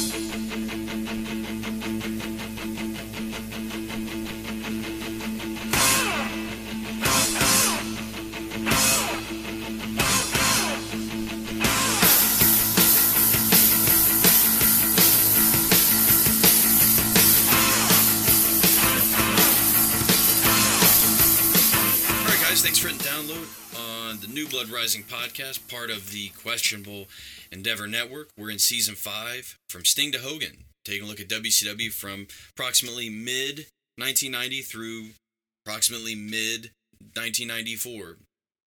Thank you. New Blood Rising podcast, part of the Questionable Endeavor Network. We're in season five, from Sting to Hogan, taking a look at WCW from approximately mid 1990 through approximately mid 1994.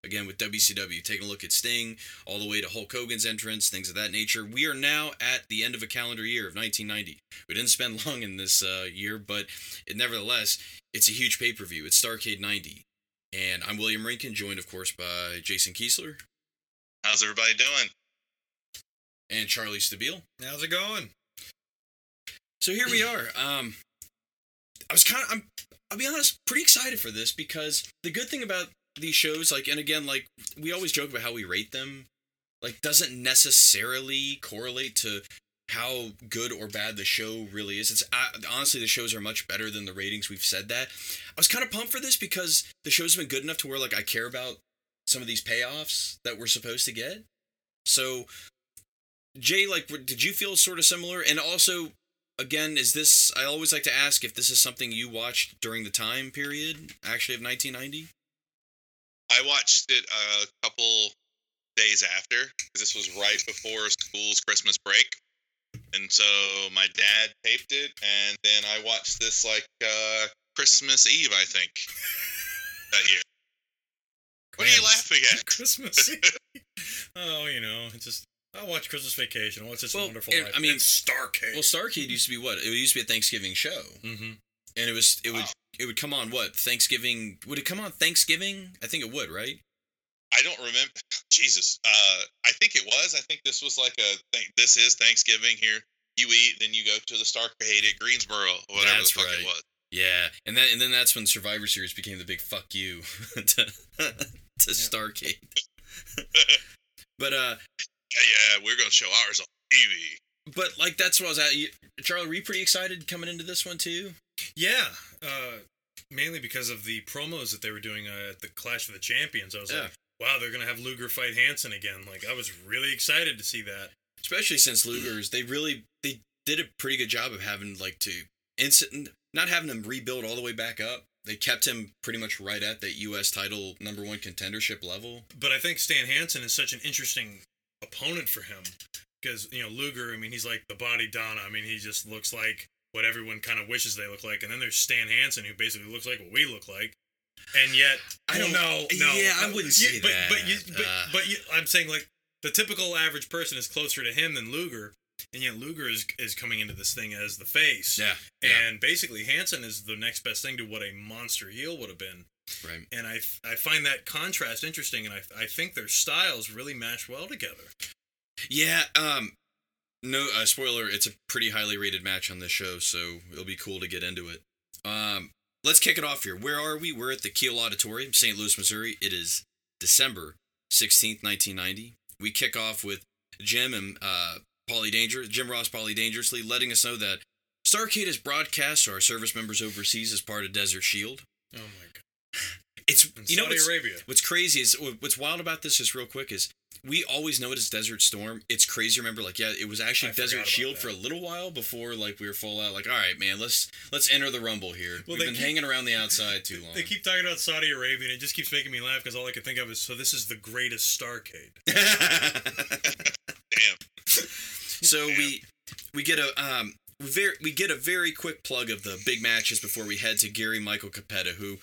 Again, with WCW, taking a look at Sting all the way to Hulk Hogan's entrance, things of that nature. We are now at the end of a calendar year of 1990. We didn't spend long in this uh, year, but it, nevertheless, it's a huge pay per view. It's Starrcade 90. And I'm William Rankin, joined, of course, by Jason Kiesler How's everybody doing? and Charlie Stabile. How's it going? So here we are. Um, I was kind of, I'm, I'll be honest, pretty excited for this because the good thing about these shows, like, and again, like, we always joke about how we rate them, like, doesn't necessarily correlate to how good or bad the show really is. It's uh, honestly the shows are much better than the ratings. We've said that. I was kind of pumped for this because the show's been good enough to where like I care about some of these payoffs that we're supposed to get. So, Jay, like, did you feel sort of similar? And also, again, is this? I always like to ask if this is something you watched during the time period, actually, of 1990. I watched it a couple days after this was right before school's Christmas break. And so my dad taped it, and then I watched this like uh, Christmas Eve, I think, that year. What are you laughing at? Christmas. Eve. oh, you know, it's just I watch Christmas Vacation. What's this Well, wonderful and- life? I mean- It's Starrcade. Well, Starrcade used to be what? It used to be a Thanksgiving show, mm-hmm. and it was it would it would come on what Thanksgiving? Would it come on Thanksgiving? I think it would, right? I don't remember. Jesus, uh, I think it was. I think this was like a thing. This is Thanksgiving here. You eat, then you go to the Starrcade at Greensboro, or whatever That's the fuck right. it was. Yeah, and then and then that's when Survivor Series became the big fuck you to to Starrcade. but uh, Yeah, yeah, we're gonna show ours on TV. but like that's what I was at. You, Charlie, were you pretty excited coming into this one too? Yeah, uh, mainly because of the promos that they were doing uh, at the Clash of the Champions. I was Yeah. like, wow, they're gonna have Luger fight Hansen again. Like, I was really excited to see that. Especially since Luger's, they really they did a pretty good job of having like to instant not having him rebuild all the way back up. They kept him pretty much right at that U.S. title number one contendership level. But I think Stan Hansen is such an interesting opponent for him because you know Luger. I mean, he's like the body Donna. I mean, he just looks like what everyone kind of wishes they look like. And then there's Stan Hansen, who basically looks like what we look like. And yet, I don't- know. No, yeah, I wouldn't You- say but, But you, that. but, Uh. but you, I'm saying like the typical average person is closer to him than Luger, and yet Luger is is coming into this thing as the face. Yeah, yeah, And basically, Hansen is the next best thing to what a monster heel would have been. right. And I, I find that contrast interesting, and I, I think their styles really match well together. Yeah, um no uh, spoiler, it's a pretty highly rated match on this show, so it'll be cool to get into it. Um let's kick it off here. Where are we? We're at the Kiel Auditorium, St. Louis, Missouri. It is December 16th, 1990. We kick off with Jim and uh Paulie Danger, Jim Ross Paulie Dangerously letting us know that Starrcade is broadcast to our service members overseas as part of Desert Shield. Oh my god! It's In you know Saudi what's, Arabia, What's crazy is what's wild about this, just real quick, is we always know it as Desert Storm. It's crazy. Remember, like, yeah, it was actually I Desert Shield that. for a little while before, like, we were full out. Like, all right, man, let's let's enter the Rumble here. Well, We've been keep- hanging around the outside too long. they keep talking about Saudi Arabia, and it just keeps making me laugh because all I can think of is so this is the greatest Starrcade. Damn. so we we get a um very we get a very quick plug of the big matches before we head to Gary Michael Cappetta, who,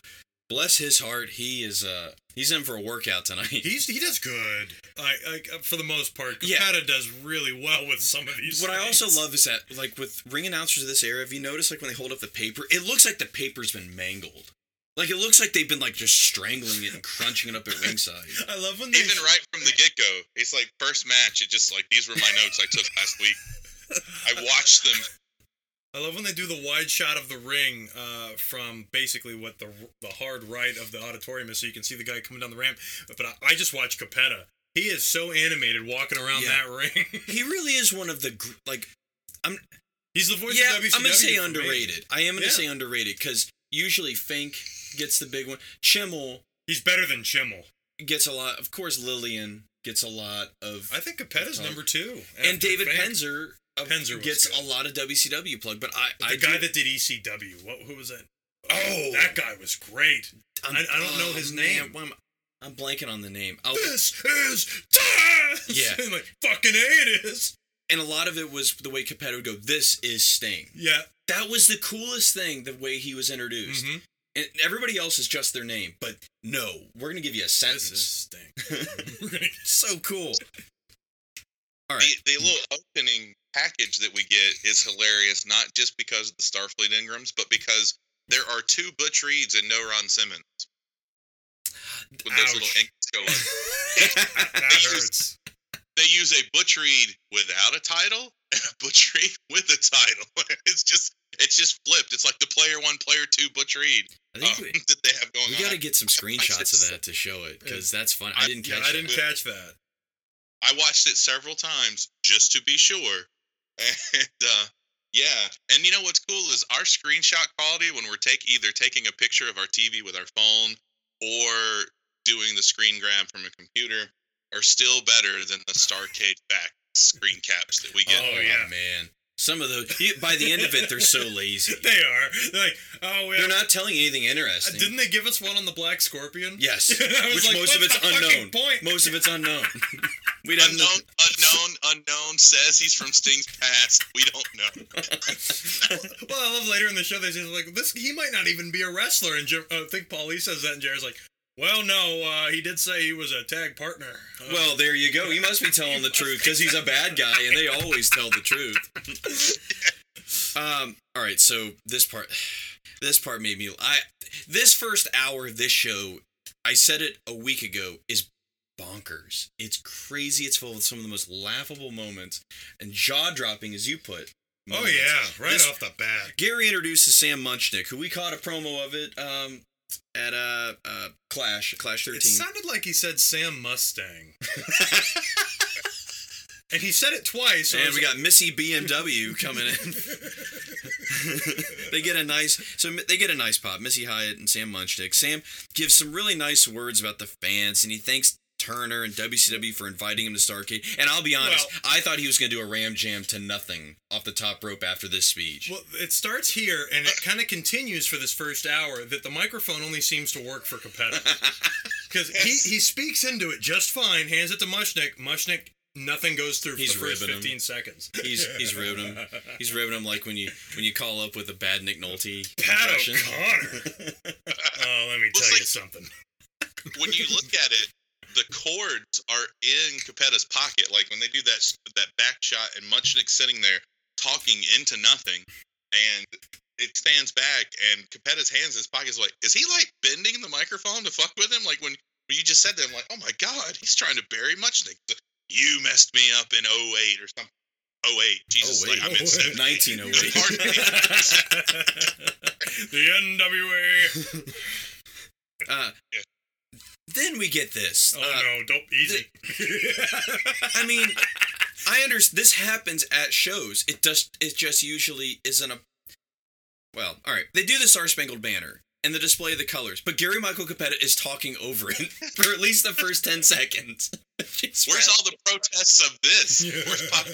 bless his heart, he is uh he's in for a workout tonight. He's he does good. I, I for the most part, Yeah. Cappetta does really well with some of these. What I also love is that, like with ring announcers of this era, have you noticed like when they hold up the paper, it looks like the paper's been mangled. Like it looks like they've been like just strangling it and crunching it up at ringside. I love when they Even right from the get go, it's like first match. It just like these were my notes I took last week. I watched them. I love when they do the wide shot of the ring uh, from basically what the the hard right of the auditorium is, so you can see the guy coming down the ramp. But I, I just watch Cappetta. He is so animated walking around Yeah. that ring. he really is one of the gr- like I'm He's the voice yeah, of WCW. I'm gonna say underrated. I am gonna Yeah. say underrated because usually Fink gets the big one. Chimel He's better than Chimel. gets a lot. Of course, Lillian gets a lot of. I think Cappetta's number two. and David Fink. Penzer, Penzer gets good. a lot of WCW plug. But I, The I guy that did ECW. What? Who was that? Oh. that guy was great. I'm- I- I don't know oh, his man, name. why am I- I'm blanking on the name. I'll, This is Taz. Yeah. I'm like fucking a it is. and a lot of it was the way Cappetta would go. This is Sting. Yeah. That was the coolest thing. The way he was introduced. hmm And everybody else is just their name. But no, we're gonna give you a This sentence. is Sting. so cool. All right. The, the little opening package that we get is hilarious, not just because of the Starfleet Ingrams, but because there are two Butch Reeds and no Ron Simmons. With those little Ouch. inks go up. that hurts. They use a Butch Reed without a title and a Butch Reed with a title. It's just it's just flipped. It's like the player one, player two Butch Reed I um, think we, that they have going we on. got to get some screenshots of that to show it because that's fun. I didn't Yeah, catch I didn't that. catch that. I watched it several times just to be sure. And uh, yeah, and you know what's cool is our screenshot quality when we're take either taking a picture of our TV with our phone or doing the screen grab from a computer are still better than the Starrcade back screen caps that we get. Oh, yeah. man. Some of those, you- by the end of it, they're so lazy. They are. They're like, oh, we They're have- not telling anything interesting. Didn't they give us one on the Black Scorpion? Yes, which like, most of "What's it's unknown. Point? Most of it's unknown. we don't know. Unknown, unknown, unknown says he's from Sting's past. We don't know. well, I love later in the show they say like this. He might not even be a wrestler, and Jer- uh, I think Paulie says that, and Jared's like, "Well, no, uh, he did say he was a tag partner." Uh, Well, there you go. He must be telling the truth because he's a bad guy, and they always tell the truth. um. All right. So this part, this part made me. I this first hour of this show, I said it a week ago, is bonkers. It's crazy. It's full of some of the most laughable moments and jaw dropping, as you put. oh yeah, right This- off the bat. Gary introduces Sam Muchnick, who we caught a promo of it um, at uh, uh, Clash, Clash It sounded like he said Sam Mustang, and he said it twice. so and we got Missy BMW coming in. they get a nice, so they get a nice pop. Missy Hyatt and Sam Muchnick. Sam gives some really nice words about the fans, and he thanks Turner and WCW for inviting him to Starrcade. And I'll be honest, Well- I thought he was going to do a ram jam to nothing off the top rope after this speech. Well, it starts here and it kind of continues for this first hour that the microphone only seems to work for Cappetta. Because he, he speaks into it just fine, hands it to Muchnick. Muchnick, nothing goes through for He's the first ribbing him. 15 seconds. He's he's ribbing him. He's ribbing him like when you when you call up with a bad Nick Nolte Pat impression. O'Connor. oh, let me Well, tell it's you something. when you look at it, the chords are in Cappetta's pocket. Like when they do that that back shot and Muchnick's sitting there talking into nothing, and it stands back, and Cappetta's hands in his pocket is like, is he like bending the microphone to fuck with him? Like when, when you just said that, I'm like, oh my god, he's trying to bury Muchnick. You messed me up in 08 or something. 08. Jesus, Oh, wait. like I'm in 1908. The NWA. Uh, Yeah. Then we get this. Oh Uh, no, don't easy. I mean, I understand this happens at shows. It just it just usually isn't a. Well, all right. They do the Star Spangled Banner and the display of the colors, but Gary Michael Cappetta is talking over it for at least the first ten seconds. Where's man. all the protests of this? Where's Pop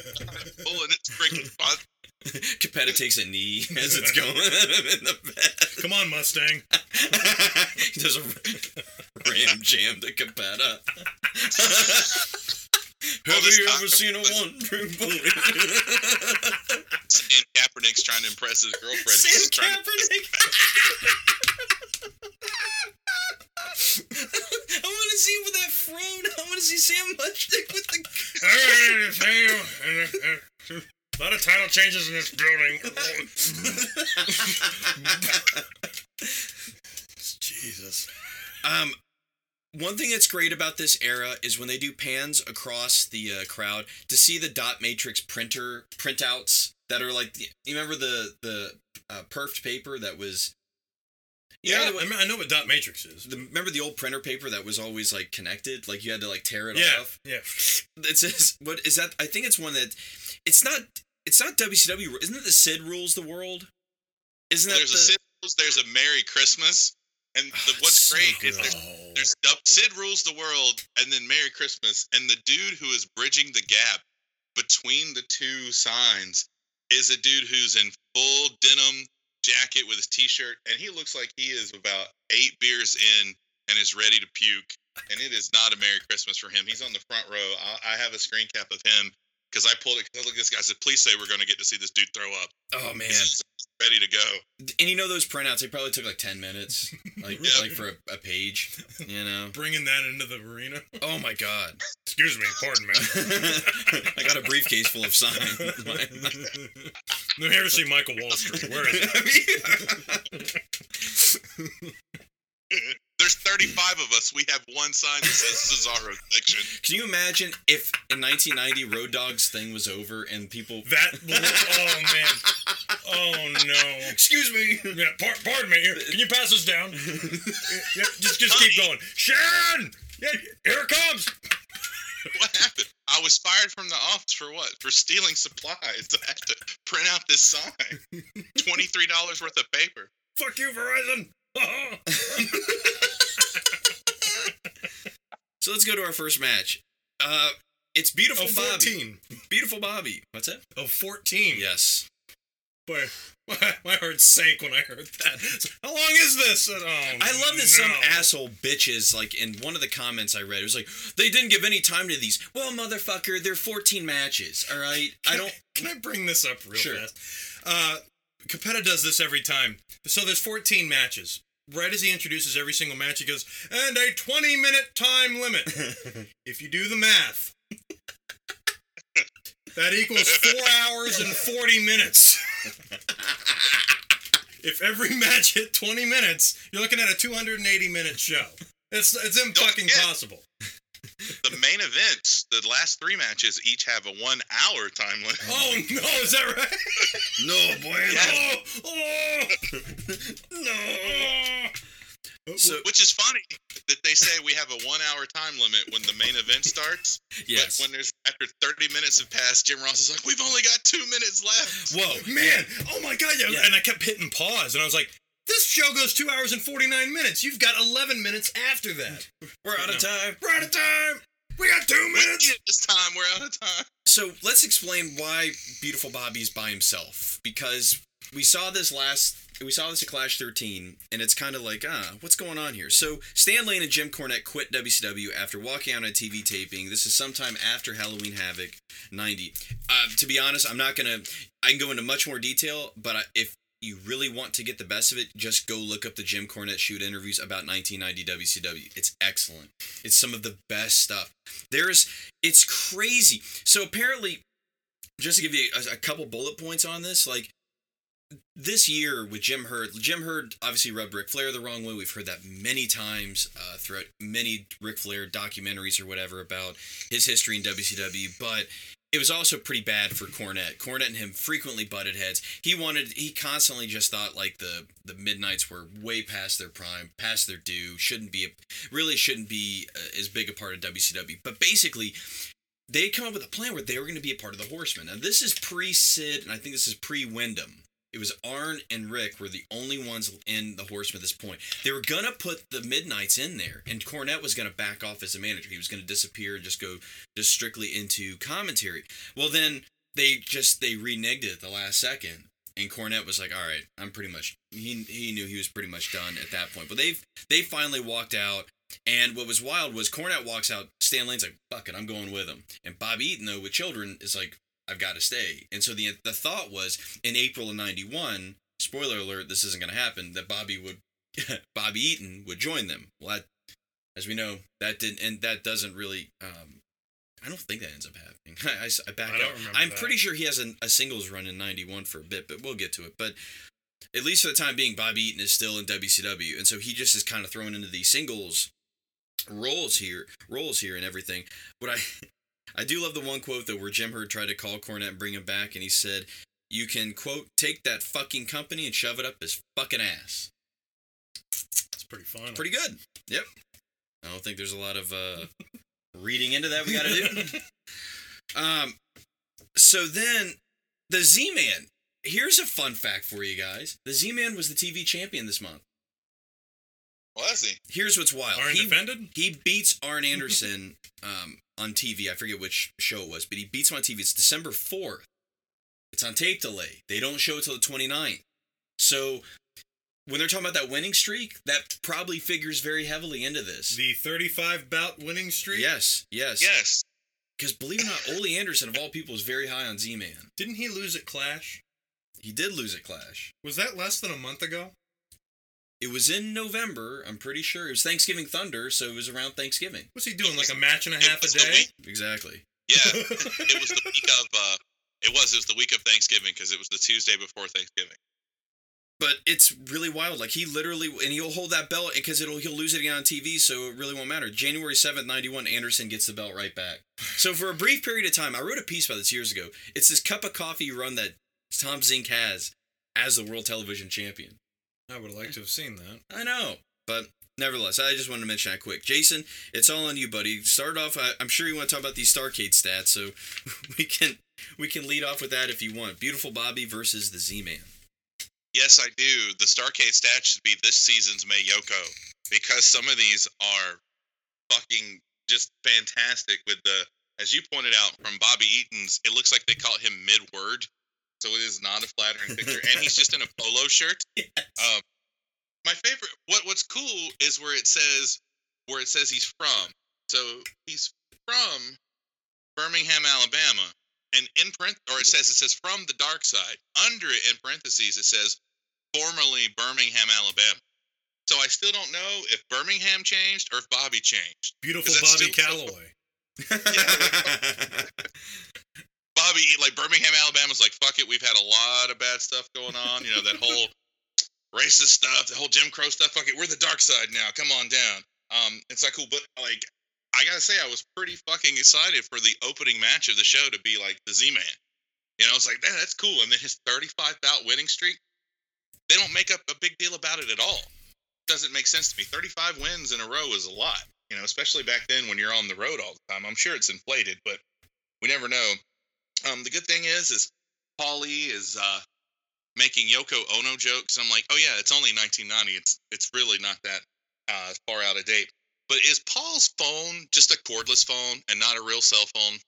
pulling its freaking fun? Cappetta takes a knee as it's going in the bed. Come on, Mustang. he does a ram jam to Cappetta. Have you ever seen a one true bully? And Kaepernick's trying to impress his girlfriend. Sam He's Kaepernick. I want to see him with that throne. I want to see Sam Muchnick with the. A lot of title changes in this building. Jesus. um, one thing that's great about this era is when they do pans across the uh, crowd to see the dot matrix printer printouts that are like the, you remember the the uh, perfed paper that was. Yeah, know, I, mean, I know what dot matrix is. the, remember the old printer paper that was always like connected, like you had to like tear it Yeah, off. yeah. it says what is that i think it's one that it's not it's not WCW. Isn't it the Sid rules the world? Isn't that there's the? a Sid rules, there's a Merry Christmas, and the, Oh, what's so great is there's there's Sid rules the world, and then Merry Christmas, and the dude who is bridging the gap between the two signs is a dude who's in full denim jacket with his t-shirt, and he looks like he is about eight beers in and is ready to puke. And it is not a Merry Christmas for him. He's on the front row. I, I have a screen cap of him because I pulled it. Cause look, this guy said, "Please say we're going to get to see this dude throw up." oh man! He's ready to go. And you know those printouts? They probably took like ten minutes, like Yeah. like for a, a page. You know? Bringing that into the arena. Oh my god! Excuse me, pardon me. I got a briefcase full of signs. I'm here to see Michael Wallstreet. Where is it? There's 35 of us. We have one sign that says Cesaro section. Can you imagine if in 1990 Road Dogs thing was over and people? That. Oh man. Oh no. Excuse me. Yeah, par- pardon me. Here, Can you pass this down? Yeah, just just keep going. Sharon. Yeah, here it comes. What happened? I was fired from the office for what? For stealing supplies. I had to print out this sign. $23 worth of paper. Fuck you, Verizon. So let's go to our first match. Uh, it's beautiful Of Bobby. 14. Beautiful Bobby. What's that? Of 14. Yes. Boy, my, heart sank when I heard that. How long is this? Oh, I love that some asshole bitches, like in one of the comments I read, it was like, they didn't give any time to these. Well, motherfucker, they're 14 matches, all right? I don't. Can I bring this up real Sure. fast? Uh, Capetta does this every time. So there's 14 matches. Right as he introduces every single match, he goes, and a 20 minute time limit. if you do the math, that equals four hours and 40 minutes. if every match hit 20 minutes, you're looking at a 280 minute show. It's, it's impossible. The main events, the last three matches, each have a one hour time limit. Oh no, is that right? no, boy. Oh, oh, no. So, Which is funny that they say we have a one hour time limit when the main event starts. yes. But when there's after 30 minutes have passed, Jim Ross is like, we've only got two minutes left. Whoa, man, oh my god, yeah. Yeah. And I kept hitting pause, and I was like, this show goes two hours and 49 minutes. You've got 11 minutes after that. We're out of time. We're out of time. We got two minutes. this time. We're out of time. So let's explain why Beautiful Bobby's by himself. Because we saw this last, we saw this at Clash 13, and it's kind of like, ah, what's going on here? So Stan Lane and Jim Cornette quit WCW after walking out on a TV taping. This is sometime after Halloween Havoc 90. Uh, to be honest, I'm not gonna. I can go into much more detail, but I, if you really want to get the best of it, just go look up the Jim Cornette shoot interviews about 1990 WCW. It's excellent. It's some of the best stuff. There's, it's crazy. So apparently, just to give you a, a couple bullet points on this, like this year with Jim Herd, Jim Herd obviously rubbed Ric Flair the wrong way. We've heard that many times uh, throughout many Ric Flair documentaries or whatever about his history in WCW, but it was also pretty bad for Cornette. Cornette and him frequently butted heads. He wanted, he constantly just thought like the the Midnights were way past their prime, past their due, shouldn't be, a, really shouldn't be uh, as big a part of WCW. But basically, they come up with a plan where they were going to be a part of the Horsemen. Now this is pre Sid, and I think this is pre Windham. It was Arn and Rick were the only ones in the Horsemen at this point. They were gonna put the Midnights in there, and Cornette was gonna back off as a manager. He was gonna disappear and just go just strictly into commentary. Well, then they just they reneged it at the last second, and Cornette was like, "All right, I'm pretty much." He he knew he was pretty much done at that point. But they they finally walked out. And what was wild was Cornette walks out. Stan Lane's like, "Fuck it, I'm going with him." And Bob Eaton, though, with children, is like, "I've got to stay." And so the the thought was in April of '91. Spoiler alert: This isn't going to happen. That Bobby would, Bobby Eaton would join them. Well, that, as we know, that didn't, and that doesn't really. Um, I don't think that ends up happening. I, I I back I out. remember I'm that. pretty sure he has a, a singles run in '91 for a bit, but we'll get to it. But at least for the time being, Bobby Eaton is still in WCW, and so he just is kind of thrown into these singles roles here, roles here, and everything. But I, I do love the one quote though, where Jim Herd tried to call Cornette and bring him back, and he said, "You can quote take that fucking company and shove it up his fucking ass." It's pretty fun. Pretty good. Yep. I don't think there's a lot of uh, reading into that we got to do. Um, so then the Z-Man. Here's a fun fact for you guys. The Z-Man was the TV champion this month. Was he? Here's what's wild. Aren't He, defended? he beats Arn Anderson um, on TV. I forget which show it was, but he beats him on TV. It's December 4th. It's on tape delay. They don't show it till the 29th. So when they're talking about that winning streak, that probably figures very heavily into this. The 35 bout winning streak? yes, yes. Yes. Because believe it or not, Ole Anderson, of all people, is very high on Z-Man. Didn't he lose at Clash? He did lose at Clash. Was that less than a month ago? It was in November, I'm pretty sure. It was Thanksgiving Thunder, so it was around Thanksgiving. What's he doing? Like a match and a half a day? Exactly. Yeah. it was the week of. Uh, it was. It was the week of Thanksgiving because it was the Tuesday before Thanksgiving. But it's really wild. Like he literally, and he'll hold that belt because it'll he'll lose it again on TV, so it really won't matter. January seventh, ninety one, Anderson gets the belt right back. So for a brief period of time, I wrote a piece about this years ago. It's this cup of coffee run that Tom Zenk has as the world television champion. I would liked to have seen that. I know, but nevertheless, I just wanted to mention that quick. Jason, it's all on you, buddy. Start off. I, I'm sure you want to talk about these Starrcade stats, so we can we can lead off with that if you want. Beautiful Bobby versus the Z-Man. Yes, I do. The Starrcade stat should be this season's Mayoko because some of these are fucking just fantastic. With the, as you pointed out from Bobby Eaton's, it looks like they caught him mid word, so it is not a flattering picture, and he's just in a polo shirt. Um, my favorite, what what's cool is where it says where it says he's from. So he's from Birmingham, Alabama, and in print or it says it says from the dark side. Under it in parentheses it says formerly Birmingham, Alabama. So I still don't know if Birmingham changed or if Bobby changed. Beautiful Is that Bobby still- Calloway. Bobby, like Birmingham, Alabama's like, fuck it, we've had a lot of bad stuff going on. You know, that whole racist stuff, the whole Jim Crow stuff. Fuck it, we're the dark side now. Come on down. Um, it's not cool, but like, I gotta say, I was pretty fucking excited for the opening match of the show to be like the Z-Man. You know, it's like, man, that's cool. And then his 35 bout winning streak, they don't make up a big deal about it at all. Doesn't make sense to me. 35 wins in a row is a lot. You know, especially back then when you're on the road all the time. I'm sure it's inflated, but we never know. Um, the good thing is, is Paulie is uh, making Yoko Ono jokes. I'm like, oh yeah, it's only 1990. It's it's really not that uh, far out of date. But is Paul's phone just a cordless phone and not a real cell phone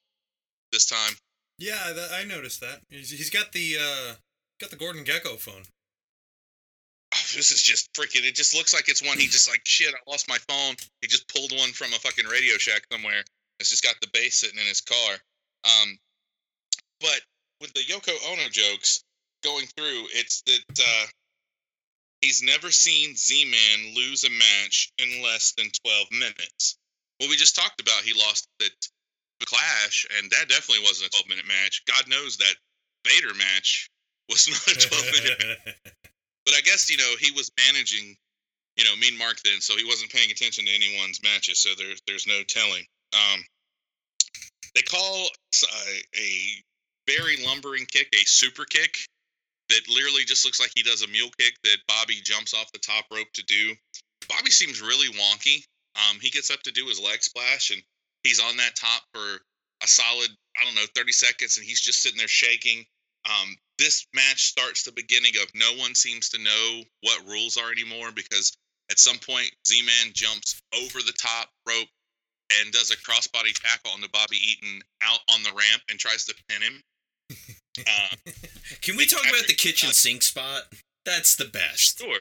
this time? Yeah, that, I noticed that. He's, he's got the uh, got the Gordon Gekko phone. Oh, this is just freaking. It just looks like it's one he just like shit. I lost my phone. He just pulled one from a fucking Radio Shack somewhere. It's just got the base sitting in his car. Um, but with the Yoko Ono jokes going through, it's that uh, he's never seen Z-Man lose a match in less than 12 minutes. Well, we just talked about he lost at the Clash, and that definitely wasn't a 12 minute match. God knows that Vader match was not a 12 minute but I guess you know he was managing, you know, Mean Mark then, so he wasn't paying attention to anyone's matches. So there's there's no telling. Um, they call uh, a very lumbering kick a super kick that literally just looks like he does a mule kick that Bobby jumps off the top rope to do. Bobby seems really wonky. Um, he gets up to do his leg splash and he's on that top for a solid I don't know 30 seconds and he's just sitting there shaking. Um, this match starts the beginning of no one seems to know what rules are anymore because at some point Z-Man jumps over the top rope and does a crossbody tackle onto Bobby Eaton out on the ramp and tries to pin him. Uh, Can we talk about the kitchen sink spot? That's the best. sure.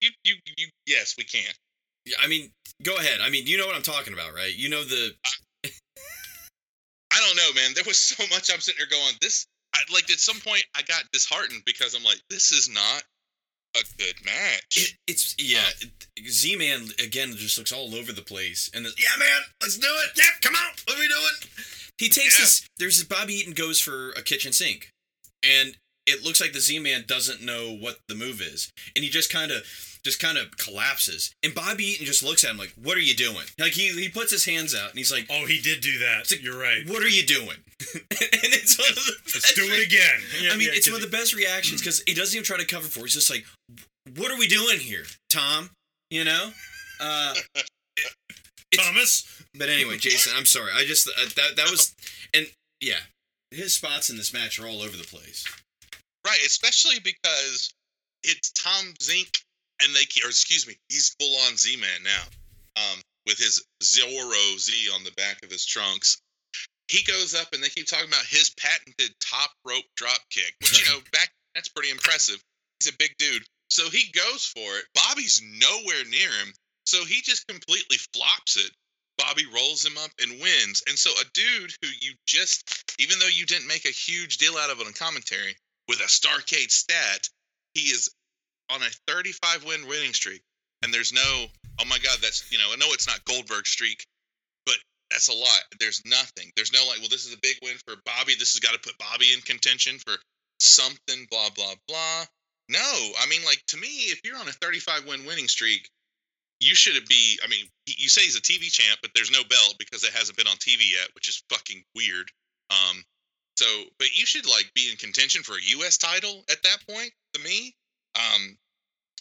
You, you, you, yes, we can. I mean, go ahead. I mean, you know what I'm talking about, right? You know the I don't know, man. There was so much I'm sitting there going, this, I, like, at some point I got disheartened because I'm like, this is not a good match. it, it's yeah. Z Man again just looks all over the place, and yeah, man, let's do it. Yeah, come on, what are we doing? He takes Yeah. this. There's this Bobby Eaton goes for a kitchen sink, and it looks like the Z Man doesn't know what the move is, and he just kind of just kind of collapses. And Bobby Eaton just looks at him like, "What are you doing?" Like he he puts his hands out, and he's like, Oh, he did do that. Like- You're right. "What are you doing?" and it's one of the Let's do it again. Yeah, I mean, yeah, it's one of the best reactions because he doesn't even try to cover for. it. He's just like, "What are we doing here, Tom?" You know. Uh, Thomas. But anyway, Jason, I'm sorry. I just uh, that that was and yeah, his spots in this match are all over the place. Right, especially because it's Tom Zenk and they or excuse me, he's full on Z Man now. Um, with his Zorro Z on the back of his trunks. He goes up and they keep talking about his patented top rope drop kick, which you know, back that's pretty impressive. He's a big dude. So he goes for it. Bobby's nowhere near him. So he just completely flops it. Bobby rolls him up and wins. And so a dude who you just, even though you didn't make a huge deal out of it on commentary, with a Starrcade stat, he is on a 35 win winning streak. And there's no, oh my God, that's, you know, I know it's not Goldberg streak, but that's a lot. There's nothing. There's no like, well, this is a big win for Bobby. This has got to put Bobby in contention for something, blah, blah, blah. No, I mean, like, to me, if you're on a 35 win winning streak, you should be. I mean, you say he's a TV champ, but there's no belt because it hasn't been on TV yet, which is fucking weird. Um, so, but you should like be in contention for a U.S. title at that point. To me, um,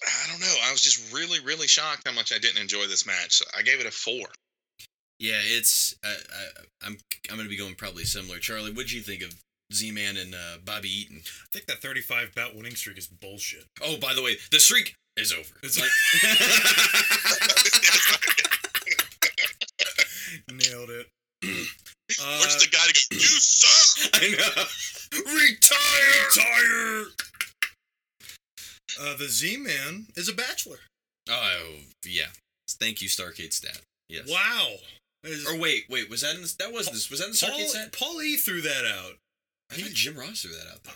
I don't know. I was just really, really shocked how much I didn't enjoy this match. So I gave it a four. Yeah, it's. I, I, I'm. I'm gonna be going probably similar. Charlie, what'd you think of Z-Man and uh, Bobby Eaton? I think that 35 bout winning streak is bullshit. Oh, by the way, the streak is over. It's Like- Nailed it. Uh, Where's the guy to go? You suck. I know. Retire. Retire. Uh, the Z-Man is a bachelor. Oh yeah. Thank you, Starrcade Stat. Yes. Wow. Is- Or wait, wait. Was that in the, that was this? Was that in the Paul, Stat? Paul E threw that out. I thought Jim Ross threw that out there.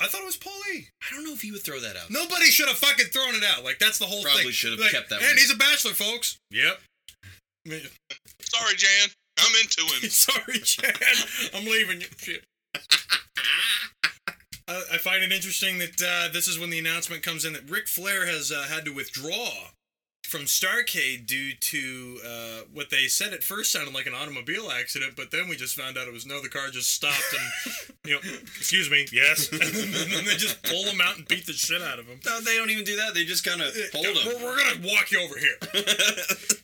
I thought it was Paul I don't know if he would throw that out. Nobody should have fucking thrown it out. Like that's the whole thing. Probably thing. should have Like, kept that And one. he's a bachelor, folks. Yep. Sorry, Jan. I'm into him. Sorry, Chad. I'm leaving you. Shit. I, I find it interesting that uh, this is when the announcement comes in that Ric Flair has uh, had to withdraw from Starrcade due to uh, what they said at first sounded like an automobile accident, but then we just found out it was no, the car just stopped and, you know, excuse me, yes. and then they just pull them out and beat the shit out of them. No, they don't even do that. They just kind of hold them. We're, we're gonna walk you over here.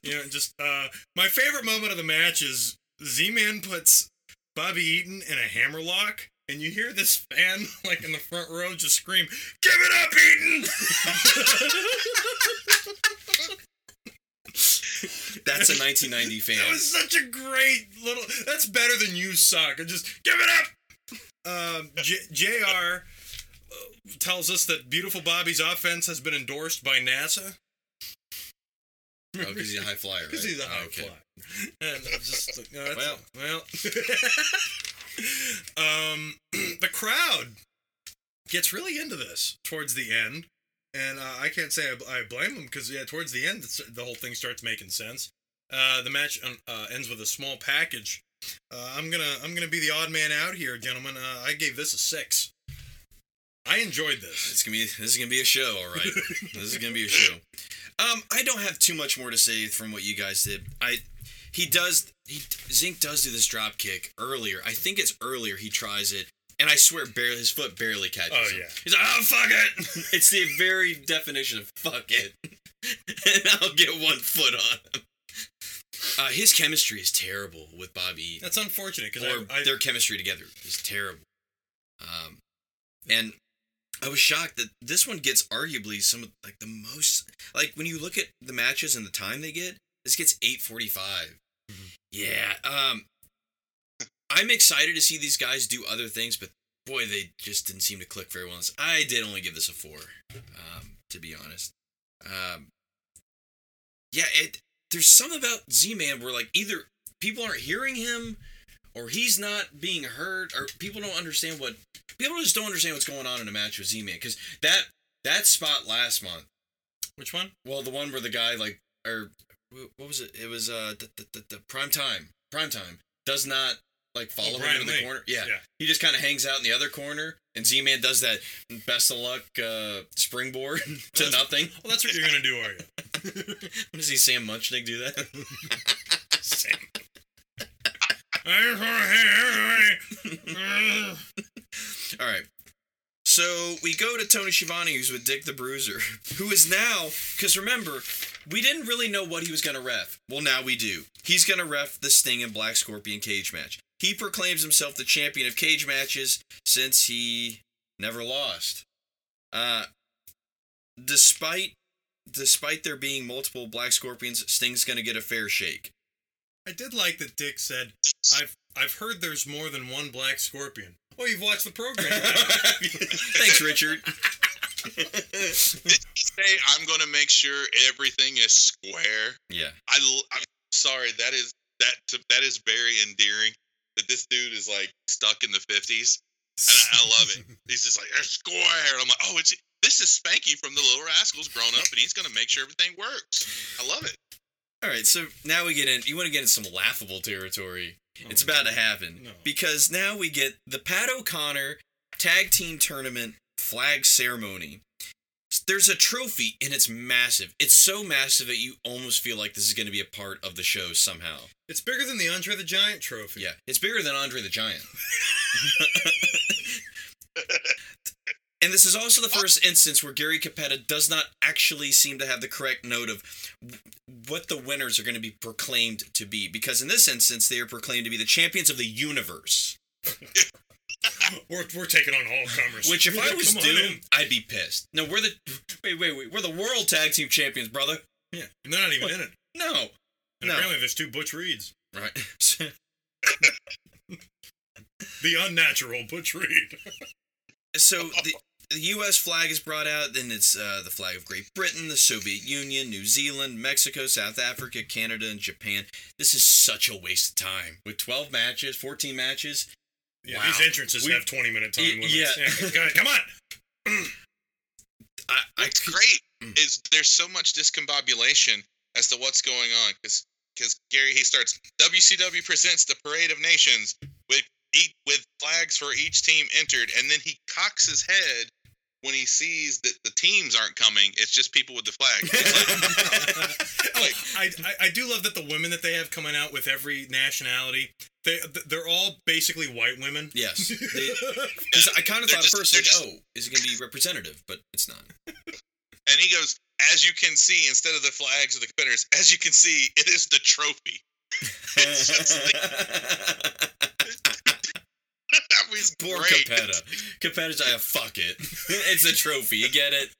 You know, just uh, my favorite moment of the match is Z-Man puts Bobby Eaton in a hammerlock, and you hear this fan like in the front row just scream, "Give it up, Eaton!" That's a 1990 fan. That was such a great little. That's better than you suck. And just give it up. Um, J- Jr. uh, tells us that beautiful Bobby's offense has been endorsed by NASA. Oh, because he's a high flyer. Because right? he's a Oh, high okay. flyer. And I'm just like, no, Well. well. um, the crowd gets really into this towards the end. And uh, I can't say I, I blame them because, yeah, towards the end, the whole thing starts making sense. Uh, the match um, uh, ends with a small package. Uh, I'm gonna I'm gonna be the odd man out here, gentlemen. Uh, I gave this a six. I enjoyed this. It's gonna be this is gonna be a show, all right. this is gonna be a show. Um, I don't have too much more to say from what you guys did. I he does he Zenk does do this drop kick earlier. I think it's earlier he tries it, and I swear barely his foot barely catches. Oh, him. yeah. he's like, oh fuck it. it's the very definition of fuck it, and I'll get one foot on him. Uh, his chemistry is terrible with Bobby. Eaton That's unfortunate because their chemistry together is terrible. Um, and I was shocked that this one gets arguably some of like the most like when you look at the matches and the time they get, this gets eight forty five. Mhm. Yeah. Um, I'm excited to see these guys do other things, but boy, they just didn't seem to click very well. I did only give this a four, um, to be honest. Um, yeah, it. There's something about Z-Man where like either people aren't hearing him or he's not being heard or people don't understand what people just don't understand what's going on in a match with Z-Man because that that spot last month which one? well the one where the guy like or what was it it was uh the, the, the, the prime time prime time does not like follow Oh, him into the Lee. corner yeah. Yeah. he just kind of hangs out in the other corner and Z-Man does that best of luck uh springboard to That's- nothing Well, that's what you're gonna do, are you? when does he Sam Muchnick do that Sam. All right. So we go to Tony Schiavone, who's with Dick the Bruiser, who is now, because remember, we didn't really know what he was going to ref. Well, now we do. He's going to ref the Sting and Black Scorpion cage match. He proclaims himself the champion of cage matches since he never lost. Uh, despite despite there being multiple Black Scorpions, Sting's gonna get a fair shake. I did like that Dick said, "I've I've heard there's more than one Black Scorpion." Oh, you've watched the program. Thanks, Richard. Did he say I'm going to make sure everything is square? yeah. I l- I'm sorry. That is that to, that is very endearing. That this dude is like stuck in the 50s, and I, I love it. He's just like "They're square. And I'm like, oh, it's this is Spanky from the Little Rascals grown up, and he's going to make sure everything works. I love it. All right, so now we get in. You want to get in some laughable territory. Oh, it's about to happen No. because now we get the Pat O'Connor Tag Team Tournament flag ceremony. There's a trophy and it's massive. It's so massive that you almost feel like this is going to be a part of the show somehow. It's bigger than the Andre the Giant trophy. Yeah, it's bigger than Andre the Giant. and this is also the first instance where Gary Cappetta does not actually seem to have the correct note of what the winners are going to be proclaimed to be. Because in this instance, they are proclaimed to be the champions of the universe. We're, we're taking on all comers. Which, if I was Doom. I'd be pissed. No, we're the wait, wait, wait. We're the world tag team champions, brother. yeah, and they're not even What? in it. No, And No. apparently, there's two Butch Reeds. right. The unnatural Butch Reed. so the the U.S. flag is brought out. Then it's uh, the flag of Great Britain, the Soviet Union, New Zealand, Mexico, South Africa, Canada, and Japan. This is such a waste of time. With 12 matches, 14 matches. Yeah, Wow. these entrances We- have 20 minute time Y- limits. yeah. guys, come on. I, I What's could- great Mm. is there's so much discombobulation as to what's going on because because Gary he starts WCW presents the Parade of Nations with each, with flags for each team entered, and then he cocks his head when he sees that the teams aren't coming. It's just people with the flag. It's like, Oh, I, I I do love that the women that they have coming out with every nationality, they they're all basically white women. Yes. They- 'cause I kind of They're thought just- at first, like, just- oh, is it going to be representative? But it's not. and he goes, as you can see, instead of the flags of the competitors, as you can see, it is the trophy. It's just that was Poor great. Cappetta. Cappetta's like, ah, fuck it. it's a trophy. You get it?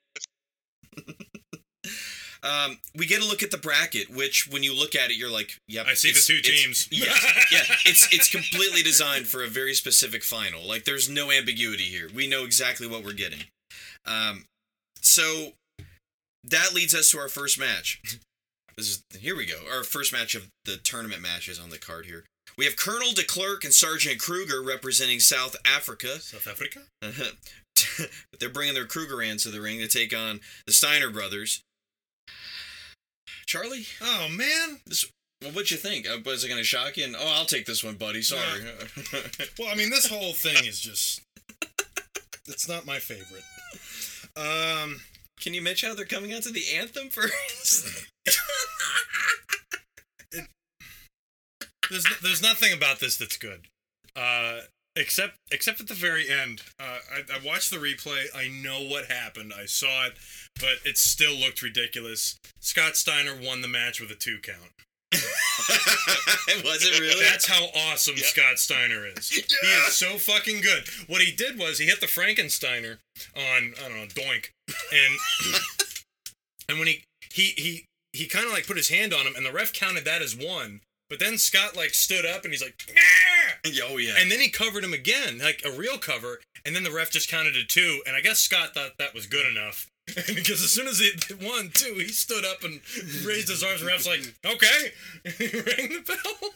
Um, we get a look at the bracket, which when you look at it, you're like, yep. I see the two teams. Yeah, yeah. It's it's completely designed for a very specific final. Like there's no ambiguity here. We know exactly what we're getting. Um, so that leads us to our first match. This is here we go. Our first match of the tournament matches on the card here. We have Colonel de Klerk and Sergeant Kruger representing South Africa. South Africa. They're bringing their Kruger Krugerrands to the ring to take on the Steiner brothers. Charlie, Oh man. well, what'd you think? Uh, Was it going to shock you? And, oh, I'll take this one, buddy. Sorry. Well, I mean, this whole thing is just. It's not my favorite. Um. Can you mention how they're coming out to the anthem first? There's there's nothing about this that's good. Uh. Except except at the very end. Uh, I, I watched the replay. I know what happened. I saw it, but it still looked ridiculous. Scott Steiner won the match with a two count. Was it really? That's how awesome Yep. Scott Steiner is. He is so fucking good. What he did was he hit the Frankensteiner on I don't know Doink, and and when he he he he kind of like put his hand on him, and the ref counted that as one. But then Scott like stood up and he's like, "Nah!" oh yeah. and then he covered him again, like a real cover, and then the ref just counted to two. And I guess Scott thought that was good enough. because as soon as it won two, he stood up and raised his arms. And the ref's like, "Okay," he rang the bell.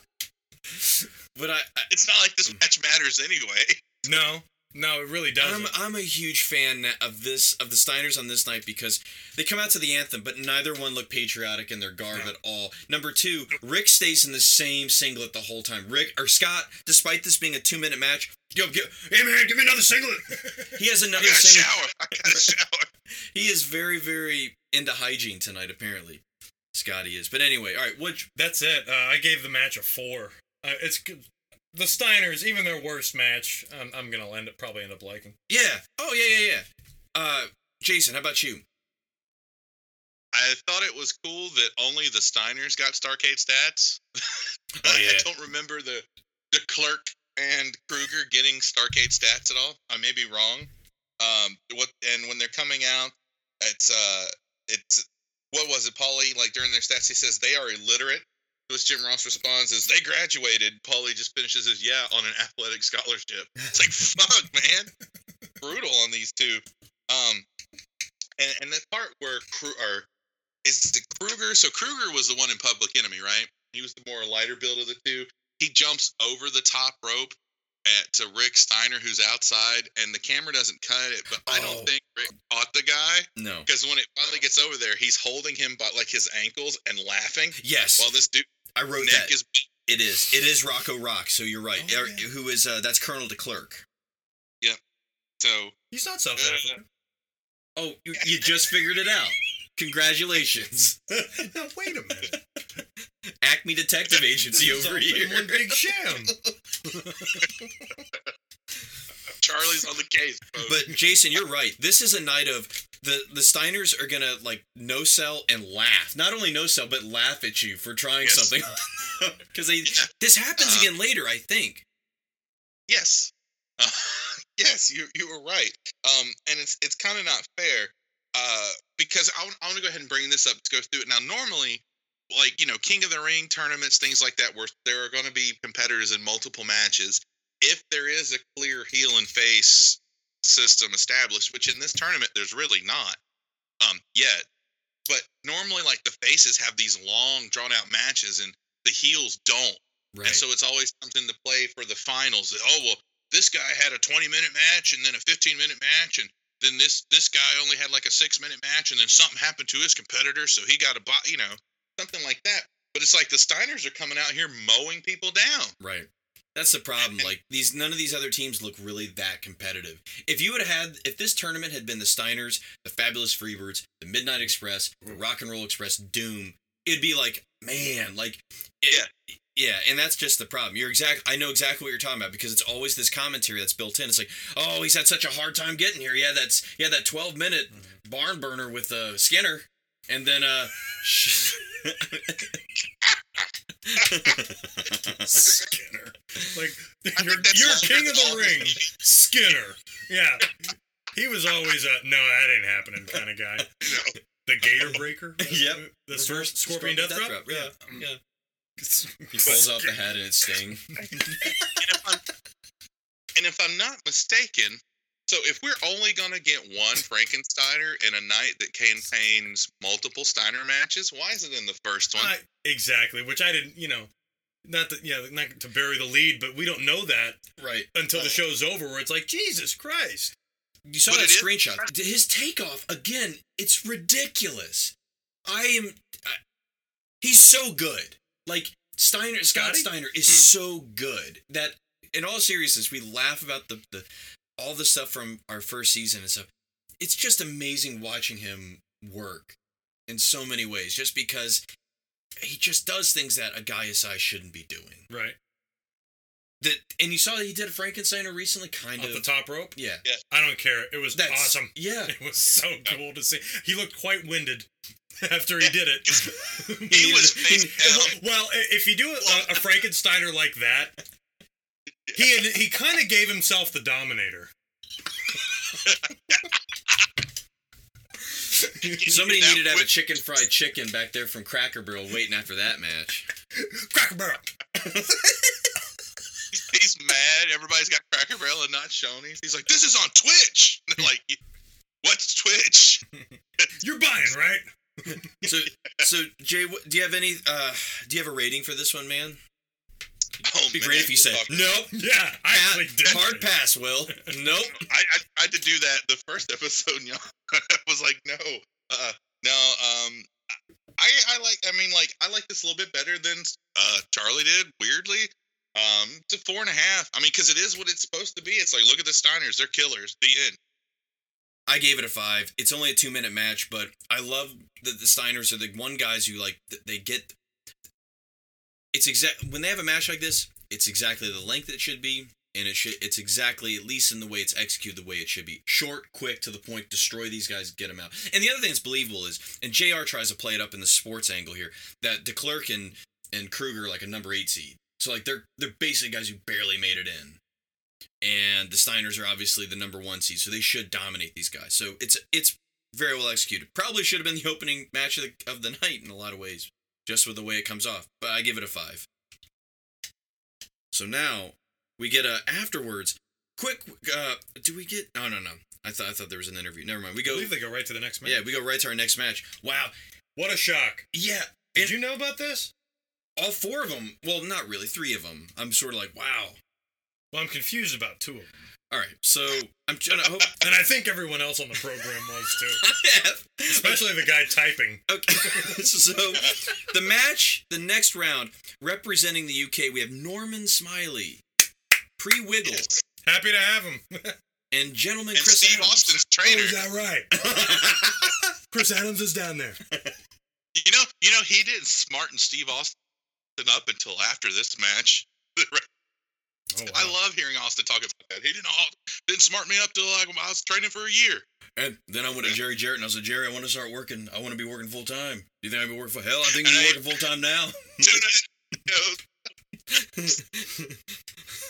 but I, I It's not like this match matters anyway. No, no, it really doesn't. I'm, I'm a huge fan of this of the Steiners on this night because they come out to the anthem, but neither one look patriotic in their garb No. at all. Number two, Rick stays in the same singlet the whole time. Rick or Scott, despite this being a two minute match, yo, gi- hey man, give me another singlet. he has I another a singlet. shower. I got a shower. He is very, very into hygiene tonight. Apparently, Scotty is. But anyway, all right. What? That's it. Uh, I gave the match a four. Uh, it's good. The Steiners, even their worst match, I'm, I'm gonna end up probably end up liking. Yeah. Oh yeah, yeah, yeah. Uh, Jason, how about you? I thought it was cool that only the Steiners got Starrcade stats. Oh, yeah. I don't remember the De Klerk and Kruger getting Starrcade stats at all. I may be wrong. Um, what and when they're coming out, it's uh, it's what was it, Paulie? Like during their stats, he says they are illiterate. Jim Ross responds is they graduated. Paulie just finishes his yeah on an athletic scholarship. It's like fuck, man, brutal on these two. Um, and and the part where Kru- or is it Kruger? So Kruger was the one in Public Enemy, right? He was the more lighter build of the two. He jumps over the top rope at to Rick Steiner, who's outside, and the camera doesn't cut it. But I Oh. don't think Rick caught the guy No. because when it finally gets over there, he's holding him by like his ankles and laughing Yes, while this dude I wrote neck that. is. It is. It is Rocco Rock. So you're right. Oh, Er- yeah. Who is uh, that's Colonel DeClerc. Yeah. So He's not South Uh, African. Oh, you, you just figured it out. Congratulations, now wait a minute. Acme Detective Agency over all been here. One big sham. Charlie's on the case. folks. But Jason, you're right. This is a night of the the Steiners are gonna like no sell and laugh. Not only no sell, but laugh at you for trying Yes. something. Because they Yeah. this happens Uh, again later, I think. Yes. Uh, yes, you you were right. Um, and it's it's kind of not fair. Uh, because I want to go ahead and bring this up to go through it. Now, normally, like you know, King of the Ring tournaments, things like that, where there are going to be competitors in multiple matches. If there is a clear heel and face system established, which in this tournament there's really not, um, yet. But normally, like the faces have these long, drawn out matches, and the heels don't. Right. And so it's always comes into play for the finals. that, Oh well, this guy had a 20 minute match and then a 15 minute match, and then this this guy only had like a six minute match, and then something happened to his competitor, so he got a bot, you know, something like that. But it's like the Steiners are coming out here mowing people down. Right. That's the problem. Like these, none of these other teams look really that competitive. If you would have had, if this tournament had been the Steiners, the Fabulous Freebirds, the Midnight Express, the Rock and Roll Express, Doom, it'd be like, man, like, it- yeah. And that's just the problem. You're exact. I know exactly what you're talking about because it's always this commentary that's built in. It's like, oh, he's had such a hard time getting here. Yeah, that's yeah, that 12 minute barn burner with uh, Skinner, and then uh. Skinner. Like I you're, you're king of the ring, Skinner. Yeah. He was always a no, that ain't happening kind of guy. You know, The Gator Breaker. Yep. The, the Reverse Scorpion Death Drop. Yeah, Mm. yeah. He pulls off the head and it's Sting. and if I'm and if I'm not mistaken, so if we're only gonna get one Frankensteiner in a night that contains multiple Steiner matches, why is it in the first one? I, exactly. Which I didn't. You know, not that. Yeah, not to bury the lead, but we don't know that Right. until the show's over. Where it's like Jesus Christ. You saw But that it is- screenshot. His takeoff again. It's ridiculous. I am. I, he's so good. Like Steiner, Scott Scotty? Steiner is Hmm. so good that, in all seriousness, we laugh about the, the all the stuff from our first season and stuff. It's just amazing watching him work in so many ways. Just because he just does things that a guy his size shouldn't be doing. Right. That and you saw that he did a Frankensteiner recently, kind Off of. the top rope. Yeah. I don't care. It was That's awesome. Yeah. It was so cool to see. He looked quite winded after he did it. he was face down. well, if you do a, a Frankensteiner like that, he had, he kind of gave himself the Dominator. Somebody needed to have a chicken fried chicken back there from Cracker Barrel waiting after that match. Cracker Barrel. He's mad. Everybody's got Cracker Barrel and not Shoney's. He's like, "This is on Twitch." And they're like, "What's Twitch?" You're buying, right? So, so Jay, do you have any? Uh, do you have a rating for this one, man? Oh It'd be man, great if you we'll said talk- nope. Yeah, I Pass, actually did. hard pass, Will. Nope. I, I I had to do that the first episode. Y'all I was like, "No, uh, no." Um, I I like. I mean, like, I like this a little bit better than uh Charlie did. Weirdly, um, to four and a half. I mean, because it is what it's supposed to be. It's like, look at the Steiners. They're killers. The end. I gave it a five. It's only a two minute match, but I love that the Steiners are the one guys who like they get. It's exact when they have a match like this. It's exactly the length it should be, and it should. It's exactly at least in the way it's executed the way it should be. Short, quick, to the point. Destroy these guys, get them out. And the other thing that's believable is, and Jr. tries to play it up in the sports angle here that DeClerc and and Kruger like a number eight seed. So like they're they're basically guys who barely made it in. And the Steiners are obviously the number one seed, so they should dominate these guys. So it's it's very well executed. Probably should have been the opening match of the, of the night in a lot of ways, just with the way it comes off. But I give it a five. So now we get a afterwards. Quick, uh, do we get? Oh no no. I thought I thought there was an interview. Never mind. We I go. believe they go right to the next match. Yeah, we go right to our next match. Wow. What a shock! Yeah. Did you know about this? all four of them. Well, not really. Three of them. I'm sort of like, wow. Well, I'm confused about two of them, All right. So I'm trying to hope. and I think everyone else on the program was too, especially the guy typing. Okay. so the match, the next round, representing the UK, we have Norman Smiley, pre Wiggle, Yes. Happy to have him. and Gentleman And Chris Steve Adams. Austin's trainer. Oh, right? Chris Adams is down there. You know, you know, he didn't smarten Steve Austin up until after this match. Oh, wow. I love hearing Austin talk about that. He didn't didn't smart me up till like I was training for a year. And then I went to Jerry Jarrett and I said, Jerry, I want to start working. I want to be working full time. Do you think I'd be working for hell? I think you're working full time now. Know,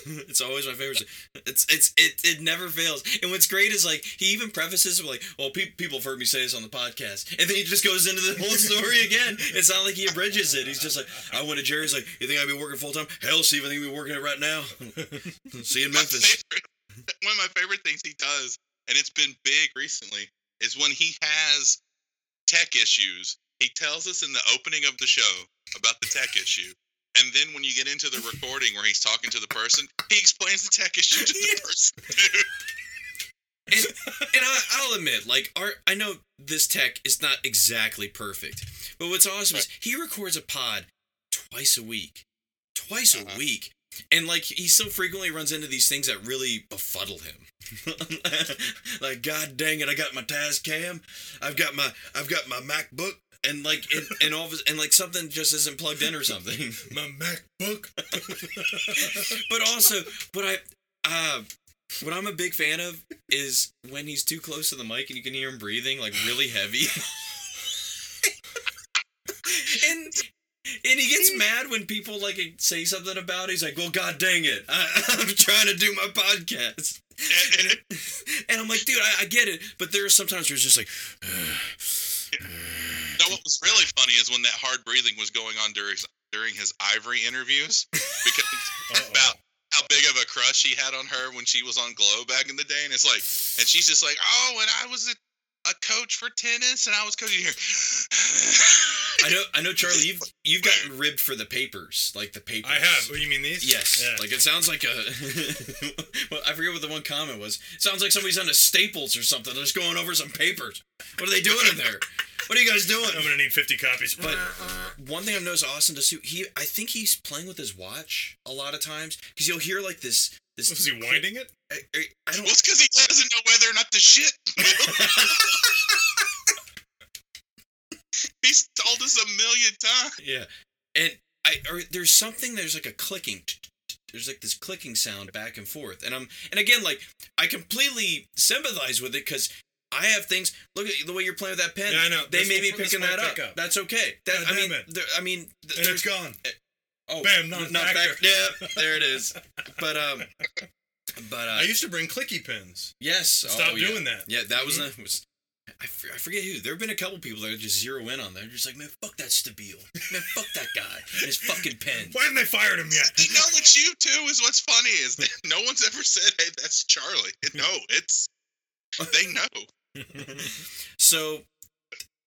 it's always my favorite. It's it's it it never fails. And what's great is like he even prefaces with like, "Well, pe- people have heard me say this on the podcast," and then he just goes into the whole story again. It's not like he abridges it. He's just like, "I went to Jerry's like, you think I'd be working full time? Hell, Steve, I think I'd be working it right now. See you in Memphis." favorite, one of my favorite things he does, and it's been big recently, is when he has tech issues. He tells us in the opening of the show about the tech issue. And then when you get into the recording where he's talking to the person, he explains the tech issue to the person. and, and I, I'll admit, like, our, I know this tech is not exactly perfect, but what's awesome is he records a pod twice a week, twice a Uh-huh. week, and like he so frequently runs into these things that really befuddle him. like, God dang it, I got my Taz cam, I've got my, I've got my MacBook. And like, and, and all of his, and like something just isn't plugged in or something. My MacBook. but also, but I, uh, what I'm a big fan of is when he's too close to the mic and you can hear him breathing like really heavy. and and he gets mad when people like say something about it. He's like, "Well, god dang it, I, I'm trying to do my podcast." And- and- And I'm like, dude, I, I get it, but there are sometimes where it's just like, No, what was really funny is when that hard breathing was going on during during his Ivory interviews because about how big of a crush he had on her when she was on Glow back in the day, and it's like, and she's just like, oh, and I was a, a coach for tennis, and I was coaching here. I know, I know, Charlie, you've you've gotten ribbed for the papers, like the papers. I have. What, do you mean these? Yes. Yeah. Like it sounds like a. well, I forget what the one comment was. It sounds like somebody's on a Staples or something. They're just going over some papers. What are they doing in there? What are you guys doing? I'm gonna need 50 copies. But one thing I've noticed Austin does too. He, I think he's playing with his watch a lot of times because you'll hear like this. This. was he winding it? I, I, I don't. well, it's because he doesn't know whether or not the shit. He's told us a million times. Yeah, and I or there's something. There's like a clicking. There's like this clicking sound back and forth, and I'm and again like I completely sympathize with it because I have things. Look at the way you're playing with that pen. Yeah, I know. They This may be picking that up. pick up. That's okay. That God I mean, damn it. there, I mean, th- And it's gone. Oh Bam, n- non-factor. fac- Yeah, there it is. But um, but uh, I used to bring clicky pins. yes, Stop oh, yeah. doing that. Yeah, that was a, was. I, f- I forget who. There have been a couple people that just zero in on that. They're just like, man, fuck that Stabile. Man, fuck that guy and his fucking pen. Why haven't they fired him yet? They know it's you too. Is what's funny is that no one's ever said, "Hey, that's Charlie." No, it's they know. So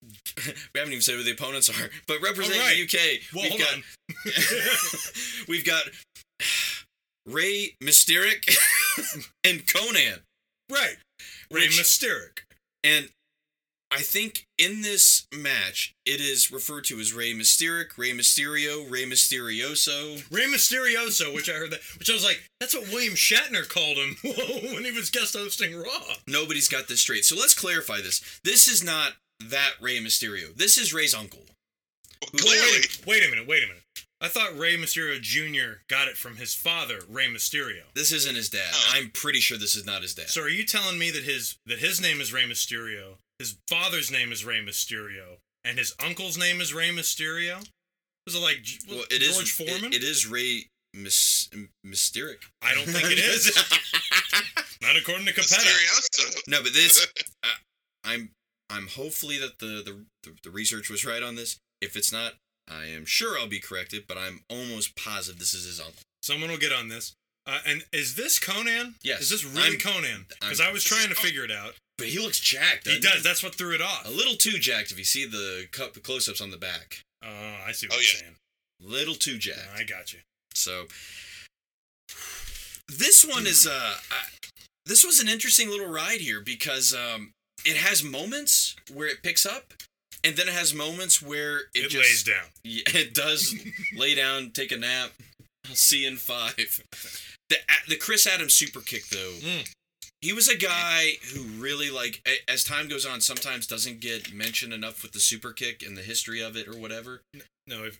we haven't even said who the opponents are, but representing right. the UK, Well, we've got we've got Ray Mysteric and Conan, Right. Ray Which- Mysteric. and I think in this match it is referred to as Ray Mysteric, Rey Mysterio, Ray Mysterioso. Ray Mysterioso, which I heard that, which I was like, that's what William Shatner called him when he was guest hosting Raw. Nobody's got this straight. So let's clarify this. This is not that Rey Mysterio. This is Ray's uncle. Well, Wait, clearly, wait, wait a minute, wait a minute. I thought Rey Mysterio Jr. got it from his father, Rey Mysterio. This isn't his dad. Oh. I'm pretty sure this is not his dad. So are you telling me that his that his name is Rey Mysterio, his father's name is Rey Mysterio, and his uncle's name is Rey Mysterio? Was it like well, it is George Foreman? It, it is Ray mis- mysteric. I don't think it is. Not according to Cappetta. Mysterioso. no, but this uh, I'm I'm hopefully that the, the the the research was right on this. If it's not, I am sure I'll be corrected, but I'm almost positive this is his uncle. Someone will get on this. Uh, and is this Conan? Yes. Is this really I'm- Conan? Because I'm- was trying to figure it out. But he looks jacked. He does. That's what threw it off. A little too jacked if you see the cup close-ups on the back. Oh, I see what Oh, you're yeah. saying. Little too jacked. I got you. So this one is uh I, this was an interesting little ride here because um it has moments where it picks up and then it has moments where it, It, just lays down. Yeah, it does lay down, take a nap. I'll see in 5. The the Chris Adams super kick though. Mm. He was a guy who really like as time goes on sometimes doesn't get mentioned enough with the super kick and the history of it or whatever. No, if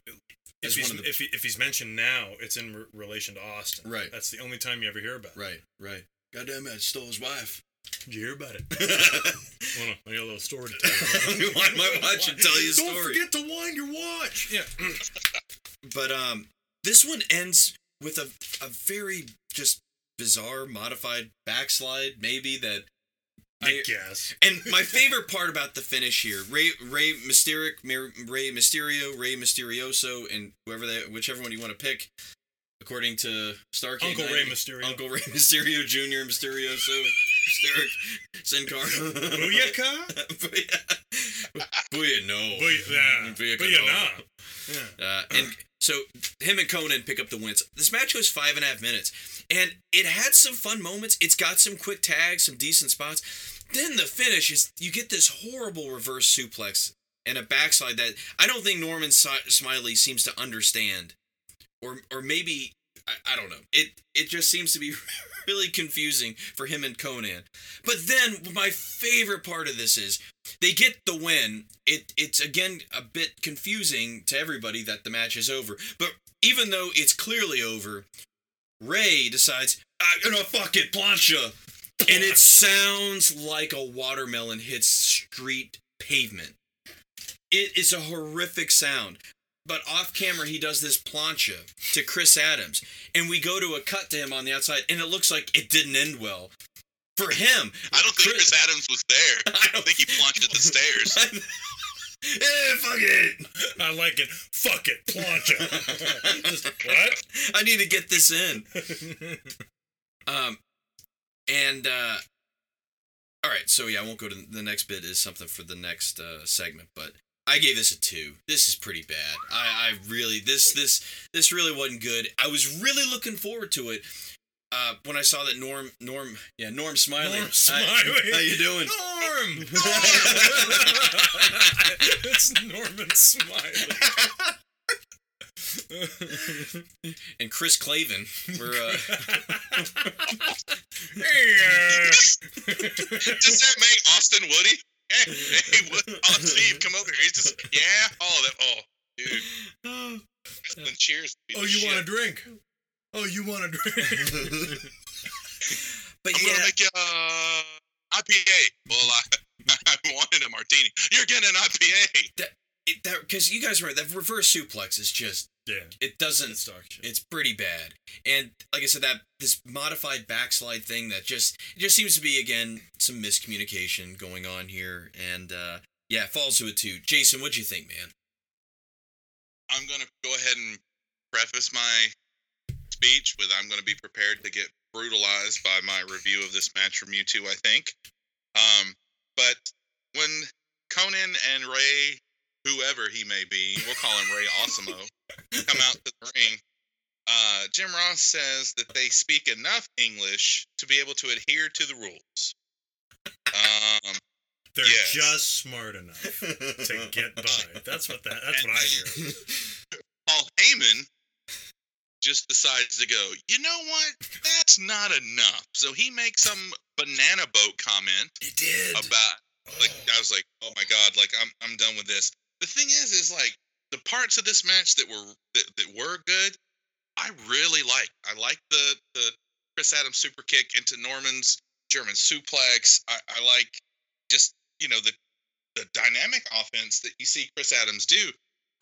if he's, the- if, he, if he's mentioned now, it's in re- relation to Austin. Right. That's the only time you ever hear about it. Right, right. Goddamn it, I stole his wife. Did you hear about it? Well, I got a little story to tell you. Wind my watch and tell you a story. Don't forget to wind your watch. Yeah. But um, this one ends with a a very just bizarre modified backslide, maybe that. I guess. And my favorite part about the finish here, Ray Ray Mysteric, Rey Mysterio, Ray Mysterioso, and whoever they, whichever one you want to pick, according to Starrcade. Uncle Rey Mysterio. Uncle Rey Mysterio Jr. Mysterioso, Mysteric, Sin Cara. Booyaka? Booyah. Booyah, no. Booy- yeah. Booyaka, Booyah, no. Yeah. Uh, and so him and Conan pick up the wins. This match was five and a half minutes, and it had some fun moments. It's got some quick tags, some decent spots. Then the finish is you get this horrible reverse suplex and a backslide that I don't think Norman Smiley seems to understand, or or maybe I, I don't know. It it just seems to be really confusing for him and Conan. But then my favorite part of this is they get the win. It it's again a bit confusing to everybody that the match is over. But even though it's clearly over, Ray decides I'm gonna fuck it, plancha, and it sounds like a watermelon hits street pavement. It is a horrific sound. But off camera, he does this plancha to Chris Adams, and we go to a cut to him on the outside, and it looks like it didn't end well for him. I don't think Chris Adams was there. I I don't think he plunged at the stairs. eh, fuck it. I like it. Fuck it. Plancha. Just, what? I need to get this in. Um, and uh, all right, so yeah, I won't go to the next bit. Is something for the next uh, segment, but I gave this a two. This is pretty bad. I, I really this this this really wasn't good. I was really looking forward to it. Uh, when I saw that Norm Norm yeah Norm Smiley Norm Hi- Smiley. how you doing Norm! it's Norman Smiley. and Chris Clavin were uh, hey, uh, Does that make Austin Woody? Hey, hey, Wood, oh, Steve, come over here. He's just, yeah. Oh, that, oh, dude. Wrestling cheers. oh, you want a drink? Oh, you want a drink? but I'm yeah gonna make you uh, IPA. Well, I, I wanted a martini. You're getting an IPA. it, that because you guys remember that reverse suplex is just yeah. it doesn't It's dog shit. It's pretty bad. And like I said, that this modified backslide thing that just it just seems to be again some miscommunication going on here. And uh yeah, it falls to a two. Jason, what'd you think, man? I'm gonna go ahead and preface my speech with I'm gonna be prepared to get brutalized by my review of this match from you two. I think. Um, but when Conan and Ray, whoever he may be, we'll call him Ray Osimo, come out to the ring. Uh, Jim Ross says that they speak enough English to be able to adhere to the rules. Um, They're yes. just smart enough to get by. That's what that. That's what I hear. Paul Heyman just decides to go, you know what? That's not enough. So he makes some banana boat comment He did. about like I was like, oh my god, like I'm I'm done with this. The thing is, is like the parts of this match that were that, that were good, I really like. I like the the Chris Adams super kick into Norman's German suplex. I, I like just you know the the dynamic offense that you see Chris Adams do.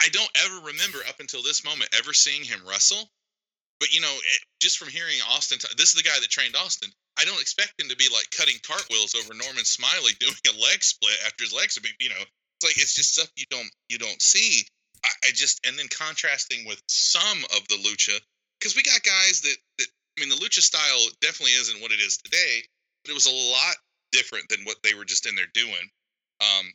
I don't ever remember up until this moment ever seeing him wrestle. but you know, it, just from hearing Austin, t- this is the guy that trained Austin. I don't expect him to be like cutting cartwheels over Norman Smiley doing a leg split after his legs have been, you know, it's like it's just stuff you don't you don't see. I, just and then contrasting with some of the lucha because we got guys that that I mean the lucha style definitely isn't what it is today, but it was a lot different than what they were just in there doing. Um,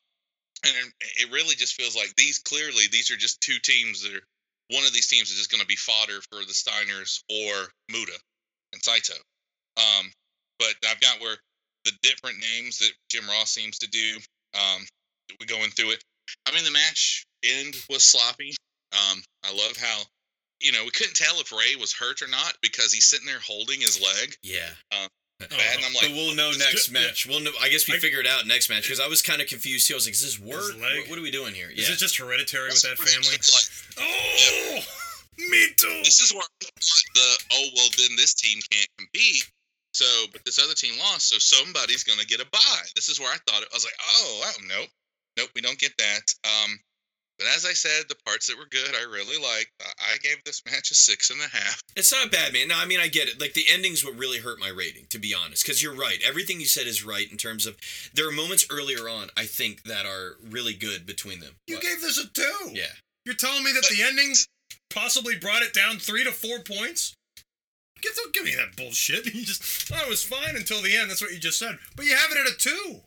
and it really just feels like these clearly these are just two teams that are one of these teams is just going to be fodder for the Steiners or Muta and Saito. Um, but I've got where the different names that Jim Ross seems to do. Um, we're going through it. I mean, the match end was sloppy. Um, I love how you know we couldn't tell if Ray was hurt or not because he's sitting there holding his leg. Yeah. Uh, Oh, bad, and I'm but like, we'll know it's next good- yeah. match. We'll know. I guess we I- figure it out next match because I was kind of confused too. I was like, "Is this work? What, what are we doing here?" Is it just hereditary with that family? Like, Oh, me too. this is where the oh well then this team can't compete. So but this other team lost, so somebody's gonna get a bye. This is where I thought it. I was like, oh, oh nope, nope, we don't get that. Um, but as I said, the parts that were good, I really liked. I I gave this match a six and a half. It's not bad, man. No, I mean I get it. Like the ending's what really hurt my rating, to be honest. Because you're right. Everything you said is right in terms of there are moments earlier on I think that are really good between them. You But- gave this a two. yeah. You're telling me that the endings possibly brought it down three to four points? Get don't give me that bullshit. You just oh, it was fine until the end. That's what you just said. But you have it at a two.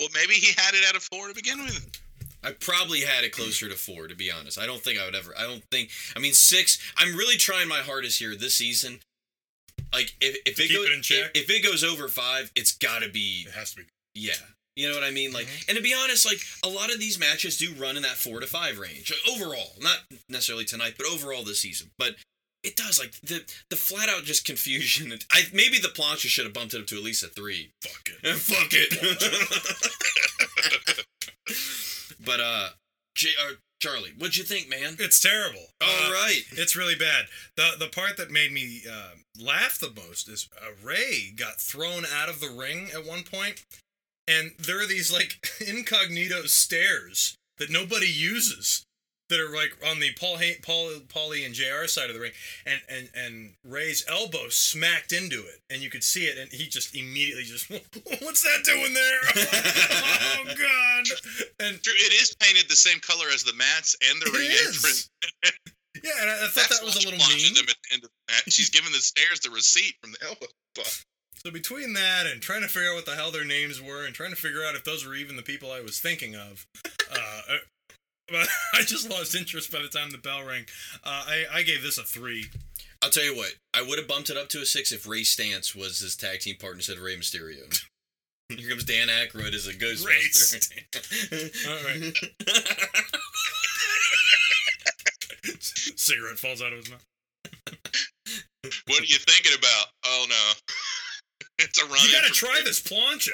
Well, maybe he had it at a four to begin with. I probably had it closer to four, to be honest. I don't think I would ever. I don't think. I mean, six. I'm really trying my hardest here this season. Like, if, if it Keep goes it in check? if, if it goes over five, it's got to be It has to be. yeah. You know what I mean? Like, Mhm. and to be honest, like a lot of these matches do run in that four to five range like, overall. Not necessarily tonight, but overall this season. But it does like the the flat out just confusion. I maybe the plancha should have bumped it up to at least a three. Fuck it. Fuck it. but uh, J- uh, Charlie, what'd you think, man? It's terrible. All Uh, right. It's really bad. the The part that made me uh, laugh the most is uh, Ray got thrown out of the ring at one point, and there are these like incognito stairs that nobody uses that are like on the Paul Hay- Paul Paulie and Jr. side of the ring, and and and Ray's elbow smacked into it, and you could see it, and he just immediately just what's that doing there? oh God! And True, it is painted the same color as the mats and the ring entrance. yeah, and I, I thought That's that was a little mean. Them at the end of the match. She's giving the stairs the receipt from the elbow. So between that and trying to figure out what the hell their names were and trying to figure out if those were even the people I was thinking of, uh, but I just lost interest by the time the bell rang. Uh, I I gave this a three. I'll tell you what. I would have bumped it up to a six if Ray Stance was his tag team partner instead of Rey Mysterio. Here comes Dan Aykroyd as a Ghostbuster. All right. Cigarette falls out of his mouth. What are you thinking about? Oh no, it's a run. You gotta try this plancha.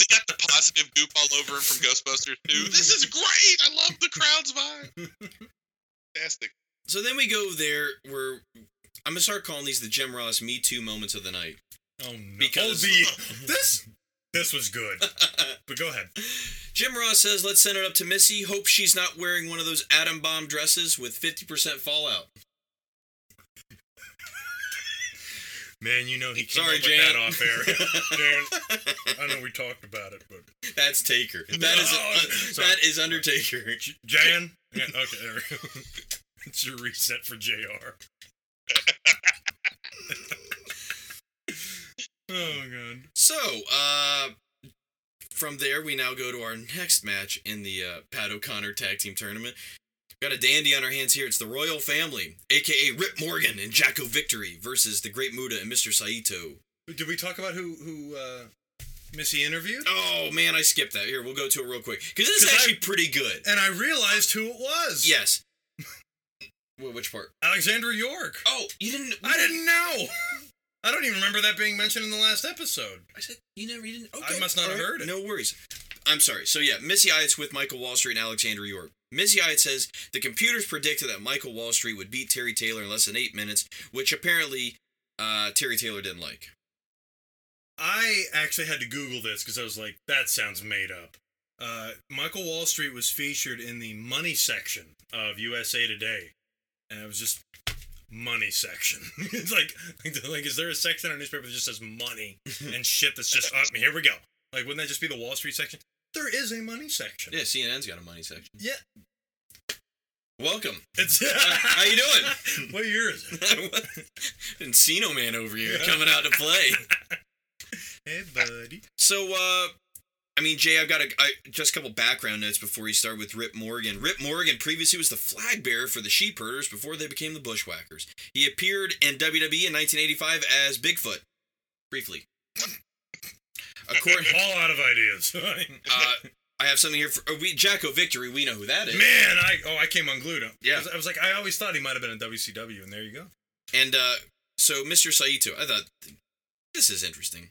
Has got the positive goop all over him from Ghostbusters 2? This is great. I love the crowd's vibe. Fantastic. so then we go there where I'm gonna start calling these the Jim Ross Me Too moments of the night. Oh no! Because- oh, the, this this was good. But go ahead. Jim Ross says, "Let's send it up to Missy. Hope she's not wearing one of those atom bomb dresses with 50% fallout." Man, you know he came Sorry, up with that off air. Jan, I know we talked about it, but That's Taker. That is No, sorry. that is Undertaker. Jan. Yeah, okay, there we go. It's your reset for Jr. oh god. So, uh, from there, we now go to our next match in the uh, Pat O'Connor Tag Team Tournament. Got a dandy on our hands here. It's the Royal Family, aka Rip Morgan and Jacko Victory, versus the Great Muta and Mr. Saito. Did we talk about who who uh, Missy interviewed? Oh man, I skipped that. Here, we'll go to it real quick because this is 'Cause I- actually pretty good. And I realized who it was. Yes. Wh- Which part? Alexandra York. Oh, you didn't. I didn't know. I don't even remember that being mentioned in the last episode. I said you never. You didn't. I must not all have right, heard it. No worries. I'm sorry. So yeah, Missy Hyatt's with Michael Wallstreet and Alexandra York. Missy Hyatt says the computers predicted that Michael Wallstreet would beat Terry Taylor in less than eight minutes, which apparently uh, Terry Taylor didn't like. I actually had to Google this because I was like, that sounds made up. uh, Michael Wallstreet was featured in the money section of USA Today, and it was just money section. it's like, like, is there a section on a newspaper that just says money and shit that's just up? here we go. Like, wouldn't that just be the Wall Street section? There is a money section. Yeah, CNN's got a money section. Yeah. Welcome. It's How you doing? what year is it? Encino Man over here coming out to play. Hey, buddy. So, uh, I mean, Jay, I've got a, I, just a couple background notes before you start with Rip Morgan. Rip Morgan previously was the flag bearer for the Sheepherders before they became the Bushwhackers. He appeared in WWE in 1985 as Bigfoot, briefly. According, All out of ideas. uh, I have something here for uh, we Jacko Victory. We know who that is. Man, I oh I came unglued. Yeah. I was, I was like I always thought he might have been in WCW, and there you go. And uh, so, Mr. Saito, I thought this is interesting.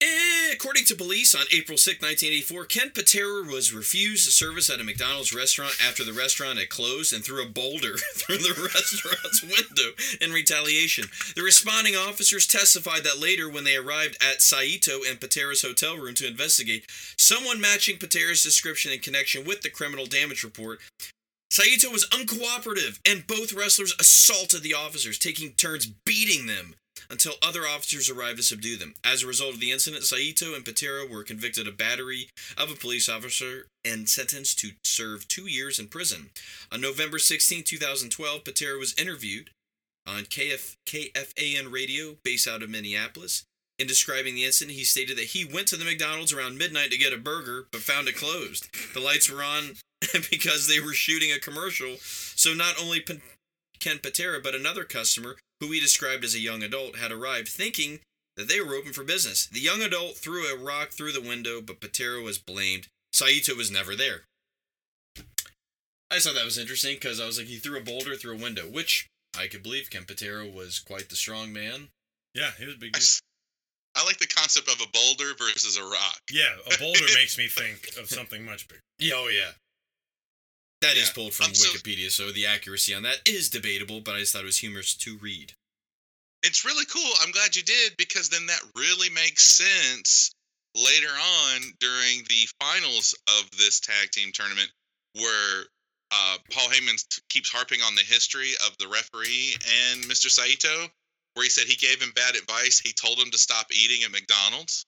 According to police, on April 6, 1984, Ken Patera was refused service at a McDonald's restaurant after the restaurant had closed and threw a boulder through the restaurant's window in retaliation. The responding officers testified that later, when they arrived at Saito and Patera's hotel room to investigate, someone matching Patera's description in connection with the criminal damage report Saito was uncooperative, and both wrestlers assaulted the officers, taking turns beating them until other officers arrived to subdue them. As a result of the incident, Saito and Patera were convicted of battery of a police officer and sentenced to serve two years in prison. On November 16, 2012, Patera was interviewed on KF, KFAN radio, based out of Minneapolis. In describing the incident, he stated that he went to the McDonald's around midnight to get a burger, but found it closed. The lights were on because they were shooting a commercial. So not only Ken Patera, but another customer, who he described as a young adult, had arrived thinking that they were open for business. The young adult threw a rock through the window, but Patera was blamed. Saito was never there. I just thought that was interesting because I was like, he threw a boulder through a window, which I could believe. Ken Patera was quite the strong man. Yeah, he was a big. I, Dude. s- I like the concept of a boulder versus a rock. Yeah, a boulder makes me think of something much bigger. Yeah, oh yeah. That is Yeah. pulled from Um, so- Wikipedia, so the accuracy on that is debatable, but I just thought it was humorous to read. It's really cool. I'm glad you did because then that really makes sense later on during the finals of this tag team tournament where uh, Paul Heyman t- keeps harping on the history of the referee and Mr. Saito, where he said he gave him bad advice. He told him to stop eating at McDonald's.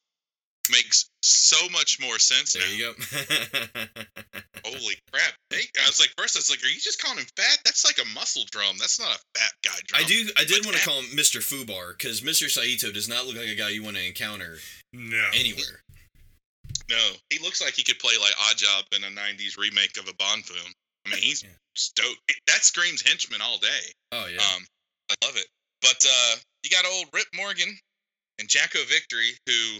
Makes so much more sense There now. you go. Holy crap! Hey, I was like, first I was like, are you just calling him fat? That's like a muscle drum. That's not a fat guy drum. I do. I did want to call him Mr. Fubar because Mr. Saito does not look like a guy you want to encounter No. anywhere. No, he looks like he could play like Odd Job in a '90s remake of a Bond film. I mean, he's Yeah. stoked. That screams henchman all day. Oh yeah. Um, I love it. But uh, you got old Rip Morgan and Jacko Victory, who,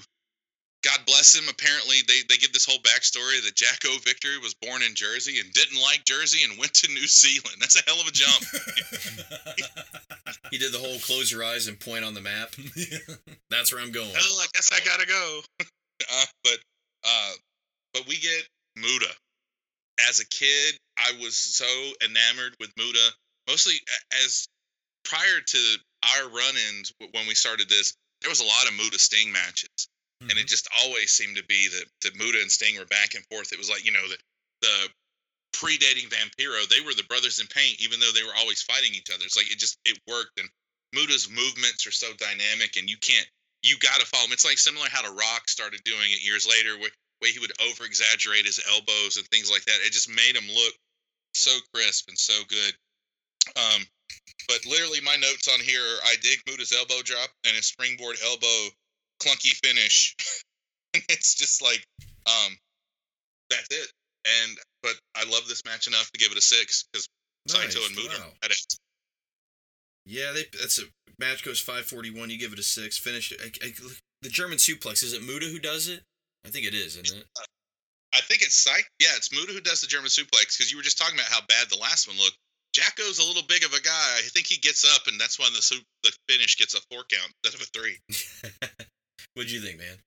God bless him, apparently they, they give this whole backstory that Jacko Victory was born in Jersey and didn't like Jersey and went to New Zealand. That's a hell of a jump. he did the whole close your eyes and point on the map. That's where I'm going. oh, I guess I gotta go. uh, but uh, but we get Muta. As a kid, I was so enamored with Muta. Mostly as prior to our run-ins when we started this, there was a lot of Muta Sting matches, and it just always seemed to be that that Muta and Sting were back and forth. It was like you know the the predating Vampiro, they were the brothers in paint, even though they were always fighting each other. It's like it just it worked, and Muta's movements are so dynamic, and you can't you got to follow him. It's like similar how The Rock started doing it years later, where, where he would over exaggerate his elbows and things like that. It just made him look so crisp and so good. Um, but literally, my notes on here are I dig Muta's elbow drop and his springboard elbow clunky finish. and it's just like, um, that's it. And but I love this match enough to give it a six because Saito and Muta. wow. That is, Yeah, they, that's a match goes 541. You give it a six. Finish. I, I, the German suplex. Is it Muta who does it? I think it is, isn't it? I think it's Psych. Yeah, it's Muta who does the German suplex because you were just talking about how bad the last one looked. Jacko's a little big of a guy. I think he gets up, and that's when the the finish gets a four count instead of a three. What'd you think, man?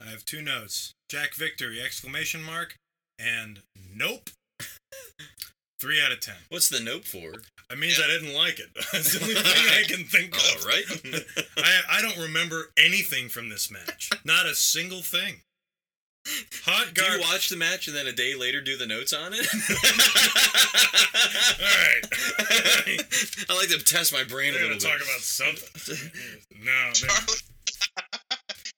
I have two notes: Jack Victory exclamation mark and nope. Three out of ten. What's the note for? It means I didn't like it. That's the only thing I can think All of. right. I I don't remember anything from this match. Not a single thing. Hot Do you watch the match and then a day later do the notes on it? All right. I like to test my brain a We're little gonna bit. talk about something. No, Charlie,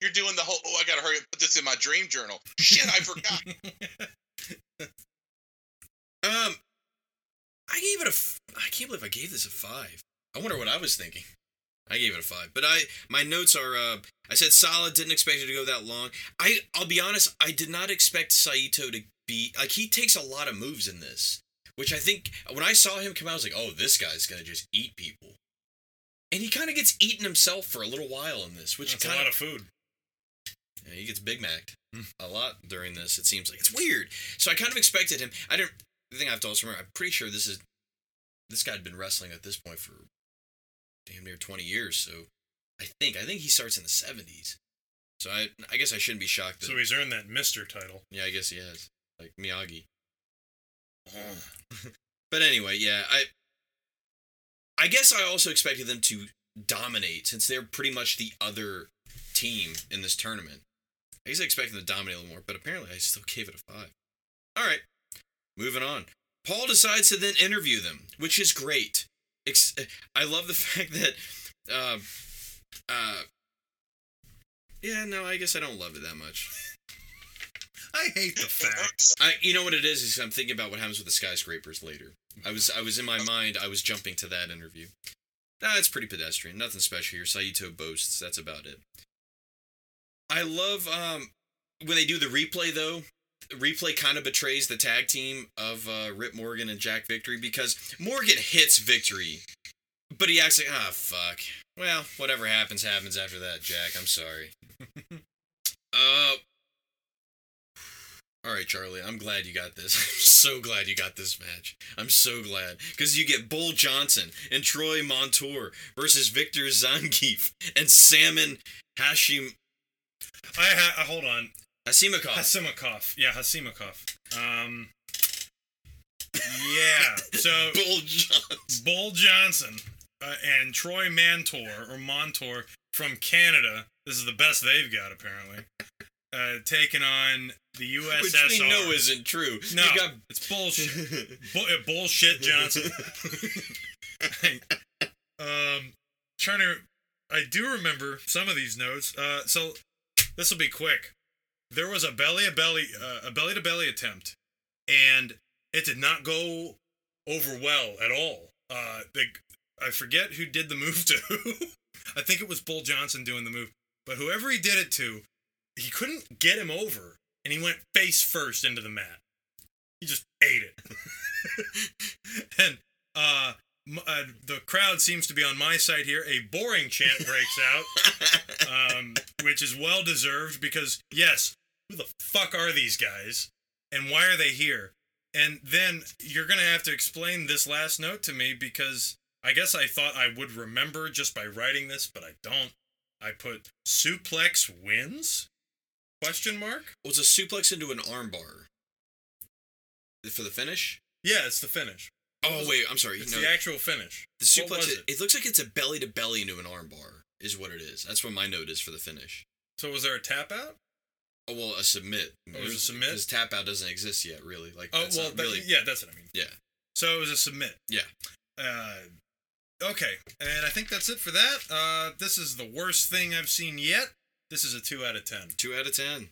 you're doing the whole. Oh, I gotta hurry up. Put this in my dream journal. Shit, I forgot. Um, I gave it a. F- I can't believe I gave this a five. I wonder what I was thinking. I gave it a five, but I my notes are. Uh, I said solid. Didn't expect it to go that long. I I'll be honest. I did not expect Saito to be like he takes a lot of moves in this, which I think when I saw him come out, I was like, oh, this guy's gonna just eat people, and he kind of gets eaten himself for a little while in this, which That's a kind lot of food. Yeah, he gets Big Mac'd hmm, a lot during this. It seems like it's weird. So I kind of expected him. I didn't. The thing I have to also remember, I'm pretty sure this is this guy had been wrestling at this point for damn near 20 years. So I think I think he starts in the 70s. So I I guess I shouldn't be shocked. That, So he's earned that Mister title. yeah, I guess he has like Miyagi. but anyway, yeah, I I guess I also expected them to dominate since they're pretty much the other team in this tournament. I guess I expected them to dominate a little more, but apparently I still gave it a five. All right, moving on. Paul decides to then interview them, which is great. Ex- I love the fact that, uh, uh, yeah, no, I guess I don't love it that much. I hate the facts. I, you know what it is? Is I'm thinking about what happens with the skyscrapers later. I was, I was in my mind. I was jumping to that interview. Nah, pretty pedestrian. Nothing special here. Saito boasts. That's about it. I love um when they do the replay though. Replay kind of betrays the tag team of uh, Rip Morgan and Jack Victory because Morgan hits Victory, but he acts like, ah, fuck. Well, whatever happens, happens after that, Jack. I'm sorry. uh, all right, Charlie. I'm glad you got this. I'm so glad you got this match. I'm so glad because you get Bull Johnson and Troy Montour versus Victor Zangiev and Salman Hashim I ha- uh, hold on. Hasimakov. Hasimakov. Yeah, Hasimakov. Um. Yeah. So Bull Johnson. Bull Johnson uh, and Troy Mantor or Montour from Canada. This is the best they've got apparently. Uh, taking on the USSR. Which we know isn't true. no, got it's bullshit. Bu- uh, bullshit Johnson. um, trying to, I do remember some of these notes. Uh, so this will be quick. There was a belly a belly uh, a belly to belly attempt, and it did not go over well at all. Uh, they, I forget who did the move to. I think it was Bull Johnson doing the move, but whoever he did it to, he couldn't get him over, and he went face first into the mat. He just ate it. and uh, uh, the crowd seems to be on my side here. A boring chant breaks out, um, which is well deserved because, yes, who the fuck are these guys? And why are they here? And then you're going to have to explain this last note to me because I guess I thought I would remember just by writing this, but I don't. I put suplex wins? Question mark? was a suplex into an armbar for the finish. Yeah, it's the finish. Oh wait, I'm sorry. It's no, the actual finish. the what suplex. was It? it? looks like it's a belly to belly into an armbar. Is what it is. That's what my note is for the finish. So was there a tap out? Oh well, a submit. Oh, it was a submit? Because tap out doesn't exist yet, really. Like Oh well, that- really. yeah, that's what I mean. Yeah. So it was a submit. Yeah. Uh, okay, and I think that's it for that. Uh, this is the worst thing I've seen yet. This is a two out of ten. Two out of ten.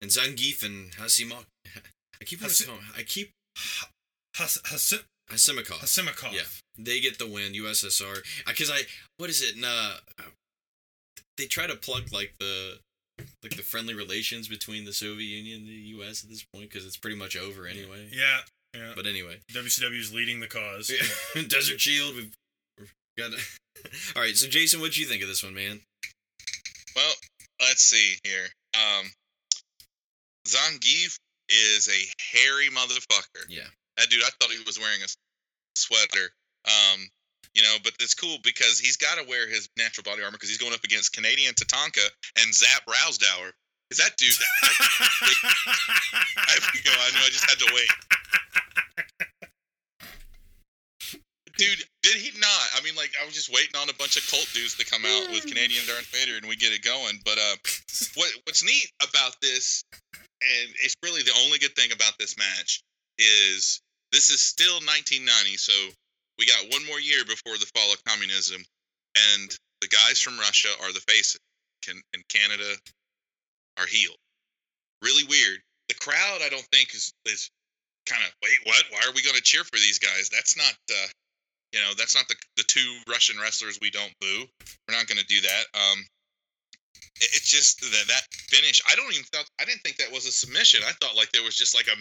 And Zangiev and Hasimok. I keep wanting to Hasi- call him- I keep Has- Has- Hasimikov. Hasimakov. Yeah, they get the win. USSR. Because I, what is it? Nah, they try to plug like the like the friendly relations between the Soviet Union and the U.S. at this point because it's pretty much over anyway. Yeah. Yeah. But anyway, WCW is leading the cause. Yeah. Desert Shield. We've got. All right, so Jason, what do you think of this one, man? Well, let's see here. Um, Zangiev is a hairy motherfucker. Yeah. That dude, I thought he was wearing a s- sweater. Um, you know, but it's cool because he's got to wear his natural body armor because he's going up against Canadian Tatanka and Zap Rowsdower. Is that dude? I, you know, I knew I just had to wait. Dude, did he not? I mean, like, I was just waiting on a bunch of cult dudes to come out with Canadian Darth Vader, and we get it going. But uh, what what's neat about this and it's really the only good thing about this match is this is still 1990, so we got one more year before the fall of communism, and the guys from Russia are the faces, can and Canada are heel. Really weird. The crowd, I don't think is is kind of wait what? Why are we going to cheer for these guys? That's not. Uh, you know, that's not the the two Russian wrestlers we don't boo. We're not going to do that. Um, it's just that that finish. I don't even thought. I didn't think that was a submission. I thought like there was just like a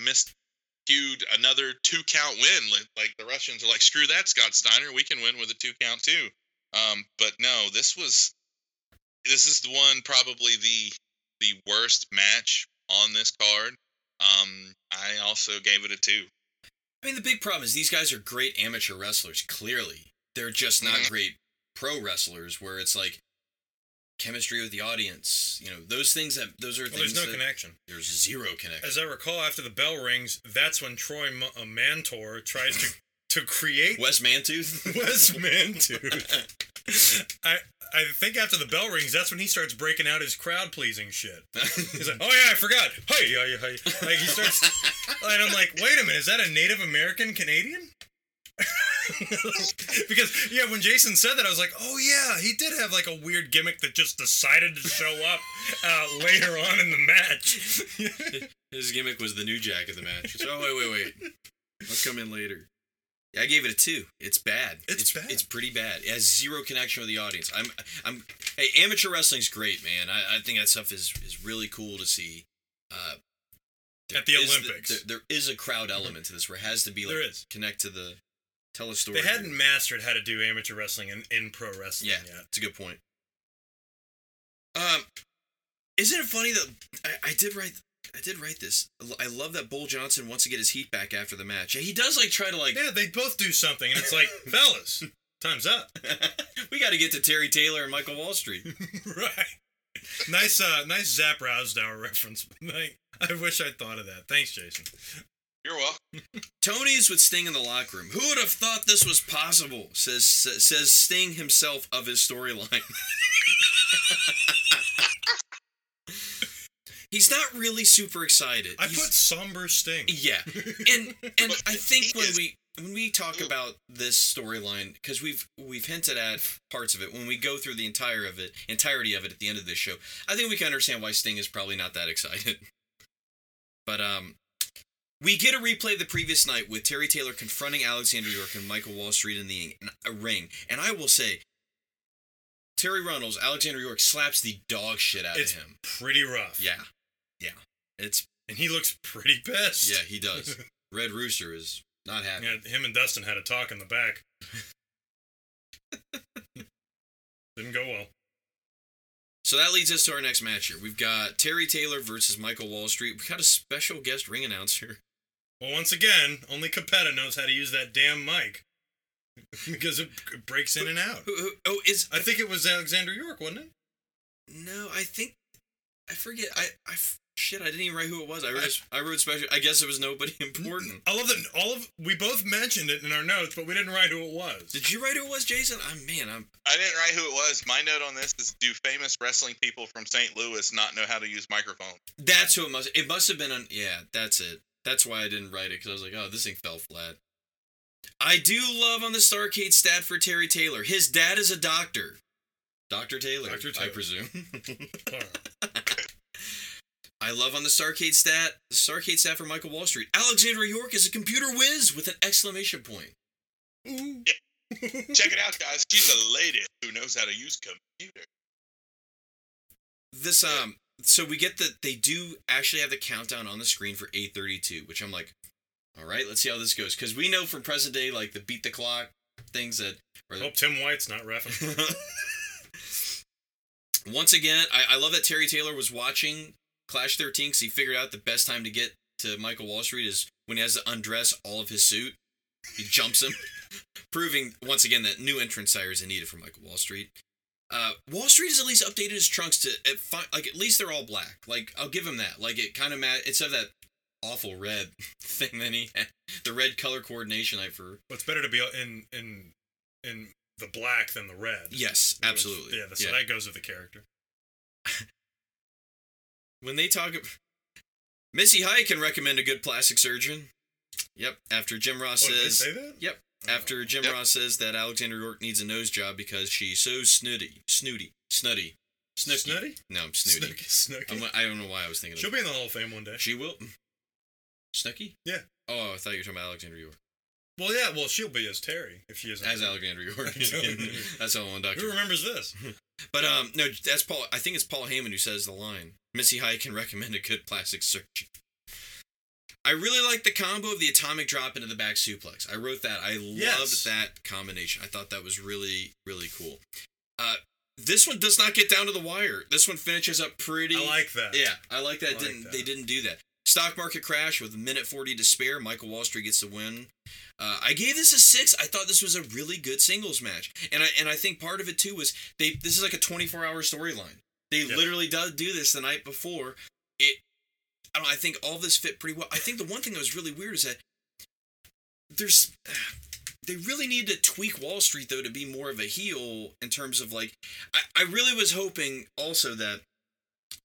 miscued another two count win. Like, the Russians are like, screw that, Scott Steiner. We can win with a two count too. Um, but no, this was. This is the one probably the the worst match on this card. Um, I also gave it a two. I mean, the big problem is these guys are great amateur wrestlers. Clearly, they're just not Mhm. great pro wrestlers. Where it's like chemistry with the audience. You know, those things that those are Well, things there's no connection. there's zero connection. As I recall, after the bell rings, that's when Troy M- uh, Montour tries to to create Wes Mantooth. Wes Mantooth. I I think after the bell rings, that's when he starts breaking out his crowd pleasing shit. He's like, "Oh yeah, I forgot." Hey, yeah, yeah, hey. Like he starts, and I'm like, "Wait a minute, is that a Native American Canadian?" because yeah, when Jason said that, I was like, "Oh yeah, he did have like a weird gimmick that just decided to show up uh, later on in the match." His gimmick was the new Jack of the match. So, oh wait, wait, wait. I'll come in later. Yeah, I gave it a two. It's bad. It's bad. It's pretty bad. It has zero connection with the audience. I'm, I'm. Hey, amateur wrestling's great, man. I, I think that stuff is is really cool to see. Uh, At the Olympics. there, there is a crowd element to this where it has to be like There is. connect to the tell a story. They hadn't mastered how to do amateur wrestling in, in pro wrestling Yeah, yet. it's a good point. Um, isn't it funny that I, I did write I did write this. I love that Bull Johnson wants to get his heat back after the match. Yeah, he does like try to like. Yeah, they both do something, and it's like, fellas, time's up. we got to get to Terry Taylor and Michael Wallstreet. right. Nice, uh, nice Zap Rowsdower reference. Like, I wish I'd thought of that. Thanks, Jason. You're welcome. Tony's with Sting in the locker room. Who would have thought this was possible? Says says Sting himself of his storyline. He's not really super excited. I He's- put somber sting. Yeah, and and I think he when is- we when we talk about this storyline, because we've we've hinted at parts of it when we go through the entire of it, entirety of it at the end of this show, I think we can understand why Sting is probably not that excited. But um, we get a replay of the previous night with Terry Taylor confronting Alexandra York and Michael Wallstreet in the ring, and I will say. Terry Runnels, Alexandra York slaps the dog shit out It's of him. pretty rough. Yeah, yeah, it's And he looks pretty pissed. yeah, he does. Red Rooster is not happy. Yeah, him and Dustin had a talk in the back. Didn't go well. So that leads us to our next match here. We've got Terry Taylor versus Michael Wallstreet. We've got a special guest ring announcer. Well, once again, only Cappetta knows how to use that damn mic. because it it breaks in and out. Who, who, oh, is I think it was Alexandra York, wasn't it? no? I think I forget. I I shit. I didn't even write who it was. I wrote. I wrote special. I guess it was nobody important. I love that all of we both mentioned it in our notes, but we didn't write who it was. Did you write who it was, Jason? I'm man. I'm. I didn't write who it was. My note on this is: Do famous wrestling people from St. Louis not know how to use microphones? That's who it must. It must have been on. Yeah, that's it. That's why I didn't write it because I was like, oh, this thing fell flat. I do love on the Starrcade stat for Terry Taylor. His dad is a doctor. Dr. Taylor, Dr. Taylor. I presume. I love on the Starrcade stat, the Starrcade stat for Michael Wallstreet. Alexandra York is a computer whiz with an exclamation point. Ooh. Check it out, guys. She's a lady who knows how to use computer. This um, so we get that they do actually have the countdown on the screen for 8:32, which I'm like, all right, let's see how this goes because we know from present day like the beat the clock things that. Or Hope oh, Tim White's not refing. Once again, I, I love that Terry Taylor was watching Clash 13 because he figured out the best time to get to Michael Wallstreet is when he has to undress all of his suit. He jumps him, proving once again that new entrance tires are needed for Michael Wallstreet. Uh, Wallstreet has at least updated his trunks to at fi- like at least they're all black. Like I'll give him that. Like it kind of mat instead of that awful red thing that he had, the red color coordination I for Well, it's better to be in in in the black than the red. yes was- absolutely Yeah, so that goes with the character. when they talk Missy Hyatt can recommend a good plastic surgeon. Yep. After Jim Ross Oh, says, say that? Yep. After Jim Yep. Ross says that Alexandra York needs a nose job because she's so snooty, snooty, snooty, snooky. Snooty? No, I'm snooty. Snooky. Snooky. I'm, I don't know why I was thinking She'll of. be in the Hall of Fame one day. She will. Snooky? Yeah. Oh, I thought you were talking about Alexandra York. Well, yeah. Well, she'll be as Terry if she isn't. As Alexandra York. That's all one doctor. Who remembers this? But um, no, that's Paul. I think it's Paul Heyman who says the line. Missy Hyatt can recommend a good plastic surgeon. I really like the combo of the atomic drop into the back suplex. I wrote that. I Yes. loved that combination. I thought that was really, really cool. Uh, this one does not get down to the wire. This one finishes up pretty. I like that. Yeah, I like that. I like didn't that. they didn't do that? Stock market crash with a minute forty to spare. Michael Wallstreet gets the win. Uh, I gave this a six. I thought this was a really good singles match, and I and I think part of it too was they. This is like a twenty four hour storyline. They Yeah. literally does do this the night before. It. I don't. know, I think all this fit pretty well. I think the one thing that was really weird is that there's. They really need to tweak Wallstreet though to be more of a heel in terms of like. I, I really was hoping also that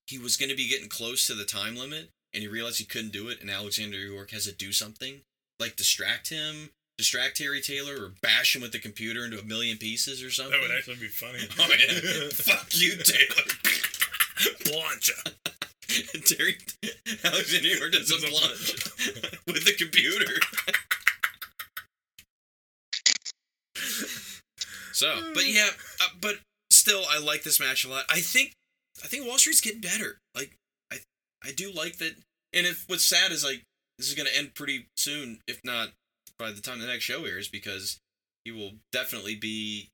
he was going to be getting close to the time limit and he realized he couldn't do it and Alexandra York has to do something like distract him, distract Terry Taylor or bash him with the computer into a million pieces or something. That would actually be funny. Oh yeah. Fuck you, Taylor. Plancha. Terry Alexandra York does a Does a plunge with the computer. so, but yeah, uh, but still, I like this match a lot. I think, I think Wallstreet's getting better. Like, I, I do like that. And if what's sad is like this is gonna end pretty soon, if not by the time the next show airs, because he will definitely be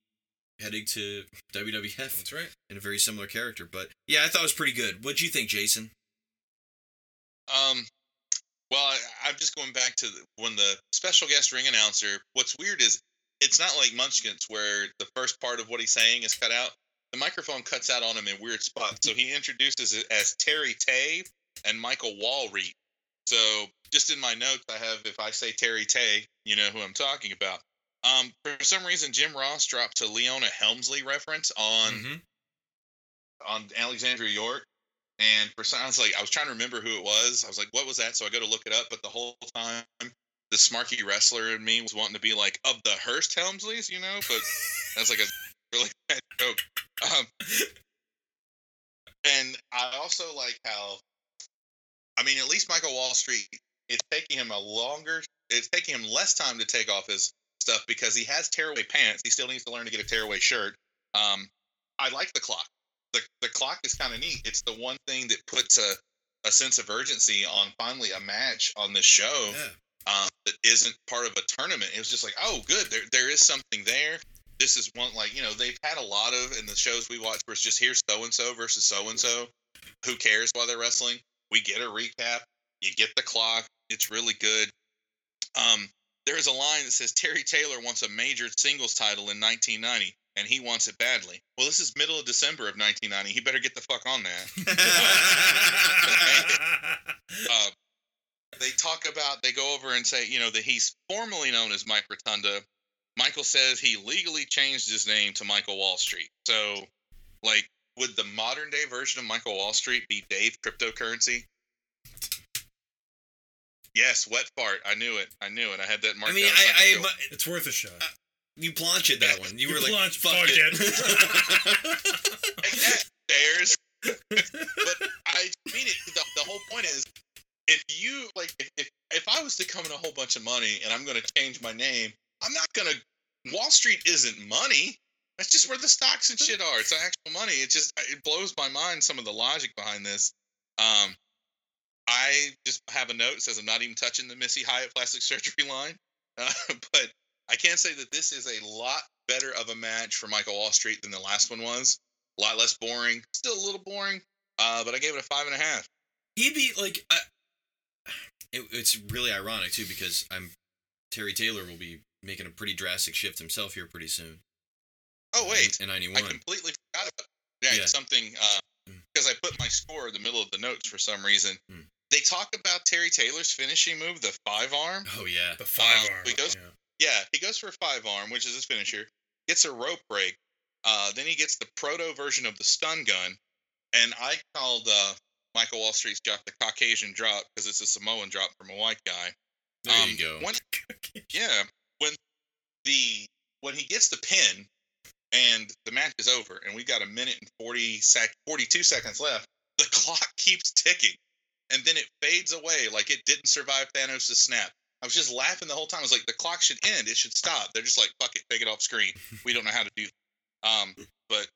heading to WWF That's right. in a very similar character. But yeah, I thought it was pretty good. What'd you think, Jason? Um, well, I, I'm just going back to the- when the special guest ring announcer. What's weird is it's not like Muchnicks where the first part of what he's saying is cut out. The microphone cuts out on him in weird spots. So he introduces it as Terry Tay and Michael Walreed. So just in my notes, I have if I say Terry Tay, you know who I'm talking about. Um, for some reason, Jim Ross dropped a Leona Helmsley reference on Mm-hmm. on Alexandria York. And for some, I was like, I was trying to remember who it was. I was like, what was that? So I go to look it up. But the whole time, the smarky wrestler in me was wanting to be like, of the Hearst Helmsleys, you know? But that's like a really bad joke. Um, and I also like how, I mean, at least Michael Wallstreet, it's taking him a longer, it's taking him less time to take off his stuff because he has tearaway pants. He still needs to learn to get a tearaway shirt. Um, I like the clock. The, the clock is kind of neat. It's the one thing that puts a, a sense of urgency on finally a match on this show Yeah. um, that isn't part of a tournament. It was just like, oh, good, there there is something there. This is one like you know they've had a lot of in the shows we watch where it's just here's so and so versus so and so. Who cares while they're wrestling? We get a recap. You get the clock. It's really good. Um, there is a line that says Terry Taylor wants a major singles title in 1990, and he wants it badly. Well, this is middle of December of 1990. He better get the fuck on that. uh, they talk about they go over and say you know that he's formally known as Mike Rotunda. Michael says he legally changed his name to Michael Wallstreet. So, like, would the modern day version of Michael Wallstreet be Dave Cryptocurrency? Yes, wet fart. I knew it. I knew it. I had that marked I mean, down. It's not I. I, it's worth a shot. you planched that one. You, You were like, planched, fuck, fuck it. Take that, Bears. but I mean it. The, the whole point is, if you like, if, if if I was to come in a whole bunch of money and I'm going to change my name, I'm not going to. Wall Street isn't money. That's just where the stocks and shit are. It's actual money. It just it blows my mind some of the logic behind this. Um, I just have a note that says I'm not even touching the Missy Hyatt plastic surgery line, uh, but I can say that this is a lot better of a match for Michael Wallstreet than the last one was. A lot less boring, still a little boring, uh, but I gave it a five and a half. He'd be like, uh, it, it's really ironic too because I'm Terry Taylor will be making a pretty drastic shift himself here pretty soon. Oh wait, in I '91. completely forgot about. Yeah, Yeah. something Mm. Because I put my score in the middle of the notes for some reason. Mm. They talk about Terry Taylor's finishing move, the five arm. Oh yeah. The five Um, arm. we goes- yeah. Yeah, he goes for a five arm, which is his finisher. Gets a rope break. Uh, then he gets the proto version of the stun gun, and I called uh, Michael Wallstreet's drop the Caucasian drop because it's a Samoan drop from a white guy. There Um, you go. When, yeah, when the when he gets the pin and the match is over, and we got a minute and 40 sec, 42 seconds left, the clock keeps ticking, and then it fades away like it didn't survive Thanos' snap. I was just laughing the whole time. I was like, the clock should end. It should stop. They're just like, fuck it, take it off screen. We don't know how to do that. Um, but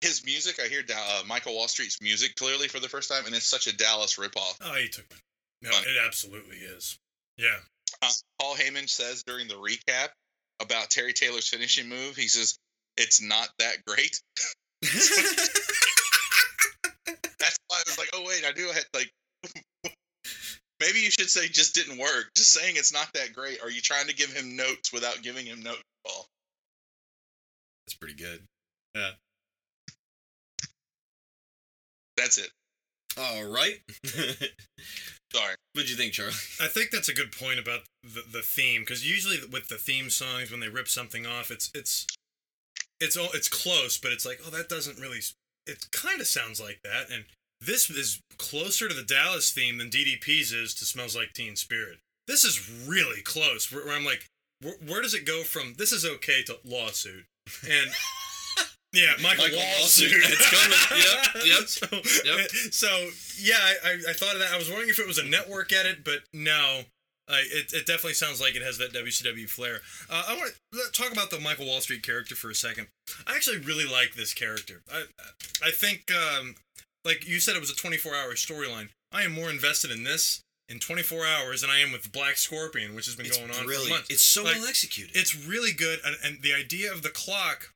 his music, I hear Da- uh, Michael Wallstreet's music clearly for the first time, and it's such a Dallas ripoff. Oh, he took it. No, Fun. it absolutely is. Yeah. Uh, Paul Heyman says during the recap about Terry Taylor's finishing move, he says, it's not that great. That's why I was like, oh, wait, I do have, like, maybe you should say just didn't work. Just saying it's not that great. Are you trying to give him notes without giving him notes, Paul? That's pretty good. Yeah. That's it. All right. Sorry. What'd you think, Charlie? I think that's a good point about the, the theme because usually with the theme songs, when they rip something off, it's it's it's all it's close, but it's like, oh, that doesn't really. It kind of sounds like that, and this is closer to the Dallas theme than DDP's is to "Smells Like Teen Spirit." This is really close. Where, where I'm like, where, where does it go from "This is okay" to lawsuit? And yeah, Michael, Michael lawsuit. Lawsuit, it's coming. Yep, yep, So, yep. so yeah, I, I, I thought of that. I was wondering if it was a network edit, but no. Uh, it, it definitely sounds like it has that WCW flair. Uh, I want to talk about the Michael Wallstreet character for a second. I actually really like this character. I I think, um, like you said, it was a 24 hour storyline. I am more invested in this in 24 hours than I am with Black Scorpion, which has been It's going on for brilliant. months. It's so Like, well executed. It's really good, and, and the idea of the clock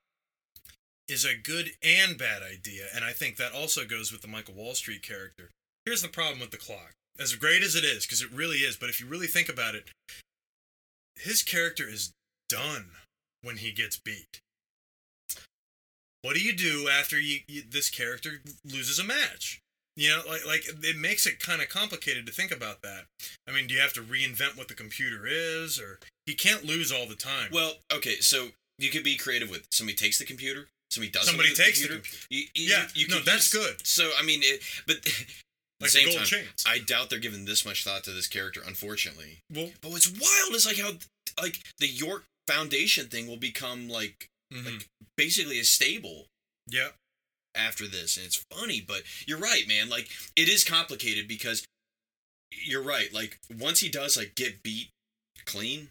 is a good and bad idea, and I think that also goes with the Michael Wallstreet character. Here's the problem with the clock. As great as it is, because it really is, but if you really think about it, his character is done when he gets beat. What do you do after you, you this character loses a match? You know, like like it makes it kind of complicated to think about that. I mean, do you have to reinvent what the computer is, or he can't lose all the time? well, okay, so you could be creative with somebody takes the computer, somebody does Somebody something with takes the computer. You, you, Yeah, you no, that's use- good. So I mean, it, but at the like same gold time, chains. I doubt they're giving this much thought to this character. Unfortunately, well, but what's wild is like how like the York Foundation thing will become like mhm. like basically a stable yeah, after this and it's funny but you're right man like it is complicated because you're right like once he does like get beat clean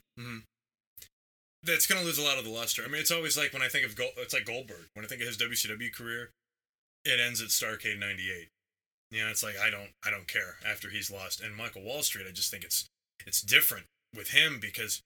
that's gonna lose a lot of the luster. I mean, it's always like when I think of Gold, it's like Goldberg. When I think of his WCW career, it ends at Starrcade '98. You know, it's like I don't, I don't care after he's lost. And Michael Wallstreet, I just think it's, it's different with him because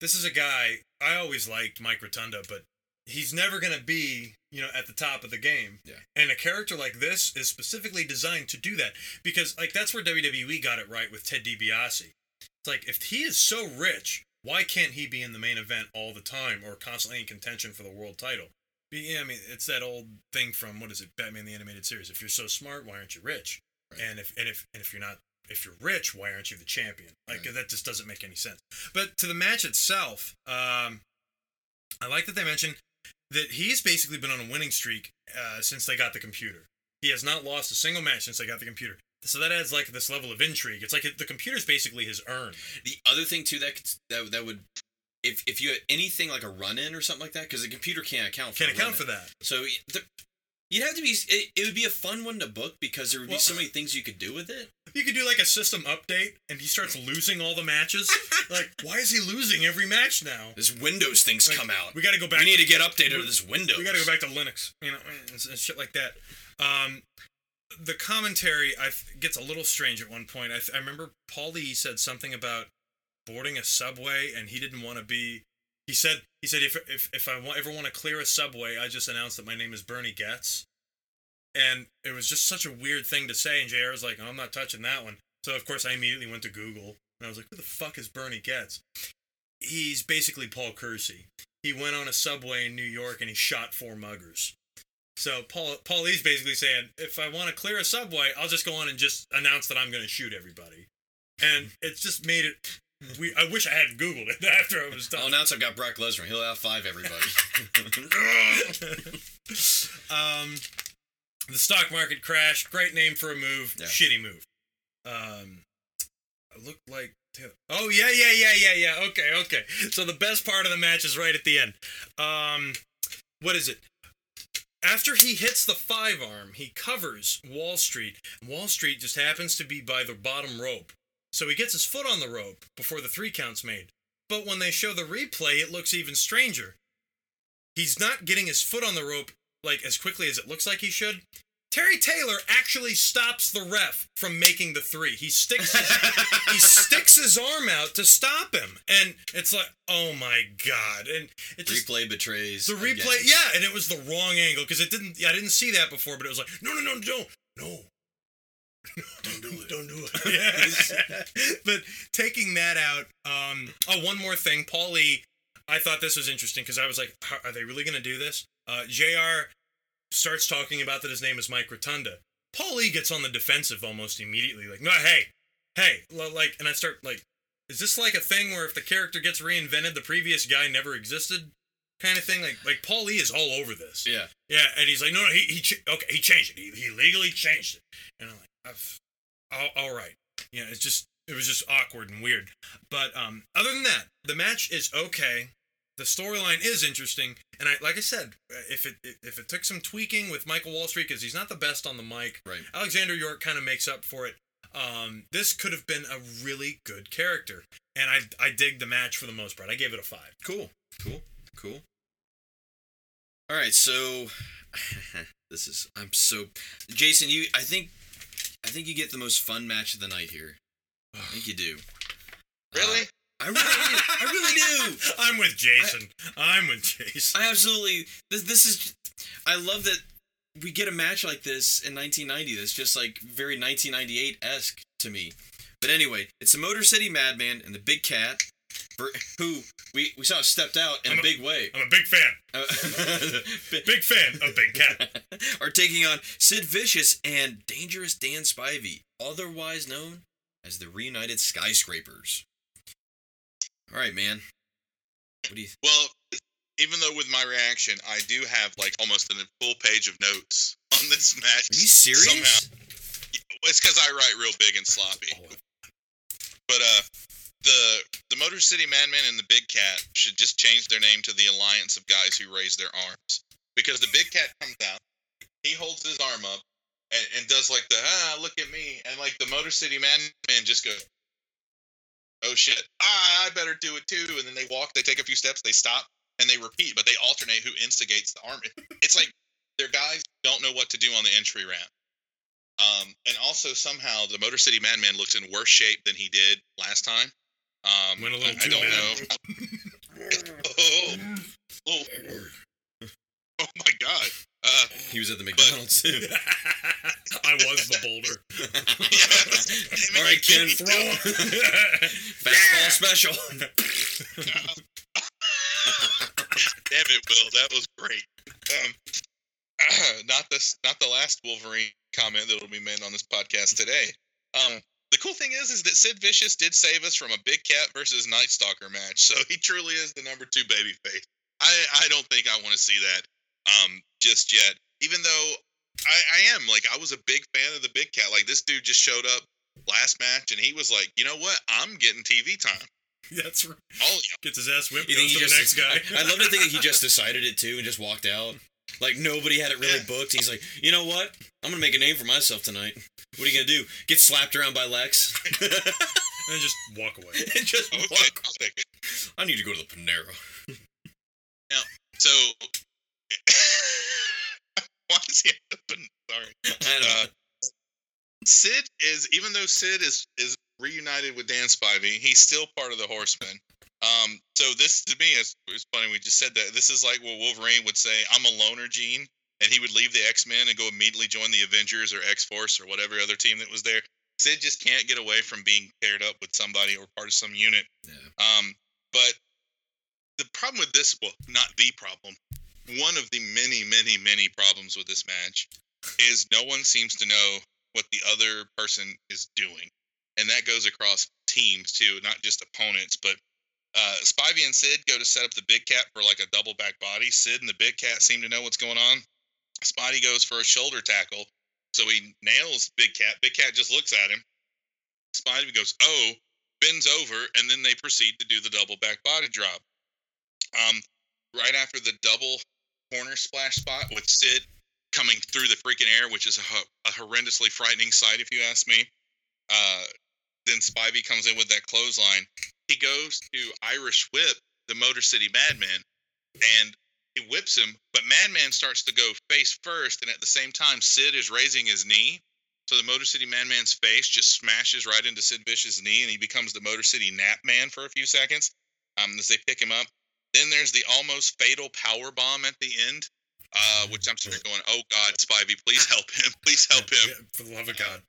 this is a guy I always liked Mike Rotunda, but he's never gonna be, you know, at the top of the game. Yeah. And a character like this is specifically designed to do that because, like, that's where WWE got it right with Ted DiBiase. It's like if he is so rich, why can't he be in the main event all the time or constantly in contention for the world title? Be- Yeah, I mean, it's that old thing from what is it, Batman the Animated Series? If you're so smart, why aren't you rich? Right. And if and if and if you're not, if you're rich, why aren't you the champion? Like Right. that just doesn't make any sense. But to the match itself, um, I like that they mentioned that he's basically been on a winning streak uh, since they got the computer. He has not lost a single match since they got the computer. So that adds like this level of intrigue. It's like the computer's basically his urn. the other thing too that could, that, that would if if you had anything like a run in or something like that because the computer can't account for Can't account for that. so the, you'd have to be it, it would be a fun one to book because there would be Well- so many things you could do with it You could do like a system update, and he starts losing all the matches. like, why is he losing every match now? this windows things Like, come out We got to go back. we need to get updated to this windows We got to go back to Linux, you know, and, and shit like that. Um, the commentary I th- gets a little strange at one point. I, th- I remember Paulie said something about boarding a subway, and he didn't want to be. He said he said if if if I ever want to clear a subway, I just announce that my name is Bernie Goetz. And it was just such a weird thing to say, and JR was like, oh, "I'm not touching that one." So of course I immediately went to Google, and I was like, "Who the fuck is Bernie Goetz?" He's basically Paul Kersey he went on a subway in New York and he shot four muggers. So Paul Paulie's basically saying, if I want to clear a subway, I'll just go on and just announce that I'm going to shoot everybody. And it's just made it. We, I wish I hadn't Googled it after I was I'll done. announce I've got Brock Lesnar. He'll have five everybody. um, the stock market crashed. Great name for a move. Yeah. Shitty move. Um, I look like. Oh yeah, yeah, yeah, yeah, yeah. Okay, okay. So the best part of the match is right at the end. Um, what is it? After he hits the five arm, he covers Wallstreet. Wall Street just happens to be by the bottom rope. So he gets his foot on the rope before the three count's made. But when they show the replay, it looks even stranger. He's not getting his foot on the rope like as quickly as it looks like he should. Terry Taylor actually stops the ref from making the three. He sticks his, he sticks his arm out to stop him, and it's like, oh my god! And it just Replay betrays. the replay, again. yeah, and it was the wrong angle because it didn't. I didn't see that before, but it was like, no, no, no, no, no, don't do it, don't do it. Yeah. but taking that out, um, oh, one more thing, Paulie. I thought this was interesting because I was like, how, are they really going to do this? Uh, Jr. starts talking about that his name is Mike Rotunda. Paulie gets on the defensive almost immediately, like, no, hey, hey, like, and I start like, is this like a thing where if the character gets reinvented, the previous guy never existed, kind of thing? Like, like Paul E is all over this. Yeah. Yeah, and he's like, no, no, he, he ch- okay, he changed it. He, he legally changed it. And I'm like, I've, all, all right. Yeah, it's just, it was just awkward and weird. But um, other than that, the match is okay. The storyline is interesting, and I, like I said, uh, if it if it took some tweaking with Michael Wallstreet because he's not the best on the mic, Right. Alexandra York kind of makes up for it. Um, this could have been a really good character, and I I dig the match for the most part. I gave it a five. Cool. Cool. Cool. All right, so this is I'm so Jason, you I think I think you get the most fun match of the night here. I think you do. Really? Uh, I really I really do. I'm with Jason. I'm with Jason. I absolutely this this is I love that we get a match like this in 1990 that's just like very 1998 esque to me. But anyway, it's the Motor City Madman and the Big Cat, for- who we we saw stepped out in a a- big way. I'm a big fan. Uh, Big fan of Big Cat. are taking on Sid Vicious and Dangerous Dan Spivey, otherwise known as the Reunited Skyscrapers. All right, man. What do you? Well, even though with my reaction, I do have like almost a full page of notes on this match. Are you serious? Somehow. It's because I write real big and sloppy. But uh, the the Motor City Madman and the Big Cat should just change their name to the Alliance of Guys Who Raise Their Arms, because the Big Cat comes out, he holds his arm up, and, and does like the ah look at me, and like the Motor City Madman just goes, oh shit, ah I better do it too, and then they walk, they take a few steps, they stop, and they repeat, but they alternate who instigates the arm. It's like their guys don't know what to do on the entry ramp. Um, and also somehow the Motor City Madman looks in worse shape than he did last time. Um, Went a little I, I too don't know. oh, oh, oh my god. Uh, He was at the McDonald's too. I was the boulder. All right, Ken, throw fastball special. Damn it, Will. That was great. Um, not this, not the last Wolverine comment that will be made on this podcast today. Um, the cool thing is, is that Sid Vicious did save us from a Big Cat versus Night Stalker match, so he truly is the number two babyface. I, I don't think I want to see that um, just yet. Even though I, I am like, I was a big fan of the Big Cat. Like this dude just showed up last match, and he was like, you know what? I'm getting TV time. That's right. All of y'all. Gets his ass whipped. You think Goes he to the just? next guy. I, I love to think that he just decided it too and just walked out. Like nobody had it really Yeah. booked. He's like, you know what? I'm gonna make a name for myself tonight. What are you gonna do? Get slapped around by Lex? and then just walk away. and just Okay, walk. I'll take it. I need to go to the Panera. Now, so, why does he have to? put- Sorry. I don't Uh, Sid is even though Sid is is reunited with Dan Spivey, he's still part of the Horsemen. Um, so this to me is it's funny. We just said that this is like what Wolverine would say. I'm a loner, Gene, and he would leave the X Men and go immediately join the Avengers or X Force or whatever other team that was there. Sid just can't get away from being paired up with somebody or part of some unit. Yeah. Um, but the problem with this, well, not the problem, one of the many, many, many problems with this match is no one seems to know what the other person is doing. And that goes across teams too, not just opponents. But uh, Spivey and Sid go to set up the big cat for like a double back body. Sid and the big cat seem to know what's going on. Spotty goes for a shoulder tackle, so he nails Big Cat. Big Cat just looks at him. Spotty goes, "Oh," bends over, and then they proceed to do the double back body drop. Um, right after the double corner splash spot with Sid coming through the freaking air, which is a, a horrendously frightening sight, if you ask me. Uh, then Spivey comes in with that clothesline. He goes to Irish whip the Motor City Madman, and he whips him. But Madman starts to go face first, and at the same time, Sid is raising his knee. So the Motor City Madman's face just smashes right into Sid Vicious' knee, and he becomes the Motor City Nap Man for a few seconds um, as they pick him up. Then there's the almost fatal power bomb at the end, uh, which I'm sort of going, "Oh God, Spivey, please help him! Please help him!" Yeah, for the love of God.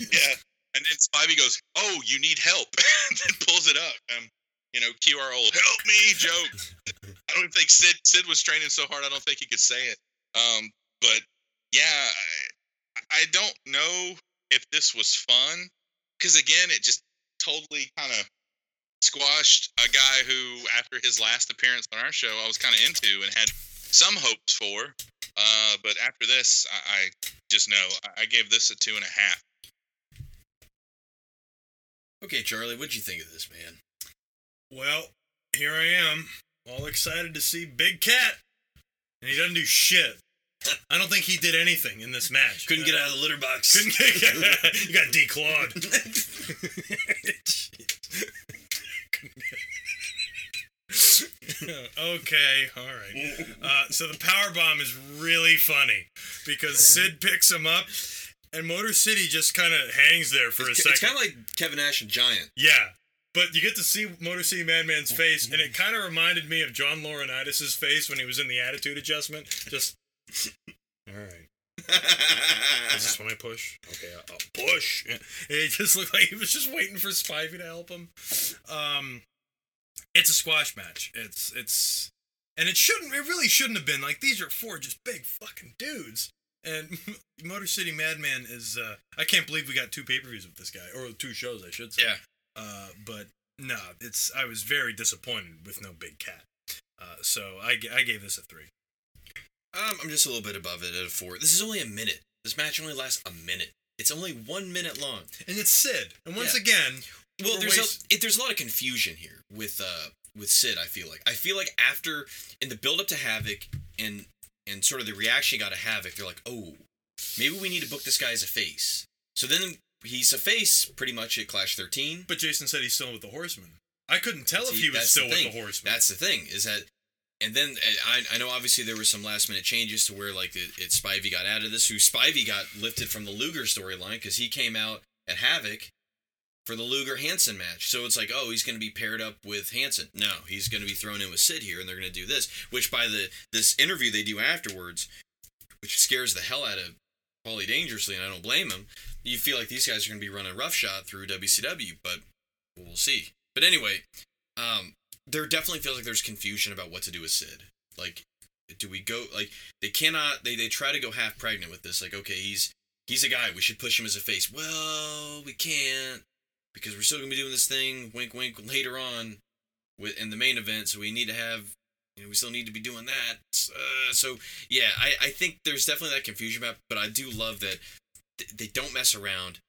yeah. And then Spivey goes, "Oh, you need help," and then pulls it up. Um, you know, our old "help me" joke. I don't think Sid Sid was training so hard. I don't think he could say it. Um, but yeah, I, I don't know if this was fun because again, it just totally kind of squashed a guy who, after his last appearance on our show, I was kind of into and had some hopes for. Uh, but after this, I, I just know I, I gave this a two and a half. Okay, Charlie, what'd you think of this, man? Well, here I am, all excited to see Big Cat, and he doesn't do shit. I don't think he did anything in this match. Couldn't get out of the litter box. Couldn't get. you got declawed. okay, all right. Uh, so the power bomb is really funny because Sid picks him up, and Motor City just kind of hangs there for a second. it's kind of like Kevin Nash and Giant. Yeah. But you get to see Motor City Madman's face, and it kind of reminded me of John Laurinaitis' face when he was in the attitude adjustment. Just, all right. Is this when I push? Okay, I'll I'll push. It just looked like he was just waiting for Spivey to help him. Um, it's a squash match. It's it's, and it shouldn't. It really shouldn't have been. Like these are four just big fucking dudes. And Motor City Madman is. Uh, I can't believe we got two pay per views with this guy, or two shows, I should say. Yeah. Uh, but no, it's. I was very disappointed with no big cat. Uh, so I, I gave this a three. Um, I'm just a little bit above it at a four. This is only a minute. This match only lasts a minute. It's only one minute long. And it's Sid. And once Yeah. again, Well, there's waste- a, it, there's a lot of confusion here with uh with Sid. I feel like I feel like after in the build up to Havoc and and sort of the reaction you got to have if you're like, oh, maybe we need to book this guy as a face. So then he's a face pretty much at Clash 13. but Jason said he's still with the Horsemen. I couldn't tell if he was still the with the Horsemen. That's the thing is that, and then I, I know obviously there were some last minute changes to where like it, it Spivey got out of this. Who Spivey got lifted from the Luger storyline because he came out at Havoc for the Luger Hansen match. So it's like, oh, he's going to be paired up with Hansen. No, he's going to be thrown in with Sid here, and they're going to do this. Which by the this interview they do afterwards, which scares the hell out of Paulie dangerously, and I don't blame him. You feel like these guys are going to be running roughshod through WCW, but we'll see. But anyway, um, there definitely feels like there's confusion about what to do with Sid. Like, do we go like they cannot? They they try to go half pregnant with this. Like, okay, he's he's a guy. We should push him as a face. Well, we can't because we're still gonna be doing this thing. Wink, wink. Later on, with in the main event, so we need to have. You know, we still need to be doing that. Uh, so yeah, I, I think there's definitely that confusion about, but I do love that th- they don't mess around.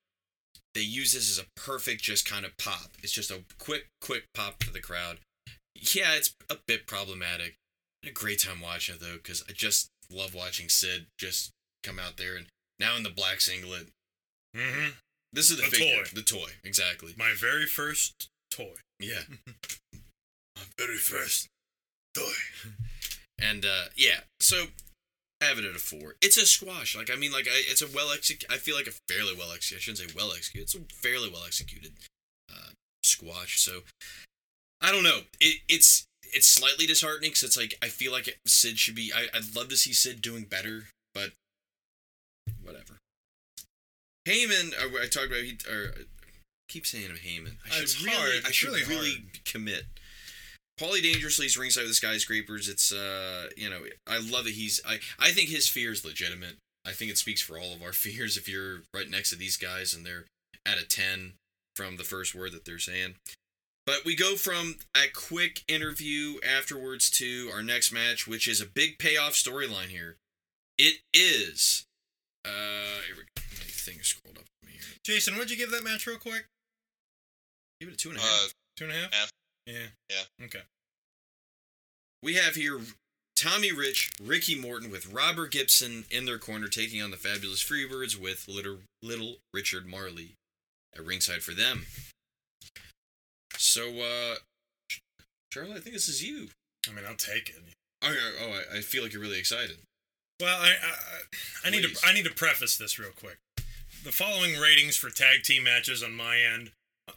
They use this as a perfect just kind of pop. It's just a quick, quick pop for the crowd. Yeah, it's a bit problematic. A great time watching it though, because I just love watching Sid just come out there and now in the black singlet. hmm This is the, figure, toy. the toy, exactly. My very first toy. Yeah, My very first toy. and uh yeah, so I have it at a four. It's a squash. Like I mean, like I, it's a well executed. I feel like a fairly well executed. I shouldn't say well executed. It's a fairly well executed uh, squash. So I don't know. It, it's it's slightly disheartening because it's like I feel like Sid should be. I, I'd love to see Sid doing better, but whatever. Heyman, uh, I talked about. He, or I keep saying him Heyman. I should It's really. hard. I should really really commit. Paulie Dangerously is ringside with the skyscrapers. It's uh, you know, I love that he's. I I think his fear is legitimate. I think it speaks for all of our fears if you're right next to these guys and they're at a ten from the first word that they're saying. But we go from a quick interview afterwards to our next match, which is a big payoff storyline here. It is. Uh, here we go. My thing scrolled up for me here. Jason, what'd you give that match real quick? Give it a two and a half. Uh, Two and a half. Half. Yeah. Yeah. Okay. we have here Tommy Rich, Ricky Morton with Robert Gibson in their corner, taking on the Fabulous Freebirds with little little Richard Marley at ringside for them. So, uh, Charlie, I think this is you. I mean, I'll take it. Oh, oh, I- I feel like you're really excited. Well, I I, I need to I need to preface this real quick. The following ratings for tag team matches on my end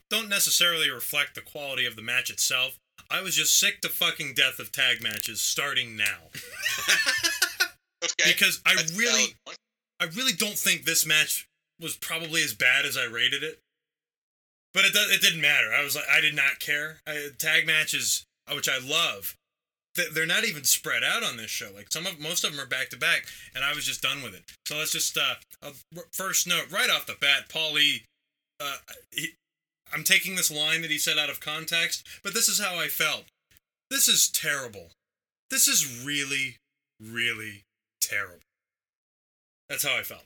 don't necessarily reflect the quality of the match itself. I was just sick to fucking death of tag matches starting now Okay. because I That's really. I really don't think this match was probably as bad as I rated it. But it it didn't matter. I was like I did not care. I, tag matches, uh, which I love, they're not even spread out on this show. Like some of most of them are back to back, and I was just done with it. So let's just uh, first note right off the bat, Paulie. Uh, he, I'm taking this line that he said out of context, but this is how I felt. This is terrible. This is really, really terrible. That's how I felt.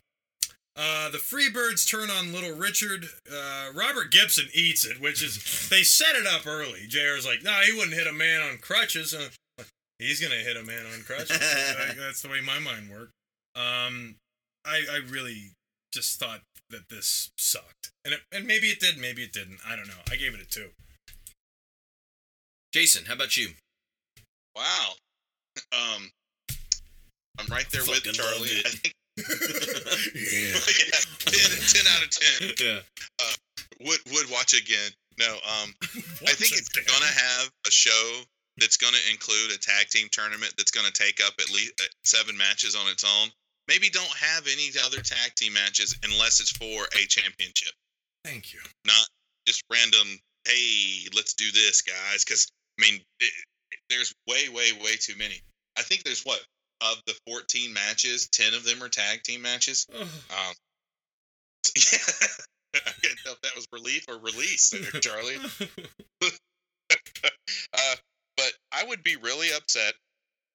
Uh, the Freebirds turn on Little Richard. Uh, Robert Gibson eats it, which is they set it up early. JR's like, no, he wouldn't hit a man on crutches. Uh, he's gonna hit a man on crutches. Like, that's the way my mind worked. Um, I I really just thought that this sucked, and it, and maybe it did, maybe it didn't. I don't know. I gave it a two. Jason, how about you? Wow. Um, I'm right there with Charlie. I think yeah. yeah, 10, 10 out of 10. Yeah. Would would watch again. No, um, I think it's gonna have a show that's gonna include a tag team tournament that's gonna take up at least uh, seven matches on its own. Maybe don't have any other tag team matches unless it's for a championship, Thank you. not just random. Hey, let's do this, guys. Because I mean, it, there's way, way, way too many. I think there's what of the 14 matches, 10 of them are tag team matches. Um, yeah. I couldn't tell if that was relief or release, there, Charlie. uh, but I would be really upset.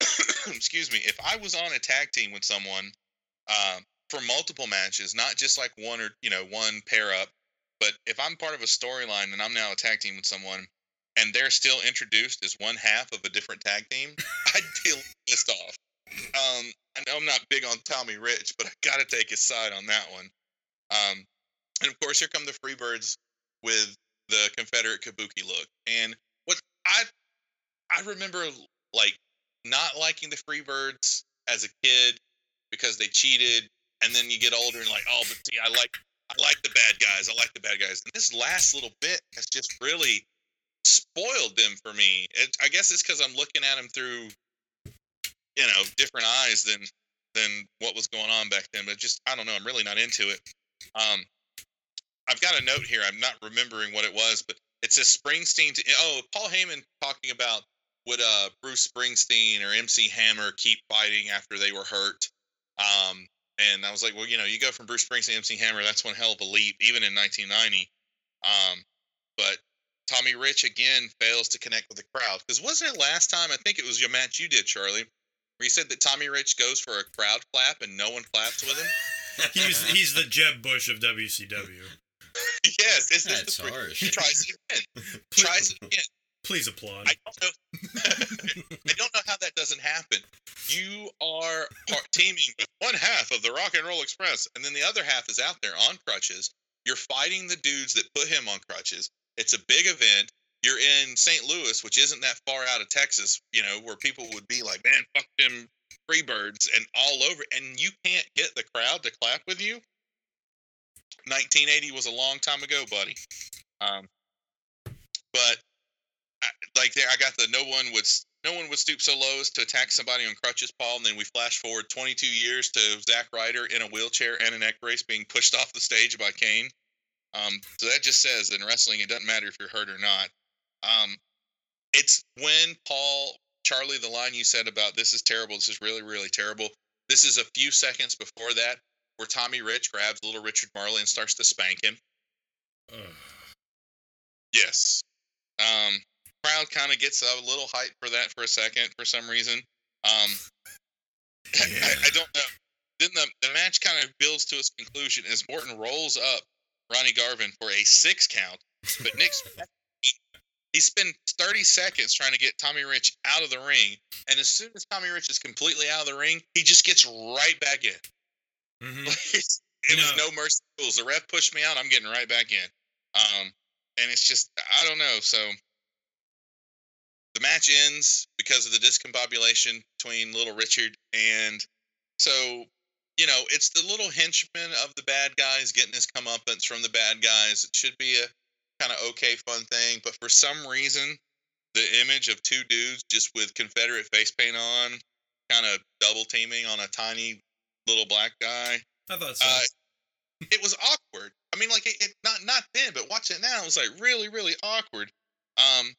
excuse me, if I was on a tag team with someone um, for multiple matches, not just like one or you know one pair up, but if I'm part of a storyline and I'm now a tag team with someone, and they're still introduced as one half of a different tag team, I'd be pissed off. Um, I know I'm not big on Tommy Rich, but I got to take his side on that one. Um, and of course, here come the Freebirds with the Confederate Kabuki look. And what I I remember like not liking the Freebirds as a kid because they cheated, and then you get older and like, oh, but see, I like I like the bad guys. I like the bad guys. And this last little bit has just really spoiled them for me. It, I guess it's because I'm looking at them through you know different eyes than than what was going on back then. But just I don't know. I'm really not into it. Um, I've got a note here. I'm not remembering what it was, but it says Springsteen. To, oh, Paul Heyman talking about would uh, Bruce Springsteen or MC Hammer keep fighting after they were hurt. Um, and I was like, well, you know, you go from Bruce Springsteen to MC Hammer, that's one hell of a leap, even in 1990. Um, but Tommy Rich again fails to connect with the crowd because wasn't it last time? I think it was your match you did, Charlie, where you said that Tommy Rich goes for a crowd clap and no one claps with him. He's he's the Jeb Bush of WCW. yes, it's That's just the, harsh. He tries it again. Tries again. Please applaud. I don't know. I don't know how that doesn't happen. You are part- teaming with one half of the Rock and Roll Express, and then the other half is out there on crutches. You're fighting the dudes that put him on crutches. It's a big event. You're in St. Louis, which isn't that far out of Texas, you know, where people would be like, "Man, fuck them Freebirds," and all over, and you can't get the crowd to clap with you. 1980 was a long time ago, buddy. Um, but I, like there, I got the no one would no one would stoop so low as to attack somebody on crutches, Paul. And then we flash forward 22 years to Zack Ryder in a wheelchair and a neck brace being pushed off the stage by Kane. Um, so that just says in wrestling, it doesn't matter if you're hurt or not. Um, it's when Paul Charlie, the line you said about this is terrible, this is really really terrible. This is a few seconds before that where Tommy Rich grabs little Richard Marley and starts to spank him. Yes. Um, crowd kind of gets a little hype for that for a second for some reason. Um, I, I don't know. then the, the match kind of builds to its conclusion as Morton rolls up Ronnie Garvin for a six count. But Nick's he spent 30 seconds trying to get Tommy Rich out of the ring. And as soon as Tommy Rich is completely out of the ring, he just gets right back in. Mhm. it You was know- no mercy rules. The ref pushed me out. I'm getting right back in. Um, and it's just I don't know. So the match ends because of the discombobulation between Little Richard and so you know it's the little henchman of the bad guys getting his comeuppance from the bad guys. It should be a kind of okay fun thing, but for some reason the image of two dudes just with Confederate face paint on, kind of double teaming on a tiny little black guy I thought so. uh, it was awkward. I mean, like it, it not not then, but watch it now. It was like really, really awkward. Um,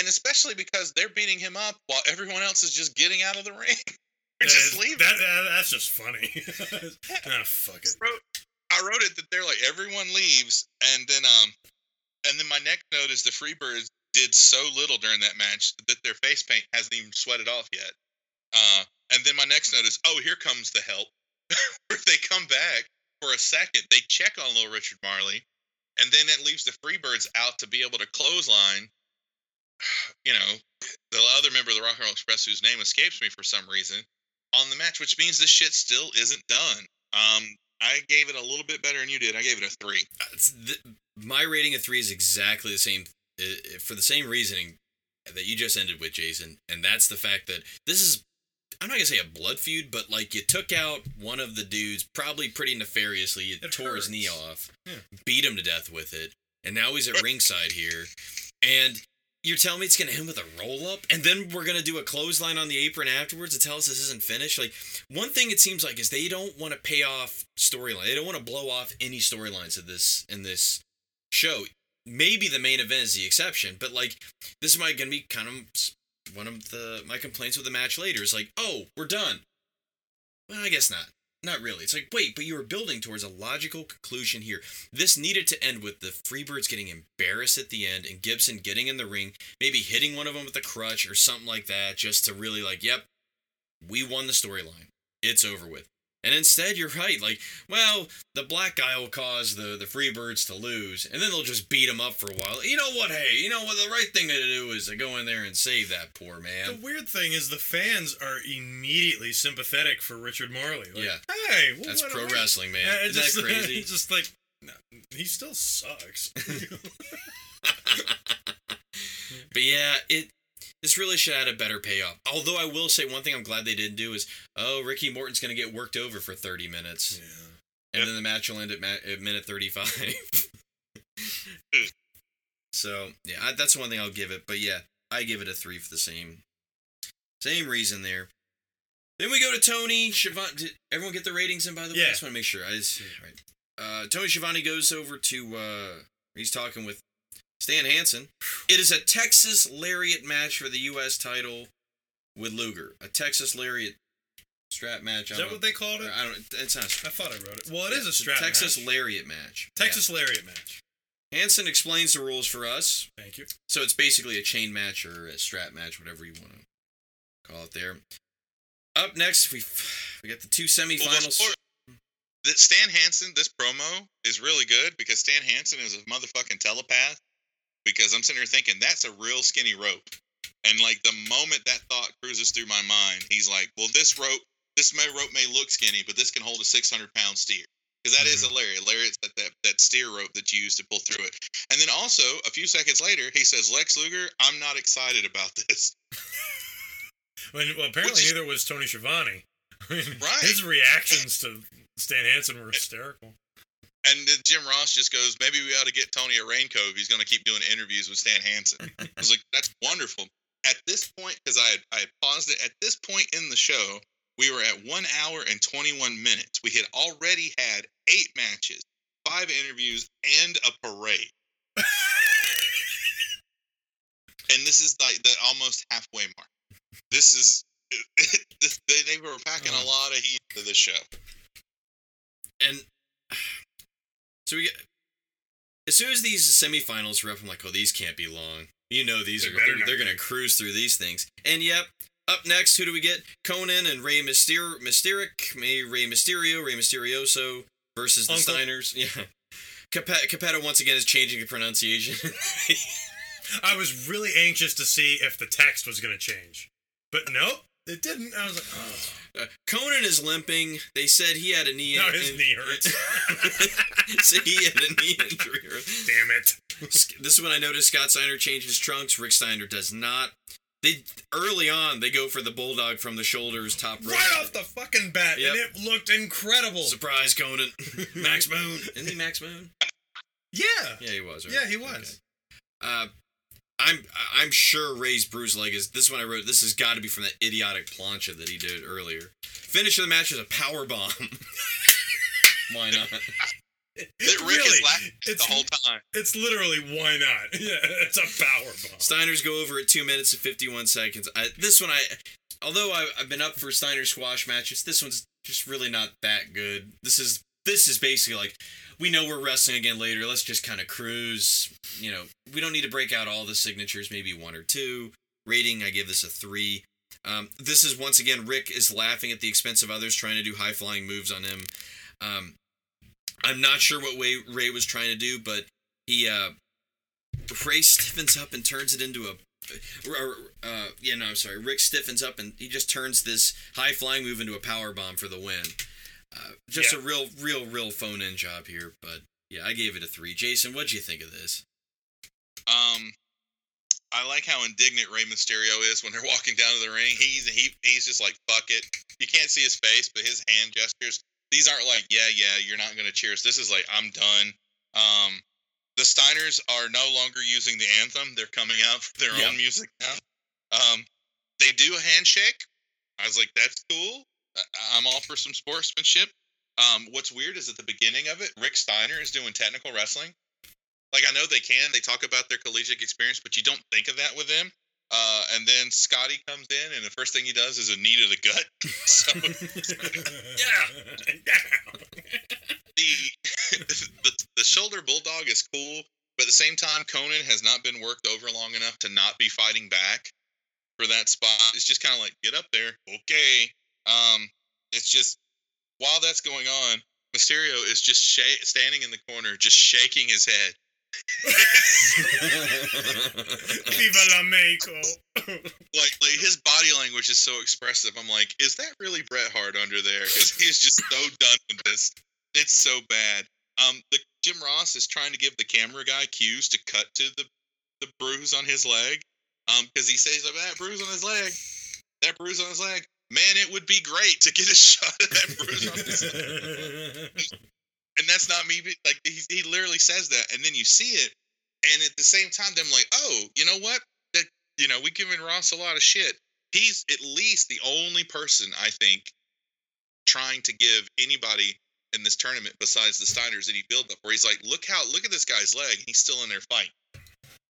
and especially because they're beating him up while everyone else is just getting out of the ring. they're That just leaving. that- that- that's just funny. fuck it. wrote, I wrote it that they're like everyone leaves, and then um, and then my next note is the Freebirds did so little during that match that their face paint hasn't even sweated off yet. Uh, and then my next note is, oh, here comes the help. Where they come back for a second, they check on little Richard Marley, and then it leaves the Freebirds out to be able to clothesline. You know, the other member of the Rock and Roll Express whose name escapes me for some reason on the match, which means this shit still isn't done. Um, I gave it a little bit better than you did. I gave it a three. Uh, the, my rating of three is exactly the same uh, for the same reasoning that you just ended with, Jason, and that's the fact that this is. I'm not gonna say a blood feud, but like you took out one of the dudes, probably pretty nefariously. You It tore his knee off, Yeah. beat him to death with it, and now he's at ringside here. And you're telling me it's gonna end with a roll up, and then we're gonna do a clothesline on the apron afterwards to tell us this isn't finished. Like one thing it seems like is they don't want to pay off storyline. They don't want to blow off any storylines of this in this show. Maybe the main event is the exception, but like this might gonna be kind of one of the my complaints with the match later is like, oh, we're done. Well, I guess not. Not really. It's like, wait, but you were building towards a logical conclusion here. This needed to end with the Freebirds getting embarrassed at the end and Gibson getting in the ring, maybe hitting one of them with a crutch or something like that, just to really like, yep, we won the storyline. It's over with. And instead, you're right. Like, well, the black guy will cause the the Freebirds to lose, and then they'll just beat him up for a while. You know what? Hey, you know what? The right thing to do is to go in there and save that poor man. The weird thing is the fans are immediately sympathetic for Richard Marley. Like, Yeah. Hey, well, That's pro wrestling, man. It's Isn't just, that crazy? just like no, he still sucks. but yeah, it this really should have had a better payoff. Although I will say one thing I'm glad they didn't do is, oh, Ricky Morton's gonna get worked over for 30 minutes, yeah. and then the match will end at, ma- at minute 35. so yeah, I, that's one thing I'll give it. But yeah, I give it a three for the same same reason there. Then we go to Tony Schiavone. Did everyone get the ratings in by the way? Yeah. I just want to make sure. I just, right. Uh, Tony Schiavone goes over to. Uh, he's talking with Stan Hansen. It is a Texas Lariat match for the U.S. title with Luger. A Texas Lariat strap match. Is I that don't- what they called it? I don't. It's not. I thought I wrote it. Well, it is Yeah, a strap Texas match. Lariat match. Texas Lariat match. Yeah. Hansen explains the rules for us. Thank you. So it's basically a chain match or a strap match, whatever you want to call it. There. Up next, we we got the two semifinals. before- that Stan Hansen, this promo is really good because Stan Hansen is a motherfucking telepath. Because I'm sitting here thinking that's a real skinny rope, and like the moment that thought cruises through my mind, he's like, "Well, this rope, this may rope may look skinny, but this can hold a 600 pound steer." Because that is a lariat. Lariat's that, that that steer rope that you use to pull through it. And then also a few seconds later, he says, "Lex Luger, I'm not excited about this." Well, apparently Which is- neither was Tony Schiavone. I mean, Right. His reactions to Stan Hansen were hysterical. And then Jim Ross just goes, maybe we ought to get Tony a raincoat he's going to keep doing interviews with Stan Hansen. I was like, that's wonderful. At this point, because I had, I had paused it, at this point in the show, we were at one hour and 21 minutes. We had already had eight matches, five interviews, and a parade. and this is like the almost halfway mark. This is, this, they, they were packing a lot of heat to this show. and so we get as soon as these semifinals were up, I'm like, oh, these can't be long. You know, these They are they're, they're gonna cruise through these things. And yep, Up next, who do we get? Konnan and Rey Myster- Mysteric, May Rey Mysterio, Rey Mysterioso versus the Uncle. Steiners. Yeah. Cappetta, Cappetta once again is changing the pronunciation. I was really anxious to see if the text was going to change, but nope, it didn't. I was like, oh, Uh, Konnan is limping. They said he had a knee. no, in- his knee hurts. so he had a knee injury. Damn it! This is when I noticed Scott Steiner changed his trunks. Rick Steiner does not. They early on they go for the bulldog from the shoulders, top rope. Right off the fucking bat, Yep. and it looked incredible. Surprise, Konnan. Max Moon. Isn't he Max Moon? Yeah, Yeah, he was. Right? yeah, he was. Okay. Uh, I'm I'm sure Rey's bruised leg is this one I wrote. This has got to be from that idiotic plancha that he did earlier. Finish of the match is a power bomb. Why not? That Rick really, is laughing it's the whole time. it's literally why not? Yeah, it's a power bomb. Steiners go over at two minutes and fifty one seconds. I, this one I, although I, I've been up for Steiner squash matches, this one's just really not that good. This is this is basically like we know we're wrestling again later. Let's just kind of cruise. You know, we don't need to break out all the signatures. Maybe one or two. Rating, I give this a three. Um, this is once again Rick is laughing at the expense of others trying to do high flying moves on him. Um, I'm not sure what way Rey was trying to do, but he uh, Rey stiffens up and turns it into a. Uh, yeah, no, I'm sorry. Rick stiffens up and he just turns this high flying move into a power bomb for the win. Uh, just Yeah. a real, real, real phone in job here, but yeah, I gave it a three. Jason, what'd you think of this? Um, I like how indignant Rey Mysterio is when they're walking down to the ring. He's he he's just like fuck it. You can't see his face, but his hand gestures. These aren't like yeah yeah you're not gonna cheers. This is like I'm done. Um, the Steiners are no longer using the anthem. They're coming out for their Yeah. own music now. Um, they do a handshake. I was like that's cool. I'm all for some sportsmanship. Um, what's weird is at the beginning of it, Rick Steiner is doing technical wrestling. Like I know they can, they talk about their collegiate experience, but you don't think of that with them. Uh, and then Scotty comes in, and the first thing he does is a knee to the gut. so the, the the shoulder bulldog is cool, but at the same time, Konnan has not been worked over long enough to not be fighting back for that spot. It's just kind of like get up there, okay. Um, it's just while that's going on, Mysterio is just sh- standing in the corner, just shaking his head. Viva la Mexico. like like his body language is so expressive. I'm like, is that really Bret Hart under there? Because he's just so done with this. It's so bad. Um, the Jim Ross is trying to give the camera guy cues to cut to the the bruise on his leg. Um, because he says that bruise on his leg, that bruise on his leg. Man, it would be great to get a shot of that bruise and that's not me. Like he, he literally says that, and then you see it, and at the same time, I'm like, oh, you know what? That you know, we giving Ross a lot of shit. He's at least the only person I think trying to give anybody in this tournament besides the Steiners any build up where he's like, look how look at this guy's leg, he's still in there fighting.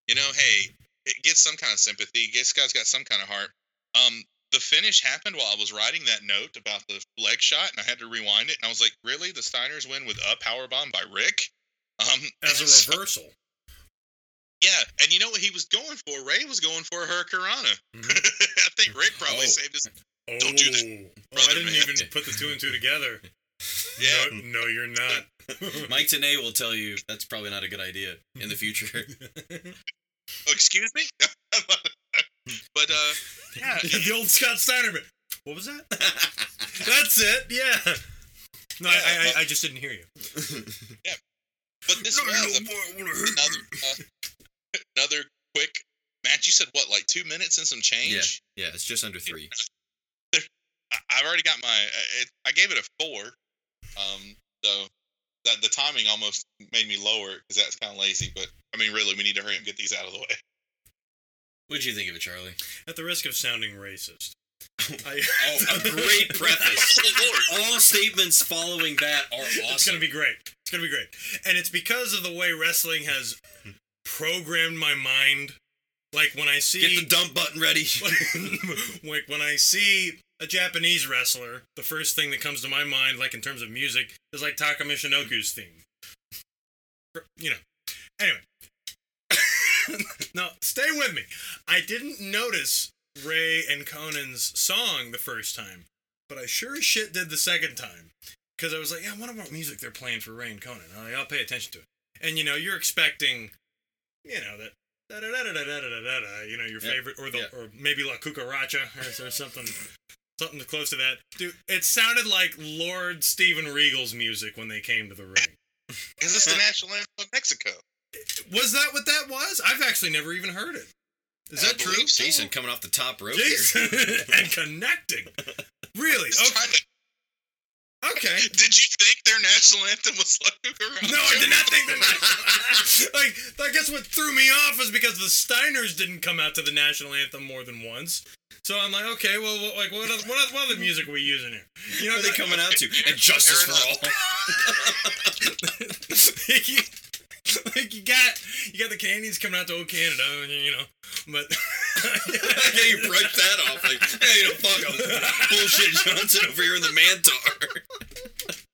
You know, hey, it gets some kind of sympathy. This guy's got some kind of heart. Um, the finish happened while I was writing that note about the leg shot, and I had to rewind it, and I was like, really, the Steiners win with a power bomb by Rick? Um, As a so- reversal. yeah, and you know what he was going for? Rey was going for a Hurricanrana. Mhm. I think Rick probably Oh. saved his. Oh, Don't do this, oh I didn't man. even put the two and two together. Yeah. No, no you're not. Mike Tenay will tell you that's probably not a good idea in the future. Oh, excuse me. but uh, yeah, the old Scott Steiner bit. What was that? That's it. Yeah. No, I, I, I just didn't hear you. Yeah, but this was a- another uh, another quick match. You said what, like two minutes and some change? yeah, yeah, it's just under three. I, I've already got my. uh, It, I gave it a four. Um, so that the timing almost made me lower because that's kind of lazy. But I mean, really, we need to hurry and get these out of the way. What'd you think of it, Charlie? At the risk of sounding racist. I, Oh, a great preface. Oh, All statements following that are awesome. It's gonna be great. It's gonna be great, and it's because of the way wrestling has programmed my mind. Like when I see Get the dump button ready. like when I see a Japanese wrestler, the first thing that comes to my mind, like in terms of music, is like Taka Michinoku's theme. You know. Anyway. no, stay with me. I didn't notice Rey and Konnan's song the first time, but I sure as shit did the second time. Because I was like, yeah, I wonder what music they're playing for Rey and Konnan. I'm Like, I'll pay attention to it. And, you know, you're expecting, you know, that Da, da, da, da da da da da. you know your yeah, favorite or the yeah. or maybe La Cucaracha or, or something something close to that. Dude, it sounded like Lord Steven Regal's music when they came to the ring. Is this the national anthem of Mexico? Was that what that was I've actually never even heard it is I that true believe so. Jason coming off the top rope Jason here. and connecting. Really? Okay. to- okay. Did you think their national anthem was La Cucaracha? No, I did not think that. like, I guess what threw me off was because the Steiners didn't come out to the national anthem more than once. So I'm like, okay, well, what, like, what other, what other, what other music are we using here? You know, What are they coming out to? And justice for all. like, you, got you got the Canadians coming out to old Canada, and, you know, but yeah, you broke that off. Like, hey, you know, fuck 'em. Bullshit Johnson over here in the Mantar.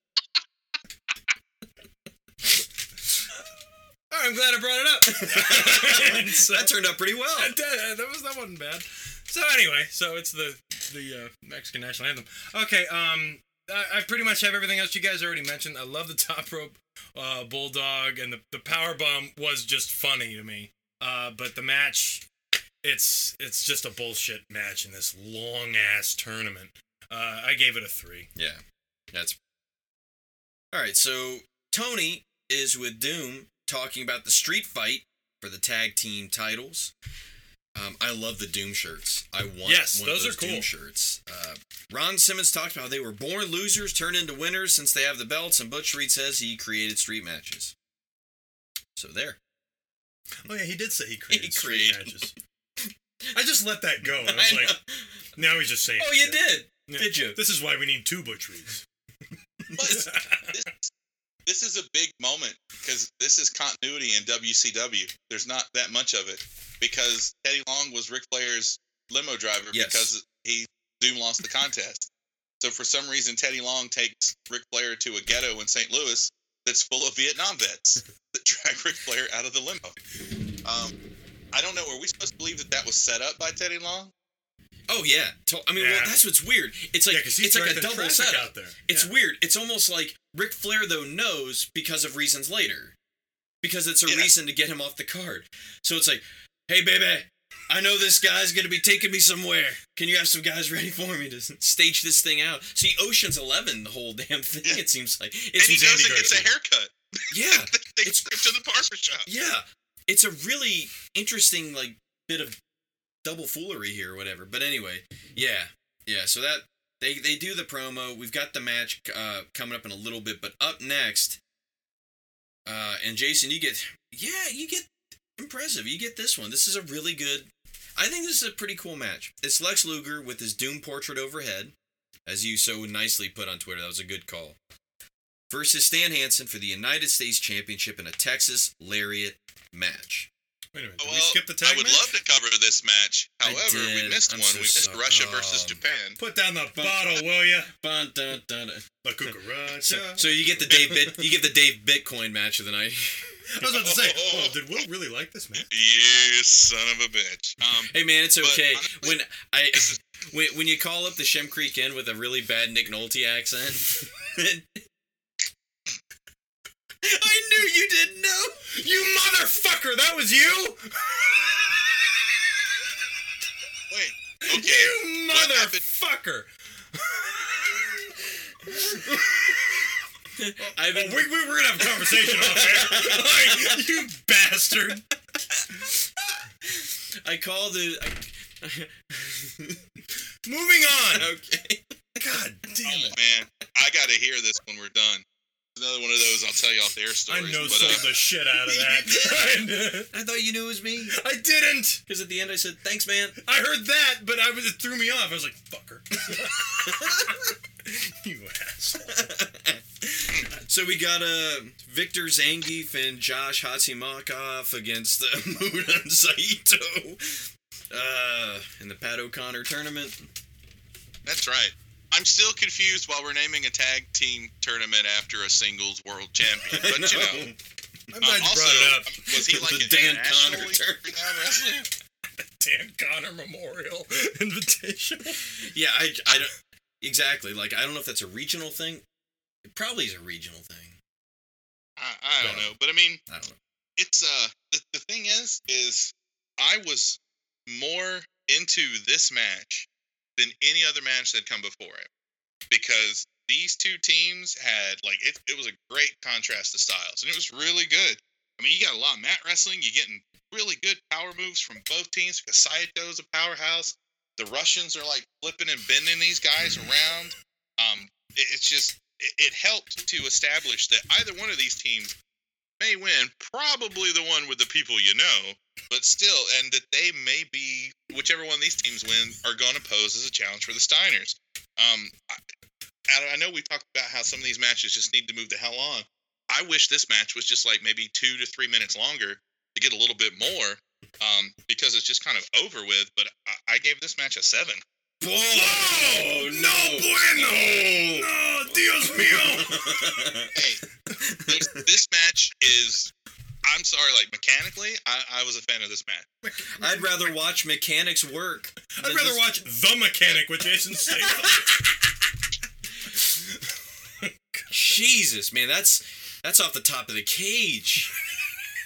All right, I'm glad I brought it up. So- that turned out pretty well. That, did- that was that wasn't bad. So anyway, so it's the the uh, Mexican national anthem. Okay, um, I, I pretty much have everything else you guys already mentioned. I love the top rope uh, bulldog, and the the power bomb was just funny to me. Uh, but the match, it's it's just a bullshit match in this long ass tournament. Uh, I gave it a three. Yeah, that's all right. So Tony is with Doom talking about the street fight for the tag team titles. Um, I love the Doom shirts. I want Yes, one those of are cool. Doom shirts. Uh, Ron Simmons talked about how they were born losers, turned into winners since they have the belts, and Butch Reed says he created street matches. So there. Oh yeah, he did say he created, He street created- matches. I just let that go. I was I like, know. now he's just saying. oh, you shit. did. Yeah. Did you? This is why we need two Butch Reeds. This, this is a big moment because this is continuity in WCW. There's not that much of it because Teddy Long was Ric Flair's limo driver Yes. because he Doom lost the contest. So for some reason, Teddy Long takes Ric Flair to a ghetto in St. Louis that's full of Vietnam vets that drag Ric Flair out of the limo. Um, I don't know. Are we supposed to believe that that was set up by Teddy Long? Oh yeah. I mean, well, that's what's weird. It's like yeah, it's like a double setup. out there. It's Yeah. weird. It's almost like Ric Flair though knows because of reasons later, because it's a Yeah. reason to get him off the card. So it's like, hey baby, I know this guy's gonna be taking me somewhere. Can you have some guys ready for me to stage this thing out? See, Ocean's Eleven, the whole damn thing. Yeah. It seems like And it's he goes and gets a haircut. yeah, they It's- to the barber shop. yeah. It's a really interesting like bit of double foolery here or whatever. But anyway, yeah, yeah. So that they they do the promo. We've got the match uh, coming up in a little bit, but up next, uh, and Jason, you get yeah, you get impressive. You get this one. This is a really good. I think this is a pretty cool match. It's Lex Luger with his Doom portrait overhead, as you so nicely put on Twitter. That was a good call. Versus Stan Hansen for the United States Championship in a Texas Lariat match. Wait a minute. Did Well, we skip the tag I would match? love to cover this match. However, we missed I'm one. so we missed sorry. Russia versus. Japan. Put down the bottle, will ya? Bun, dun, dun, dun. La cucaracha. So, so you get the Dave Bit, you get the Dave Bitcoin match of the night. I was about to say, oh, did Will really like this match? You son of a bitch. Um, Hey man, it's okay. honestly, when I when when you call up the Shem Creek Inn with a really bad Nick Nolte accent. I knew you didn't know. You motherfucker! That was you? wait. Okay. You motherfucker! I've Well, we, we, we're gonna have a conversation off air. like, you bastard! I called the. Moving on! okay. God damn Oh it. man, I got to hear this when we're done. Another one of those I'll tell you off the air I know but, sold uh, the shit out of that. I thought you knew it was me. I didn't! Because at the end I said, "Thanks, man." I heard that, but I was it threw me off. I was like, fucker. you asshole. So we got uh, Victor Zangiev and Josh Hashimikov against uh, Muta Saito uh, in the Pat O'Connor tournament. That's right. I'm still confused while we're naming a tag team tournament after a singles world champion. But you know, I'm um, glad you also, brought it up. was he like The an Dan Connor tournament. Dan Connor Memorial Invitation. Yeah, I, I don't exactly like I don't know if that's a regional thing. It probably is a regional thing. I, I don't Yeah. know, but I mean, I don't know. it's uh the, the thing is is I was more into this match than any other match that come before it because these two teams had like it, it was a great contrast of styles and it was really good. I mean, you got a lot of mat wrestling. You're getting really good power moves from both teams because Saito's a powerhouse. The Russians are like flipping and bending these guys around. Um, it, it's just it, it helped to establish that either one of these teams may win, probably the one with the people you know, but still, and that they may be whichever one of these teams win are going to pose as a challenge for the Steiners. Um, I, I know we talked about how some of these matches just need to move the hell on. I wish this match was just like maybe two to three minutes longer to get a little bit more, um, because it's just kind of over with. But I, I gave this match a seven. Whoa! no bueno! No, Dios mío! Hey, this, this match is. I'm sorry, like mechanically, I, I was a fan of this match. I'd rather watch mechanics work. I'd rather just- watch The Mechanic with Jason Statham. Jesus, man, that's that's off the top of the cage.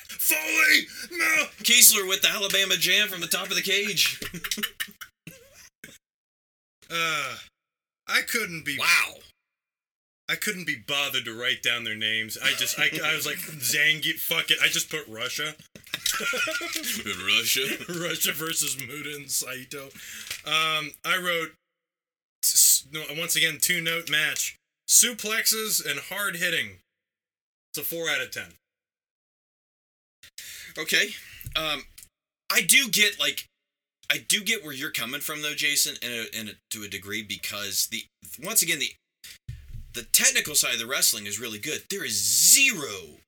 Foley! No! Kiesler with the Alabama Jam from the top of the cage. Uh, I couldn't be. Wow. I couldn't be bothered to write down their names. I just, I, I was like, Zangi, fuck it. I just put Russia. Russia. Russia versus Muta and Saito. Um, I wrote, once again, two note match. Suplexes and hard hitting. It's a 4 out of 10. Okay. Um, I do get like, I do get where you're coming from though, Jason, in a, in a, to a degree because the once again the the technical side of the wrestling is really good. There is zero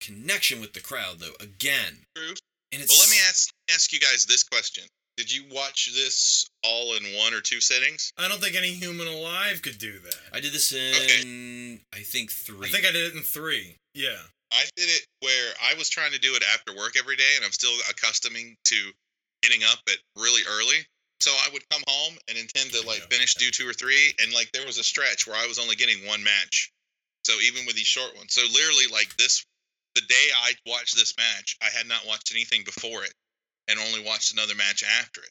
connection with the crowd though. Again, True. and it's Well, let me ask ask you guys this question: Did you watch this all in one or two settings? I don't think any human alive could do that. I did this in okay. I think three. I think I did it in three. Yeah. I did it where I was trying to do it after work every day, and I'm still accustoming to getting up at really early. So I would come home and intend to like Yeah. finish do two or three, and like there was a stretch where I was only getting one match. So even with these short ones, so literally like this, the day I watched this match, I had not watched anything before it, and only watched another match after it.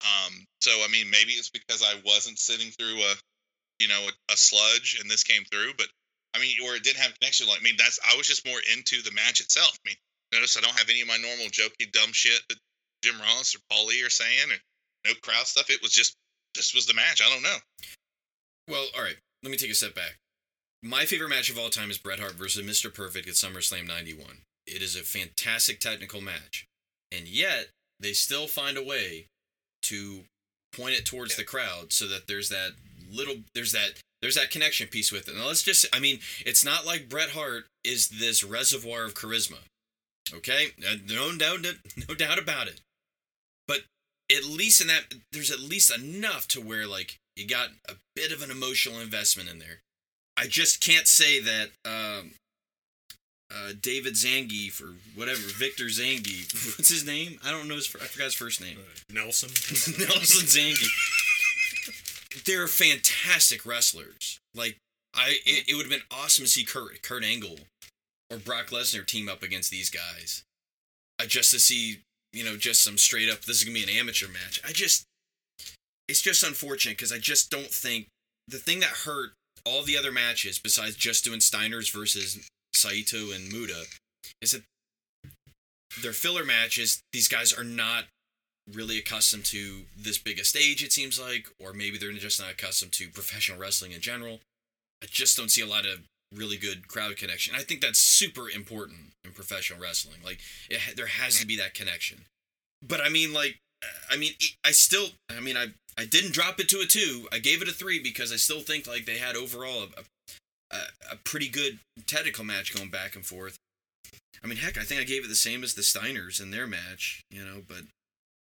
Um, so I mean, maybe it's because I wasn't sitting through a, you know, a, a sludge, and this came through, but I mean, or it didn't have connection. Like, I mean, that's I was just more into the match itself. I mean, notice I don't have any of my normal jokey dumb shit that Jim Ross or Paulie are saying, and no crowd stuff. It was just this was the match. I don't know. Well, all right. Let me take a step back. My favorite match of all time is Bret Hart versus Mr. Perfect at SummerSlam 91. It is a fantastic technical match. And yet, they still find a way to point it towards the crowd so that there's that little there's that there's that connection piece with it. Now let's just I mean, it's not like Bret Hart is this reservoir of charisma. Okay? Uh, No doubt no doubt about it. But at least in that there's at least enough to where like you got a bit of an emotional investment in there. I just can't say that um, uh, David Zangi for whatever Victor Zangi, what's his name? I don't know his. I forgot his first name. Nelson. Nelson Zangi. They're fantastic wrestlers. Like I, it, it would have been awesome to see Kurt Kurt Angle or Brock Lesnar team up against these guys. Uh, just to see, you know, just some straight up. This is gonna be an amateur match. I just, it's just unfortunate because I just don't think the thing that hurt all the other matches besides just doing Steiners versus Saito and Muta is that their filler matches. These guys are not really accustomed to this big a stage, it seems like, or maybe they're just not accustomed to professional wrestling in general. I just don't see a lot of really good crowd connection. I think that's super important in professional wrestling. Like, it, there has to be that connection. But I mean, like, I mean, I still, I mean, I I didn't drop it to a two. I gave it a three because I still think like they had overall a, a, a pretty good technical match going back and forth. I mean, heck, I think I gave it the same as the Steiners in their match, you know, but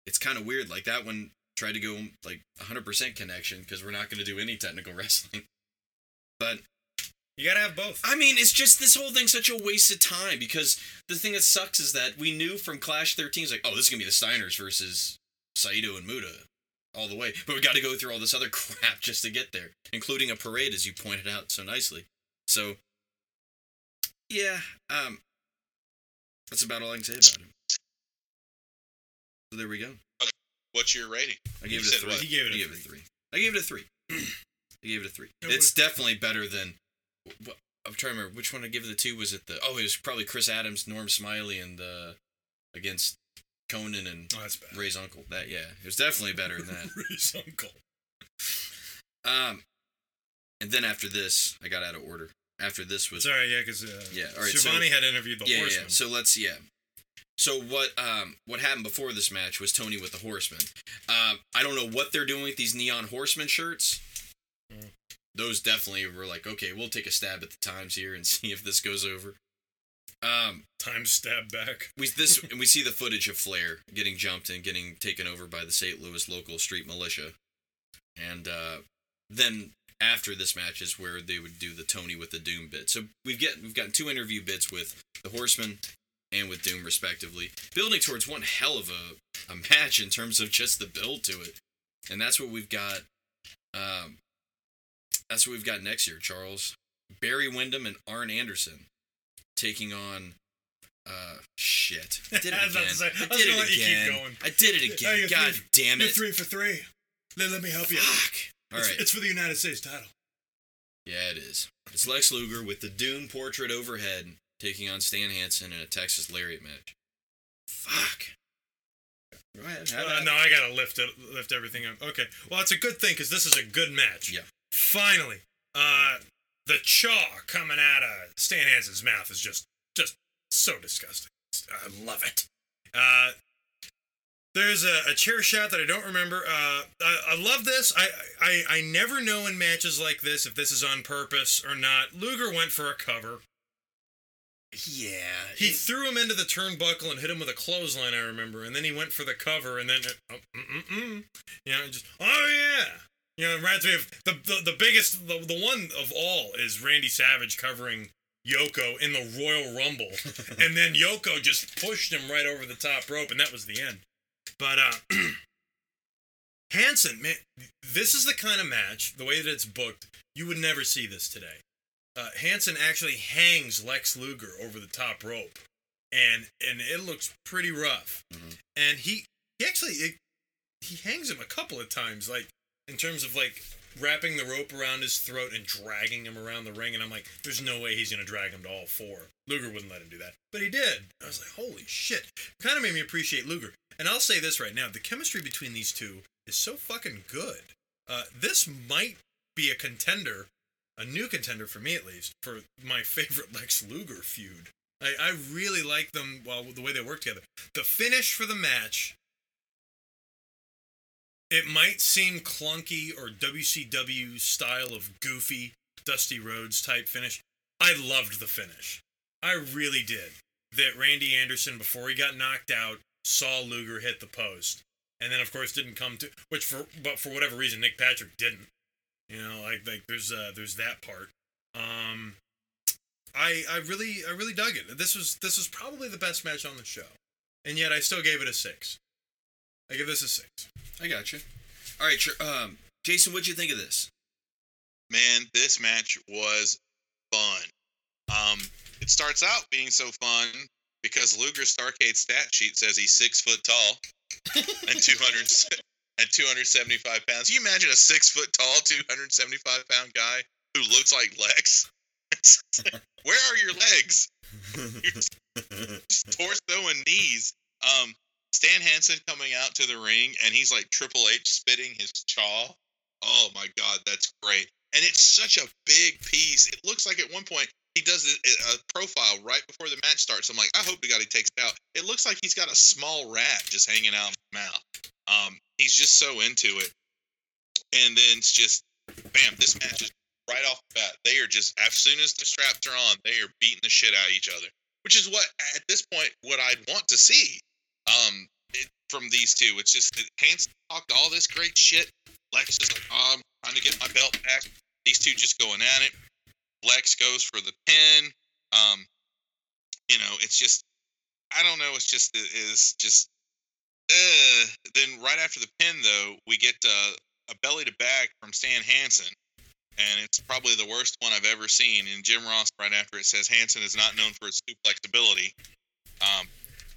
it's kind of weird. Like that one tried to go like 100% connection because we're not going to do any technical wrestling. But You gotta have both. I mean, it's just this whole thing's such a waste of time because the thing that sucks is that we knew from Clash 13, it's like, oh, this is gonna be the Steiners versus Saito and Muta all the way, but we got to go through all this other crap just to get there, including a parade, as you pointed out so nicely. So, yeah, um, that's about all I can say about him. So there we go. What's your rating? I gave You it a three. what? He gave it I a gave it a three. I gave it a three. I gave it a three. It's definitely better than. I'm trying to remember which one I give the two. Was it the? Oh, it was probably Chris Adams, Norm Smiley, and uh, against Konnan and Oh. Rey's uncle. That yeah, it was definitely better than that. Rey's uncle. Um, and then after this, I got out of order. After this was Sorry, yeah, because uh, Yeah, all right, so- had interviewed the yeah, horseman. yeah. So let's yeah. So what um what happened before this match was Tony with the Horsemen. Um, I don't know what they're doing with these neon Horseman shirts. Those definitely were like, okay, we'll take a stab at the times here and see if this goes over. Um, Time stab back. we this and we see the footage of Flair getting jumped and getting taken over by the St. Louis local street militia, and uh, then after this match is where they would do the Tony with the Doom bit. So we've get we've gotten two interview bits with the Horseman and with Doom respectively, building towards one hell of a, a match in terms of just the build to it, and that's what we've got. Um, that's what we've got next year, Charles. Barry Windham and Arn Anderson taking on uh shit. I did I it was again. say, I I did it let you keep again. I did it again. you're God three- damn You're it. three for three. Let, let me help you. Fuck. All it's, right. it's for the United States title. Yeah, it is. It's Lex Luger with the Doom portrait overhead taking on Stan Hansen in a Texas Lariat match. Fuck. Go ahead. Uh, no, I gotta lift it, lift everything up. Okay, well, it's a good thing because this is a good match. Yeah. Finally, uh, the chaw coming out of Stan Hansen's mouth is just, just so disgusting. I love it. Uh, there's a, a chair shot that I don't remember. Uh, I, I love this. I, I I never know in matches like this if this is on purpose or not. Luger went for a cover. Yeah. He it- threw him into the turnbuckle and hit him with a clothesline, I remember, and then he went for the cover, and then, oh, mm, mm, mm. you know, just, oh yeah, you know, reminds me of the the, the biggest, the, the one of all is Randy Savage covering Yoko in the Royal Rumble, and then Yoko just pushed him right over the top rope, and that was the end. But uh, Hansen, man, this is the kind of match, the way that it's booked, you would never see this today uh, Hansen actually hangs Lex Luger over the top rope, and and it looks pretty rough. Mhm. And he he actually it, he hangs him a couple of times, like in terms of like wrapping the rope around his throat and dragging him around the ring. And I'm like, there's no way he's gonna drag him to all four. Luger wouldn't let him do that, but he did. I was like, holy shit! Kind of made me appreciate Luger. And I'll say this right now: the chemistry between these two is so fucking good. Uh, this might be a contender a new contender for me at least for my favorite Lex Luger feud. I, I really like them well the way they work together. The finish for the match it might seem clunky or WCW style of goofy Dusty Rhodes type finish. I loved the finish. I really did. That Randy Anderson before he got knocked out saw Luger hit the post and then of course didn't come to which for but for whatever reason Nick Patrick didn't. You know, like like there's uh there's that part. Um I I really I really dug it. This was this was probably the best match on the show. And yet I still gave it a 6. I give this a 6. I got you. All right. Um, Jason, what'd you think of this? Man, this match was fun. Um, it starts out being so fun because Luger's Starrcade stat sheet says he's six foot tall and two hundred and two hundred seventy five pounds. Can you imagine a six foot tall, two hundred seventy five pound guy who looks like Lex? Where are your legs? Your torso and knees. Um, Stan Hansen coming out to the ring and he's like Triple H spitting his chaw. Oh my god, that's great. And it's such a big piece. It looks like at one point he does a, profile right before the match starts. I'm like, I hope to God he takes it out. It looks like he's got a small rat just hanging out his mouth. Um, he's just so into it. And then it's just, bam, this match is right off the bat. They are just, as soon as the straps are on, they are beating the shit out of each other. Which is what, at this point, what I'd want to see um, it, from these two. It's just that Hansen talked all this great shit. Lex is like, oh, I'm trying to get my belt back. These two just going at it. Lex goes for the pin. Um, you know, it's just I don't know. It's just it is just. Uh, then right after the pin, though, we get uh, a belly to back from Stan Hansen, and it's probably the worst one I've ever seen. And Jim Ross right after it says Hansen is not known for his suplex ability. Um,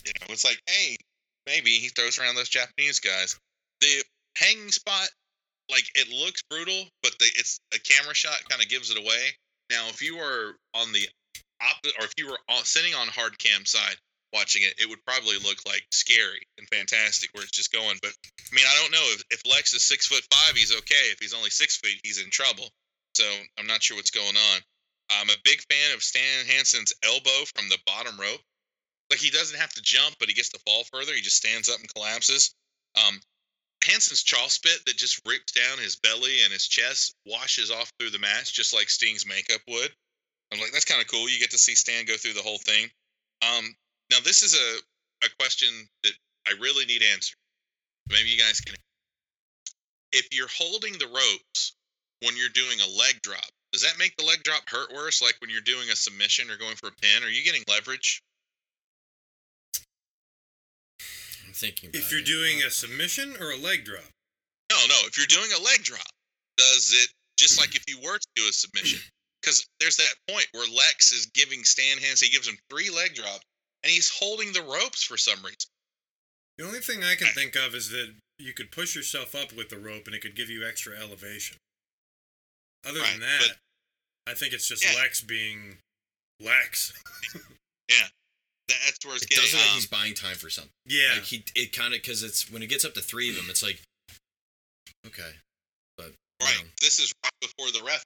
you know, it's like, hey, maybe he throws around those Japanese guys. The hanging spot, like it looks brutal, but the it's a camera shot kind of gives it away. Now, if you were on the opposite, or if you were on, sitting on hard cam side watching it, it would probably look like scary and fantastic where it's just going. But I mean, I don't know if, if Lex is six foot five, he's okay. If he's only six feet, he's in trouble. So I'm not sure what's going on. I'm a big fan of Stan Hansen's elbow from the bottom rope. Like he doesn't have to jump, but he gets to fall further. He just stands up and collapses. Um, Hansen's chaw spit that just rips down his belly and his chest washes off through the match, just like Sting's makeup would. I'm like, that's kind of cool. You get to see Stan go through the whole thing. Um, now, this is a, a question that I really need answered. Maybe you guys can. If you're holding the ropes when you're doing a leg drop, does that make the leg drop hurt worse? Like when you're doing a submission or going for a pin? Are you getting leverage? I'm thinking. About If you're it. doing a submission or a leg drop, No, no. If you're doing a leg drop, does it just like if you were to do a submission? Because there's that point where Lex is giving Stan Hansen. he gives him three leg drops, and he's holding the ropes for some reason. the only thing I can think of is that you could push yourself up with the rope and it could give you extra elevation. Other Right, than that, but- I think it's just Yeah. Lex being Lex. That's where it's it getting. doesn't like um, he's buying time for something. Yeah. Like he, it kind of because it's when it gets up to three of them, it's like, okay, but Right. know, This is right before the ref.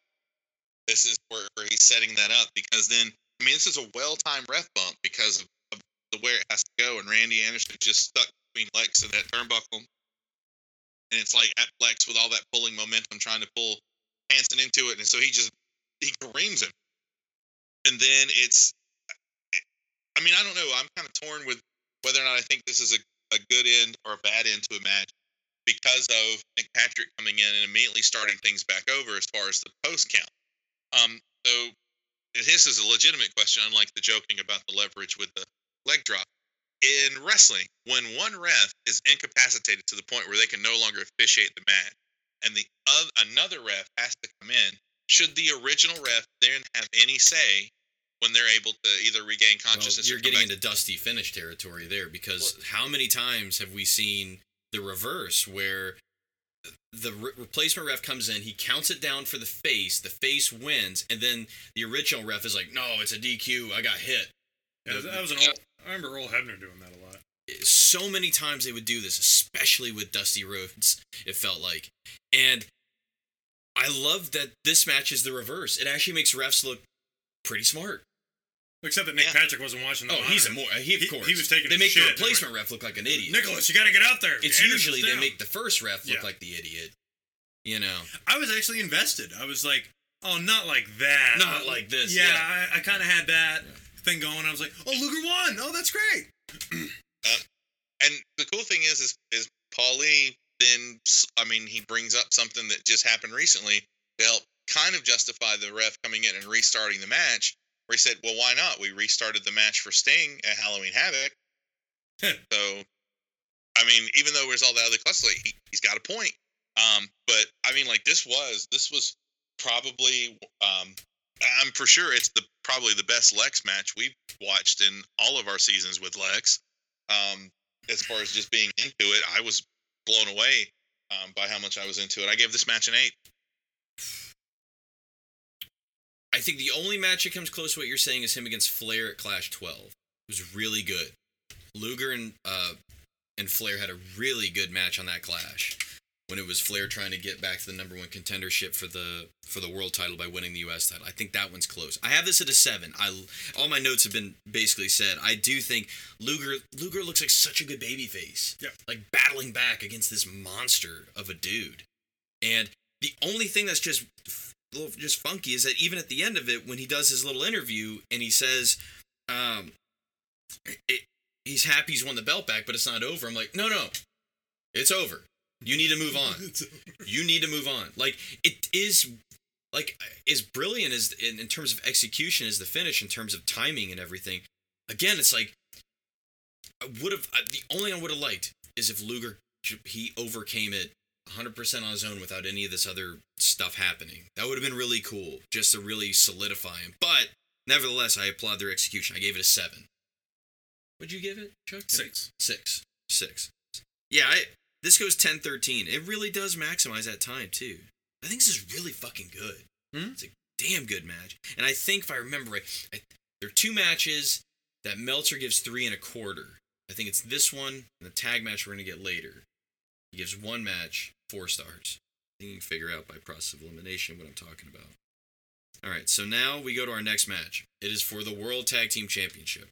This is where, where he's setting that up because then I mean this is a well timed ref bump because of, of the way it has to go and Randy Anderson just stuck between Lex and that turnbuckle. And it's like at Lex with all that pulling momentum trying to pull Hansen into it and so he just he careens him. And then it's I mean, I don't know. I'm kind of torn with whether or not I think this is a, a good end or a bad end to a match because of Patrick coming in and immediately starting things back over as far as the post count. Um, so this is a legitimate question, unlike the joking about the leverage with the leg drop. In wrestling, when one ref is incapacitated to the point where they can no longer officiate the match, and the other, another ref has to come in, should the original ref then have any say when they're able to either regain well, consciousness? you're or getting back? into dusty finish territory there because how many times have we seen the reverse where the re- replacement ref comes in, he counts it down for the face, the face wins, and then the original ref is like, "No, it's a DQ. I got hit." Yeah, that was an old, I remember Earl Hebner doing that a lot. so many times they would do this, especially with Dusty Rhodes, it felt like. And I love that this match is the reverse. It actually makes refs look pretty smart. Except that Nick Yeah. Patrick wasn't watching the Oh, he's a more uh, he of He- course. he was taking They his make the replacement ref look like an idiot. Nicholas, you got to get out there. it's Anderson's usually they make the first ref look Yeah. like the idiot. You know. I was actually invested. I was like, oh, not like that. Not like this, Yeah, yeah. I, I kind of had that Yeah. thing going. I was like, oh, Luger won. Oh, that's great. Uh, and the cool thing is, is, is Paulie then, I mean, he brings up something that just happened recently to help kind of justify the ref coming in and restarting the match. Where he said, "Well, why not? We restarted the match for Sting at Halloween Havoc." so, I mean, even though there's all that other cluster, he, he's got a point. Um, but I mean, like this was this was probably um, I'm for sure it's the probably the best Lex match we've watched in all of our seasons with Lex. Um, as far as just being into it, I was blown away um, by how much I was into it. I gave this match an eight. I think the only match that comes close to what you're saying is him against Flair at Clash 12. It was really good. Luger and uh, and Flair had a really good match on that Clash when it was Flair trying to get back to the number one contendership for the for the world title by winning the U.S. title. I think that one's close. I have this at a seven. I all my notes have been basically said. I do think Luger Luger looks like such a good babyface. Yep. Like battling back against this monster of a dude. And the only thing that's just little just funky is that even at the end of it, when he does his little interview and he says, um, it, he's happy he's won the belt back, but it's not over. I'm like, no, no, it's over. You need to move on. You need to move on. Like it is, like as brilliant as in, in terms of execution as the finish, in terms of timing and everything. Again, it's like I would have the only I would have liked is if Luger he overcame it 100% on his own without any of this other stuff happening. That would have been really cool, just to really solidify him. But nevertheless, I applaud their execution. I gave it a seven. What'd you give it, Chuck? Six. Six. Six. Yeah, I, this goes 10 13. It really does maximize that time, too. I think this is really fucking good. Hmm? It's a damn good match. And I think, if I remember right, I, there are two matches that Meltzer gives three and a quarter. I think it's this one and the tag match we're going to get later. He gives one match four stars. You can figure out by process of elimination what I'm talking about. All right, so now we go to our next match. It is for the World Tag Team Championship.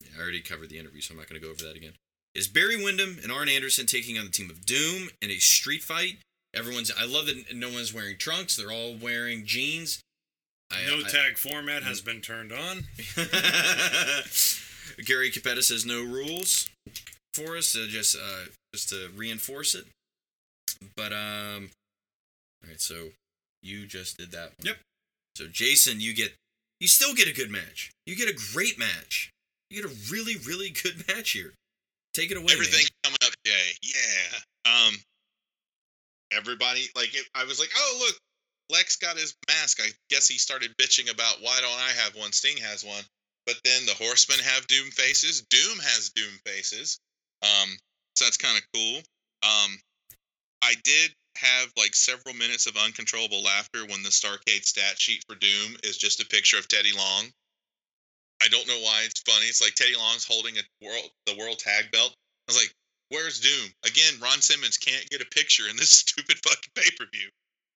Yeah, I already covered the interview, so I'm not going to go over that again. Is Barry Windham and Arn Anderson taking on the team of Doom in a street fight. Everyone's. I love that no one's wearing trunks. They're all wearing jeans. I- no I- tag format has been turned on. Gary Cappetta says no rules for us, just uh, just to reinforce it. But um, all right. So you just did that. One. Yep. So Jason, you get you still get a good match. You get a great match. You get a really really good match here. Take it away. man. Everything coming up, Jay. Yeah. Um. Everybody like it, I was like, oh look, Lex got his mask. I guess he started bitching about why don't I have one? Sting has one. But then the Horsemen have Doom faces. Doom has Doom faces. Um. So that's kind of cool. Um. I did have like several minutes of uncontrollable laughter when the Starrcade stat sheet for Doom is just a picture of Teddy Long. I don't know why it's funny. It's like Teddy Long's holding a world the world tag belt. I was like, "Where's Doom?" Again, Ron Simmons can't get a picture in this stupid fucking pay per view.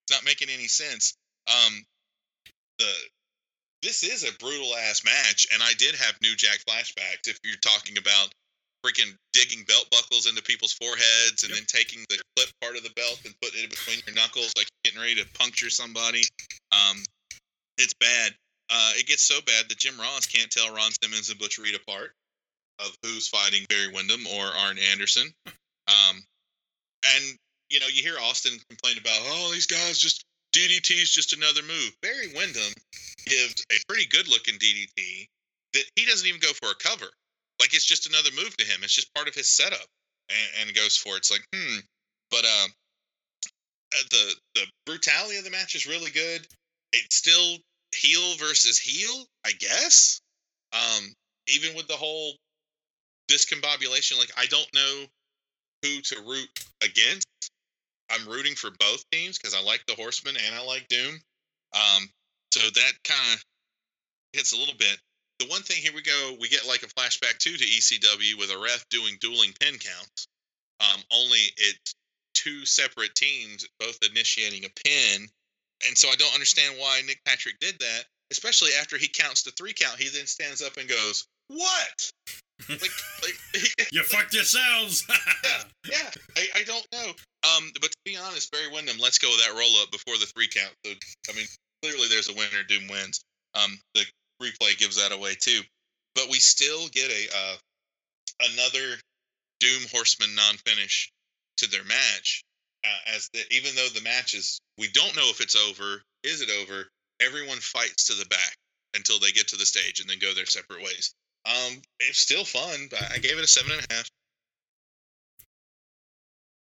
It's not making any sense. Um, the this is a brutal ass match, and I did have New Jack flashbacks. If you're talking about freaking digging belt buckles into people's foreheads and Yep. then taking the clip part of the belt and putting it between your knuckles, like you're getting ready to puncture somebody. Um, it's bad. Uh, it gets so bad that Jim Ross can't tell Ron Simmons and Butch Reed apart of who's fighting Barry Windham or Arn Anderson. Um, and you know, you hear Austin complain about, oh, these guys just DDT is just another move. Barry Windham gives a pretty good looking DDT that he doesn't even go for a cover. Like it's just another move to him. It's just part of his setup, and, and goes for it. It's like, hmm. But um, uh, the the brutality of the match is really good. It's still heel versus heel, I guess. Um, even with the whole discombobulation, like I don't know who to root against. I'm rooting for both teams because I like the Horsemen and I like Doom. Um, so that kind of hits a little bit. The one thing here we go, we get like a flashback too to ECW with a ref doing dueling pin counts. Um, only it's two separate teams both initiating a pin, and so I don't understand why Nick Patrick did that. Especially after he counts the three count, he then stands up and goes, "What?" like, like You fucked yourselves. yeah, yeah. I, I don't know. Um, but to be honest, Barry Windham, let's go with that roll up before the three count. So I mean, clearly there's a winner. Doom wins. Um, the replay gives that away too. But we still get a uh, another Doom Horseman non finish to their match. Uh, as the, even though the match is, we don't know if it's over. Is it over? Everyone fights to the back until they get to the stage and then go their separate ways. Um, it's still fun, but I gave it a seven and a half.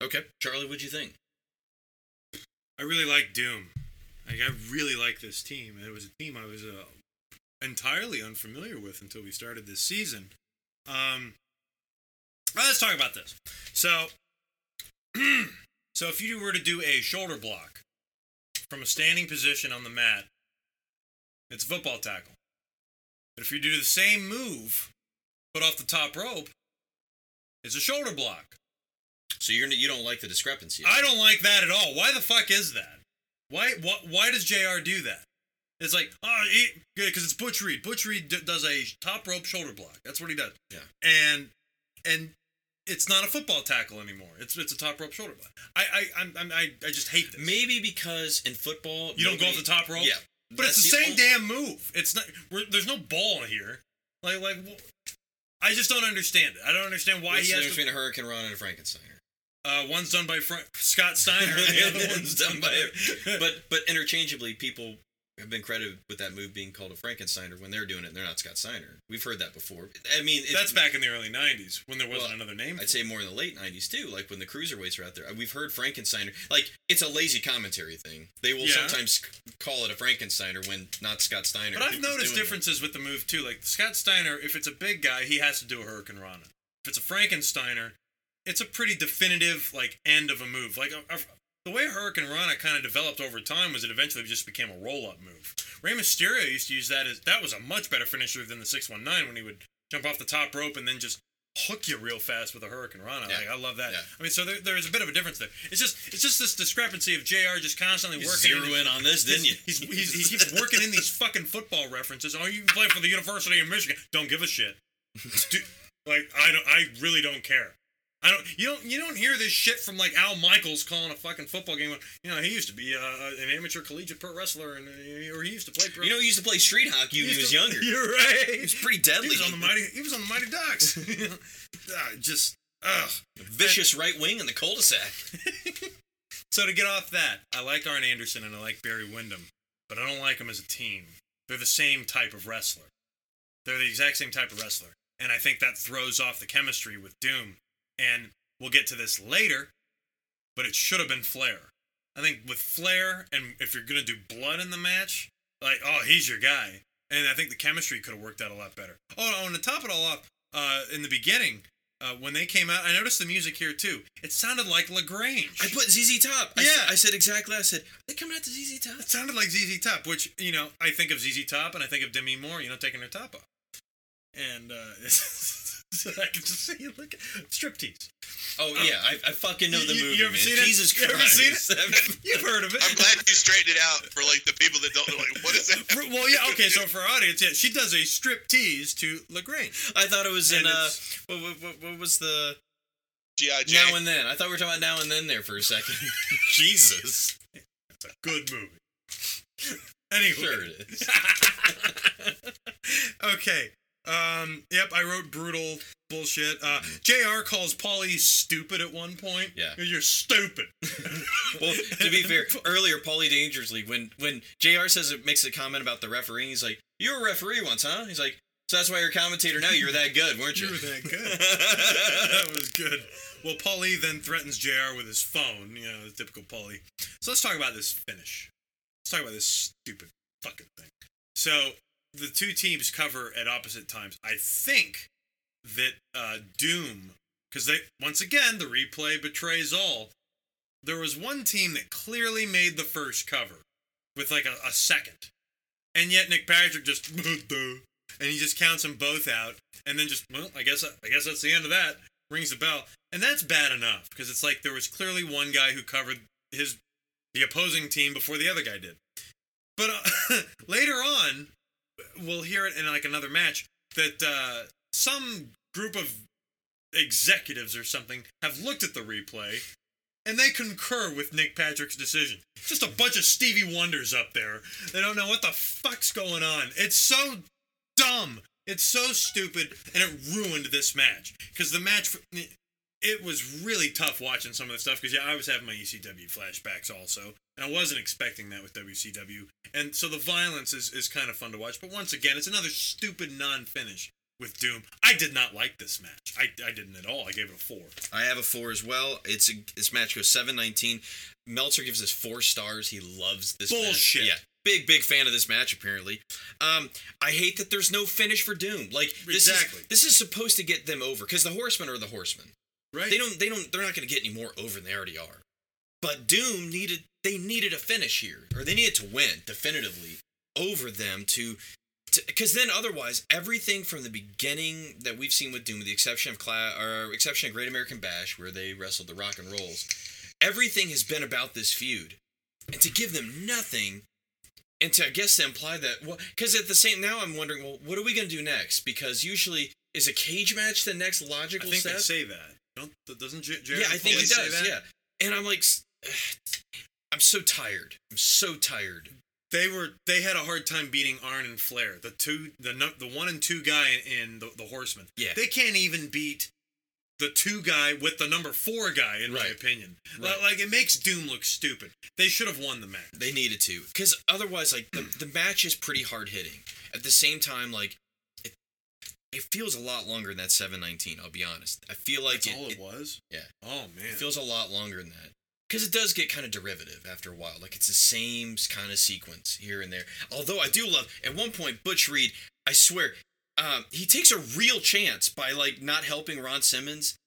Okay, Charlie, what'd you think? I really like Doom. Like I really like this team. It was a team I was uh, entirely unfamiliar with until we started this season. Um, well, let's talk about this. So, so if you were to do a shoulder block from a standing position on the mat, it's a football tackle. But if you do the same move, but off the top rope, it's a shoulder block. So you're you don't like the discrepancy? I don't like that at all. Why the fuck is that? Why why, why does JR do that? It's like, oh, yeah, because it's Butch Reed. Butch Reed d- does a top rope shoulder block. That's what he does. Yeah. And and it's not a football tackle anymore. It's it's a top rope shoulder block. I I I'm, I I just hate this. Maybe because in football you don't go off the top rope. Yeah, But it's that's the same only- damn move. It's not. We're, there's no ball here. Like like. I just don't understand it. I don't understand why What's he the has difference to. between a Hurricane Rana and a Frankensteiner? Uh, one's done by Fra- Scott Steiner, and the other one's done by. but but interchangeably, people have been credited with that move being called a Frankensteiner when they're doing it. and They're not Scott Steiner. We've heard that before. I mean, it's, That's back in the early '90s when there wasn't Well, another name. I'd say more in the late '90s too, like when the cruiserweights are out there. We've heard Frankensteiner. Like it's a lazy commentary thing. They will Yeah. sometimes call it a Frankensteiner when not Scott Steiner. But I've noticed doing it. differences with the move too. Like Scott Steiner, if it's a big guy, he has to do a Hurricane Rana. If it's a Frankensteiner, it's a pretty definitive like end of a move. Like a, a, the way Hurricane Rana kind of developed over time was it eventually just became a roll up move. Rey Mysterio used to use that as that was a much better finisher than the six one nine when he would jump off the top rope and then just hook you real fast with a Hurricane Rana. Yeah. Like I love that. Yeah. I mean, so there, there's a bit of a difference there. It's just it's just this discrepancy of Jr. just constantly You working. zero in on this, didn't you? He's, he's, he keeps working in these fucking football references. Oh, you play for the University of Michigan. Don't give a shit. Do, like I don't. I really don't care. I don't. You don't. You don't hear this shit from like Al Michaels calling a fucking football game. You know, he used to be uh, an amateur collegiate pro wrestler, and uh, or he used to play. Pro. You know, he used to play street hockey when he was to- younger. You're right. He was pretty deadly. He was on the mighty. He was on the Mighty Ducks. Ah, just ugh. vicious right wing in the cul-de-sac. So to get off that, I like Arn Anderson and I like Barry Windham, but I don't like them as a team. They're the same type of wrestler. They're the exact same type of wrestler, and I think that throws off the chemistry with Doom. And we'll get to this later, but it should have been Flair. I think with Flair, and if you're gonna do blood in the match, like oh he's your guy, and I think the chemistry could have worked out a lot better. Oh, oh and to top it all off, uh, in the beginning. Uh, when they came out, I noticed the music here too. It sounded like La Grange. I put ZZ Top. I Yeah. said, I said exactly. I said they coming out to ZZ Top. It sounded like ZZ Top, which you know I think of ZZ Top and I think of Demi Moore, you know, taking her top off, and uh, so I can just see look striptease. Oh yeah, I, I fucking know the You- you movie. ever man. seen it? Jesus You Christ! ever seen it? You've heard of it? I'm glad you straightened it out for like the people that don't know. Like, what is that? For- well, yeah, okay. So for our audience, yeah, she does a strip tease to La Grange. I thought it was in uh, what, what, what, what was the GI now and then? I thought we were talking about now and then there for a second. Jesus, It's a good movie. Anyway, sure it is. okay. Um. Yep. I wrote brutal bullshit. Uh. Jr. calls Paulie stupid at one point. Yeah. You're stupid. Well, to be fair, earlier Paulie Dangerously, when when Jr. says it makes a comment about the refereeing, he's like, "You were a referee once, huh?" He's like, "So that's why you're a commentator now. You were that good, weren't you?" You were that good. that was good. Well, Paulie then threatens JR with his phone, you know, the typical Paulie. So let's talk about this finish. Let's talk about this stupid fucking thing. So the two teams cover at opposite times. I think that uh, Doom, because they once again the replay betrays all. There was one team that clearly made the first cover with like a, a second, and yet Nick Patrick just and he just counts them both out, and then just well, I guess I guess that's the end of that. Rings the bell, and that's bad enough because it's like there was clearly one guy who covered his the opposing team before the other guy did. But uh, later on, we'll hear it in like another match that uh, some group of executives or something have looked at the replay and they concur with Nick Patrick's decision. Just a bunch of Stevie Wonders up there. They don't know what the fuck's going on. It's so dumb. It's so stupid, and it ruined this match because the match. It was really tough watching some of the stuff because yeah, I was having my ECW flashbacks also, and I wasn't expecting that with WCW, and so the violence is is kind of fun to watch. But once again, it's another stupid non-finish with Doom. I did not like this match. I, I didn't at all. I gave it a four. I have a four as well. It's a, this match goes seven nineteen. Meltzer gives us four stars. He loves this. match. Bullshit. Yeah, big big fan of this match. Apparently, um, I hate that there's no finish for Doom. Like this Exactly. is this is supposed to get them over because the Horsemen are the Horsemen. Right? They don't they don't they're not going to get any more over than they already are. But Doom needed they needed a finish here, or they needed to win definitively over them to. Because then, otherwise, everything from the beginning that we've seen with Doom, with the exception of Cla- or exception of Great American Bash, where they wrestled the Rock and Rolls, everything has been about this feud, and to give them nothing, and to I guess to imply that, well, because at the same now I'm wondering, well, what are we gonna do next? Because usually is a cage match the next logical I think step? they say that. Don't doesn't J- Jared yeah, I think he say does. that? Yeah, and I'm like, I'm so tired. I'm so tired. They were they had a hard time beating Arn and Flair, the two the the one and two guy in the, the Horsemen. Yeah. They can't even beat the two guy with the number four guy, in my opinion. Right. Like it makes Doom look stupid. They should have won the match. They needed to, because otherwise, like the, the match is pretty hard hitting. At the same time, like it, feels a lot longer than that seven nineteen. I'll be honest. I feel like That's it, all it, it was. yeah. Oh man. It feels a lot longer than that. Because it does get kind of derivative after a while. Like it's the same kind of sequence here and there. Although I do love at one point Butch Reed. I swear, um, he takes a real chance by like not helping Ron Simmons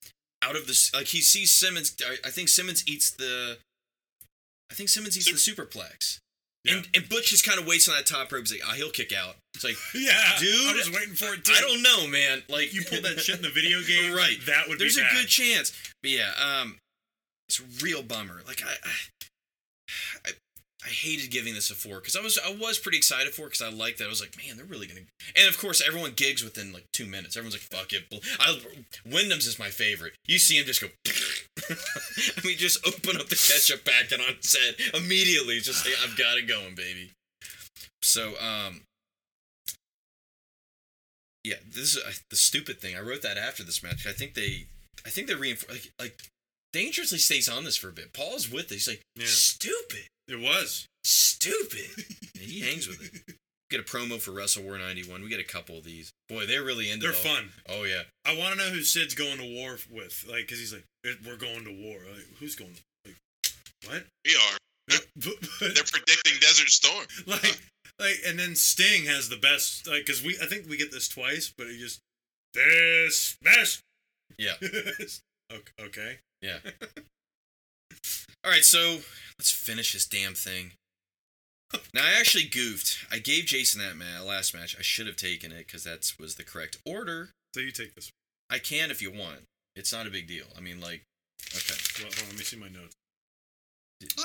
out of this. Like he sees Simmons. I, think Simmons eats the. I think Simmons eats the superplex. And, and Butch just kind of waits on that top rope. He's like, ah, he'll kick out. It's like, yeah, Dude, I was waiting for it. Too. I don't know, man. Like You pulled that shit in the video game, right? That would be. There's a bad. good chance. But yeah, um, it's a real bummer. Like I, I, I, I hated giving this a four because I was I was pretty excited for it because I liked that. I was like, man, they're really gonna. And of course, everyone gigs within like two minutes. Everyone's like, fuck it. I, Windham's is my favorite. You see him just go. I mean, just open up the ketchup packet and on set immediately. Just say, I've got it going, baby. So, um, yeah, this is uh, the stupid thing. I wrote that after this match. I think they, I think they reinforce like, like dangerously stays on this for a bit. Paul's with it. He's like, Yeah. stupid, It was. stupid. and he hangs with it. Get a promo for Wrestle War '91. We get a couple of these. Boy, they're really into. They're the- fun. Oh yeah. I want to know who Sid's going to war with, like, because he's like, "Eh, "We're going to war." Like, who's going? To... Like, what? We are. But- but- They're predicting Desert Storm. like, like, and then Sting has the best, like, because we, I think we get this twice, but he just this best. Yeah. okay. okay. Yeah. All right, so let's finish this damn thing. Now I actually goofed. I gave Jason that ma- last match. I should have taken it because that was the correct order. So you take this. I can if you want. It's not a big deal. I mean, like, okay. Well, hold on, let me see my notes.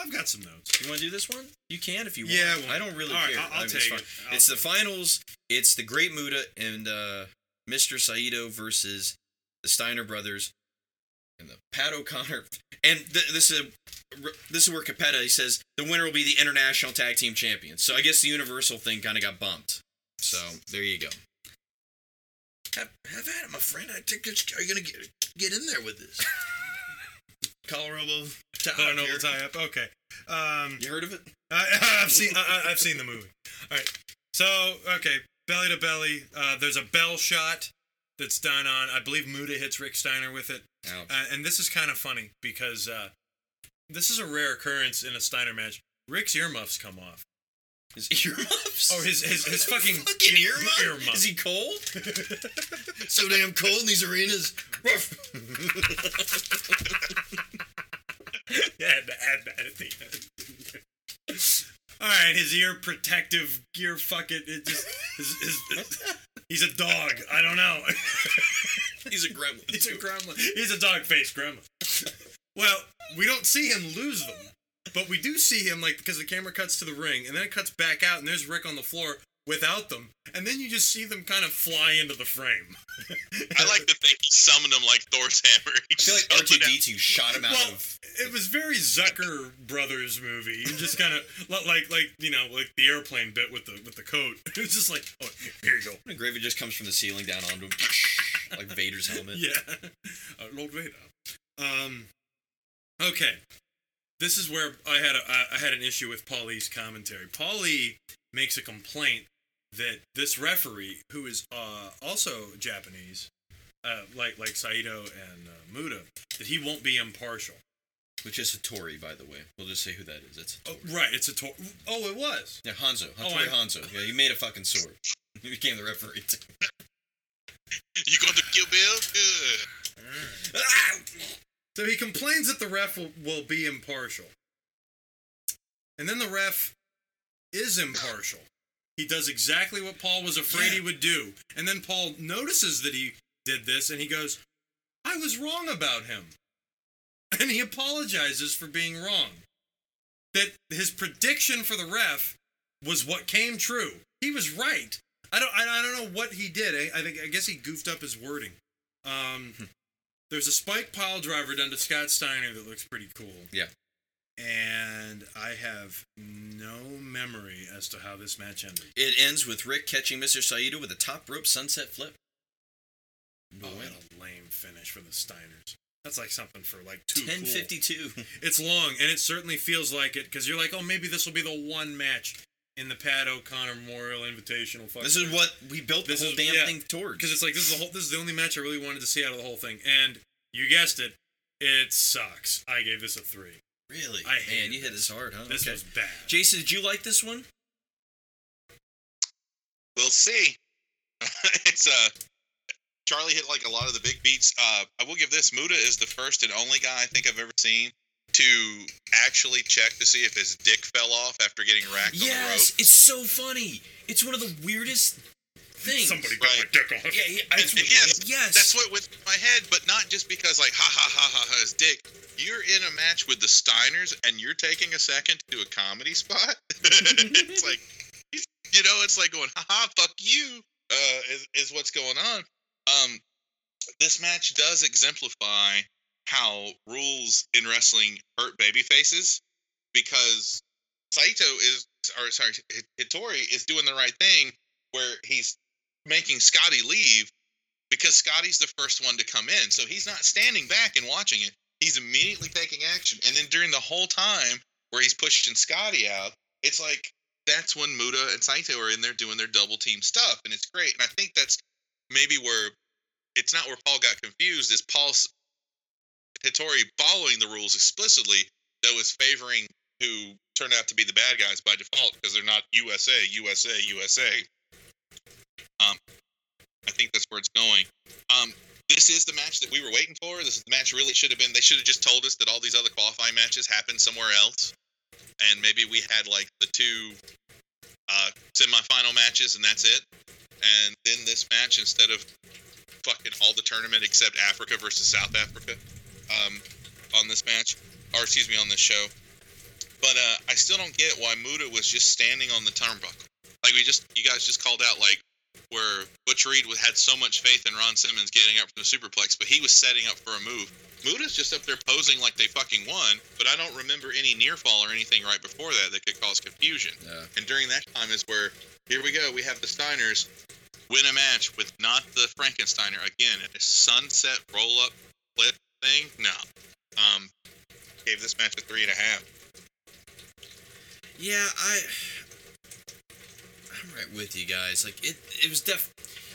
I've got some notes. You want to do this one? You can if you want. Yeah, well, I don't really right, care. I'll- I'll it's take it. I'll- It's the finals. It's the Great Muta and uh, Mr. Saito versus the Steiner brothers and the Pat O'Connor. And th- this is this is where Cappetta he says the winner will be the international tag team champions. So I guess the Universal thing kind of got bumped. So there you go. Have, have at it, my friend. I think it's, are you gonna get get in there with this? Colorado tie Oh, no, here. we'll tie up. Okay. Um, You heard of it? I, I've seen I, I've seen the movie. All right. So okay, belly to belly. Uh, there's a bell shot that's done on. I believe Muta hits Rick Steiner with it, uh, and this is kind of funny because uh, this is a rare occurrence in a Steiner match. Rick's earmuffs come off. His earmuffs? Oh, his his his fucking fucking earmuff? earmuff. Is he cold? so damn cold in these arenas. yeah, had to add that at the end. All right, his ear protective gear. Fuck it. It just his, his, he's a dog. I don't know. He's a gremlin. He's a gremlin. He's a dog faced gremlin. well, we don't see him lose them, but we do see him like because the camera cuts to the ring and then it cuts back out and there's Rick on the floor without them, and then you just see them kind of fly into the frame. I like to think he summoned them like Thor's hammer. He I feel like just summoned R2D2 shot him out Well, of. it was very Zucker Brothers movie. You just kind of like like you know like the airplane bit with the with the coat. It was just like oh here you go. And gravy just comes from the ceiling down onto him. like Vader's helmet. Yeah, uh, Lord Vader. Um, okay, this is where I had a, I- I had an issue with Paulie's commentary. Paulie makes a complaint that this referee, who is uh, also Japanese, uh, like like Saito and uh, Muta, that he won't be impartial. Which is Hattori, by the way. We'll just say who that is. It's Oh, right, it's a tor- oh, it was. yeah, Hanzo. Oh, Hattori I- Hanzo. Yeah, he made a fucking sword. He became the referee. too. You going to Kill Bill? Good. So he complains that the ref will, will be impartial. And then the ref is impartial. He does exactly what Paul was afraid he would do. And then Paul notices that he did this and he goes, I was wrong about him. And he apologizes for being wrong. That his prediction for the ref was what came true. He was right. I don't I, I don't know what he did. I, I think I guess he goofed up his wording. Um there's a spike pile driver done to Scott Steiner that looks pretty cool. Yeah. And I have no memory as to how this match ended. It ends with Rick catching Mr. Saito with a top rope sunset flip. Oh, Win. what a lame finish for the Steiners. That's like something for like too Ten fifty two. It's long, and it certainly feels like it because you're like, oh, maybe this will be the one match in the Pat O'Connor Memorial Invitational. fucking This is what we built the This whole is- damn yeah. thing towards. because it's like this is the whole. This is the only match I really wanted to see out of the whole thing, and you guessed it, it sucks. I gave this a three. really, I hated man, you hit this. this hard, huh? This okay. was bad. Jason, did you like this one? We'll see. it's uh Charlie hit like a lot of the big beats. Uh, I will give this. Muta is the first and only guy I think I've ever seen to actually check to see if his dick fell off after getting racked on the Yes, rope. it's so funny. It's one of the weirdest things. Somebody got my dick off. Yeah, yeah, I, And- and yes, yes. That's what went through my head, but not just because like ha ha ha ha ha his dick. You're in a match with the Steiners and you're taking a second to do a comedy spot. it's like you know, it's like going ha ha fuck you. Uh, is, is what's going on. Um, this match does exemplify how rules in wrestling hurt baby faces because Saito is or sorry Hattori is doing the right thing where he's making Scotty leave because Scotty's the first one to come in. So he's not standing back and watching it. He's immediately taking action. And then during the whole time where he's pushing Scotty out, it's like that's when Muta and Saito are in there doing their double team stuff. And it's great. And I think that's maybe where it's not where Paul got confused, is Paul's Hattori following the rules explicitly, though is favoring who turned out to be the bad guys by default because they're not USA, USA, USA. Um, I think that's where it's going. Um, this is the match that we were waiting for. This is the match really should have been. They should have just told us that all these other qualifying matches happened somewhere else, and maybe we had like the two uh, semifinal matches, and that's it. And then this match, instead of fucking all the tournament except Africa versus South Africa, um, on this match, or excuse me, on this show. But uh, I still don't get why Muta was just standing on the turnbuckle. Like we just, you guys just called out like where Butch Reed had so much faith in Ron Simmons getting up from the superplex, but he was setting up for a move. Muta's just up there posing like they fucking won, but I don't remember any near fall or anything right before that that could cause confusion. Yeah. And during that time is where here we go, we have the Steiners win a match with not the Frankensteiner again in a sunset roll up flip thing. No, um, gave this match a three and a half. Yeah, I I'm right with you guys. Like it it was def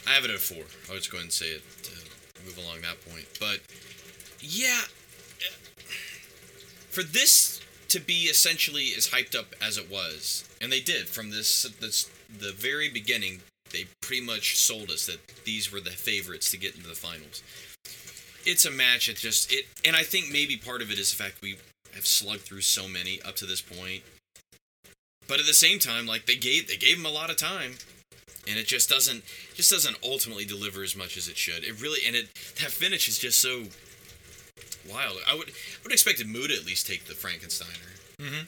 I have it at four. I'll just go ahead and say it to move along that point. But yeah for this to be essentially as hyped up as it was, and they did from this this the very beginning, they pretty much sold us that these were the favorites to get into the finals. It's a match. It just it, and I think maybe part of it is the fact we have slugged through so many up to this point but at the same time like they gave they gave him a lot of time and it just doesn't just doesn't ultimately deliver as much as it should it really and it that finish is just so wild i would i would expect Muta at least take the frankensteiner Mm Mhm.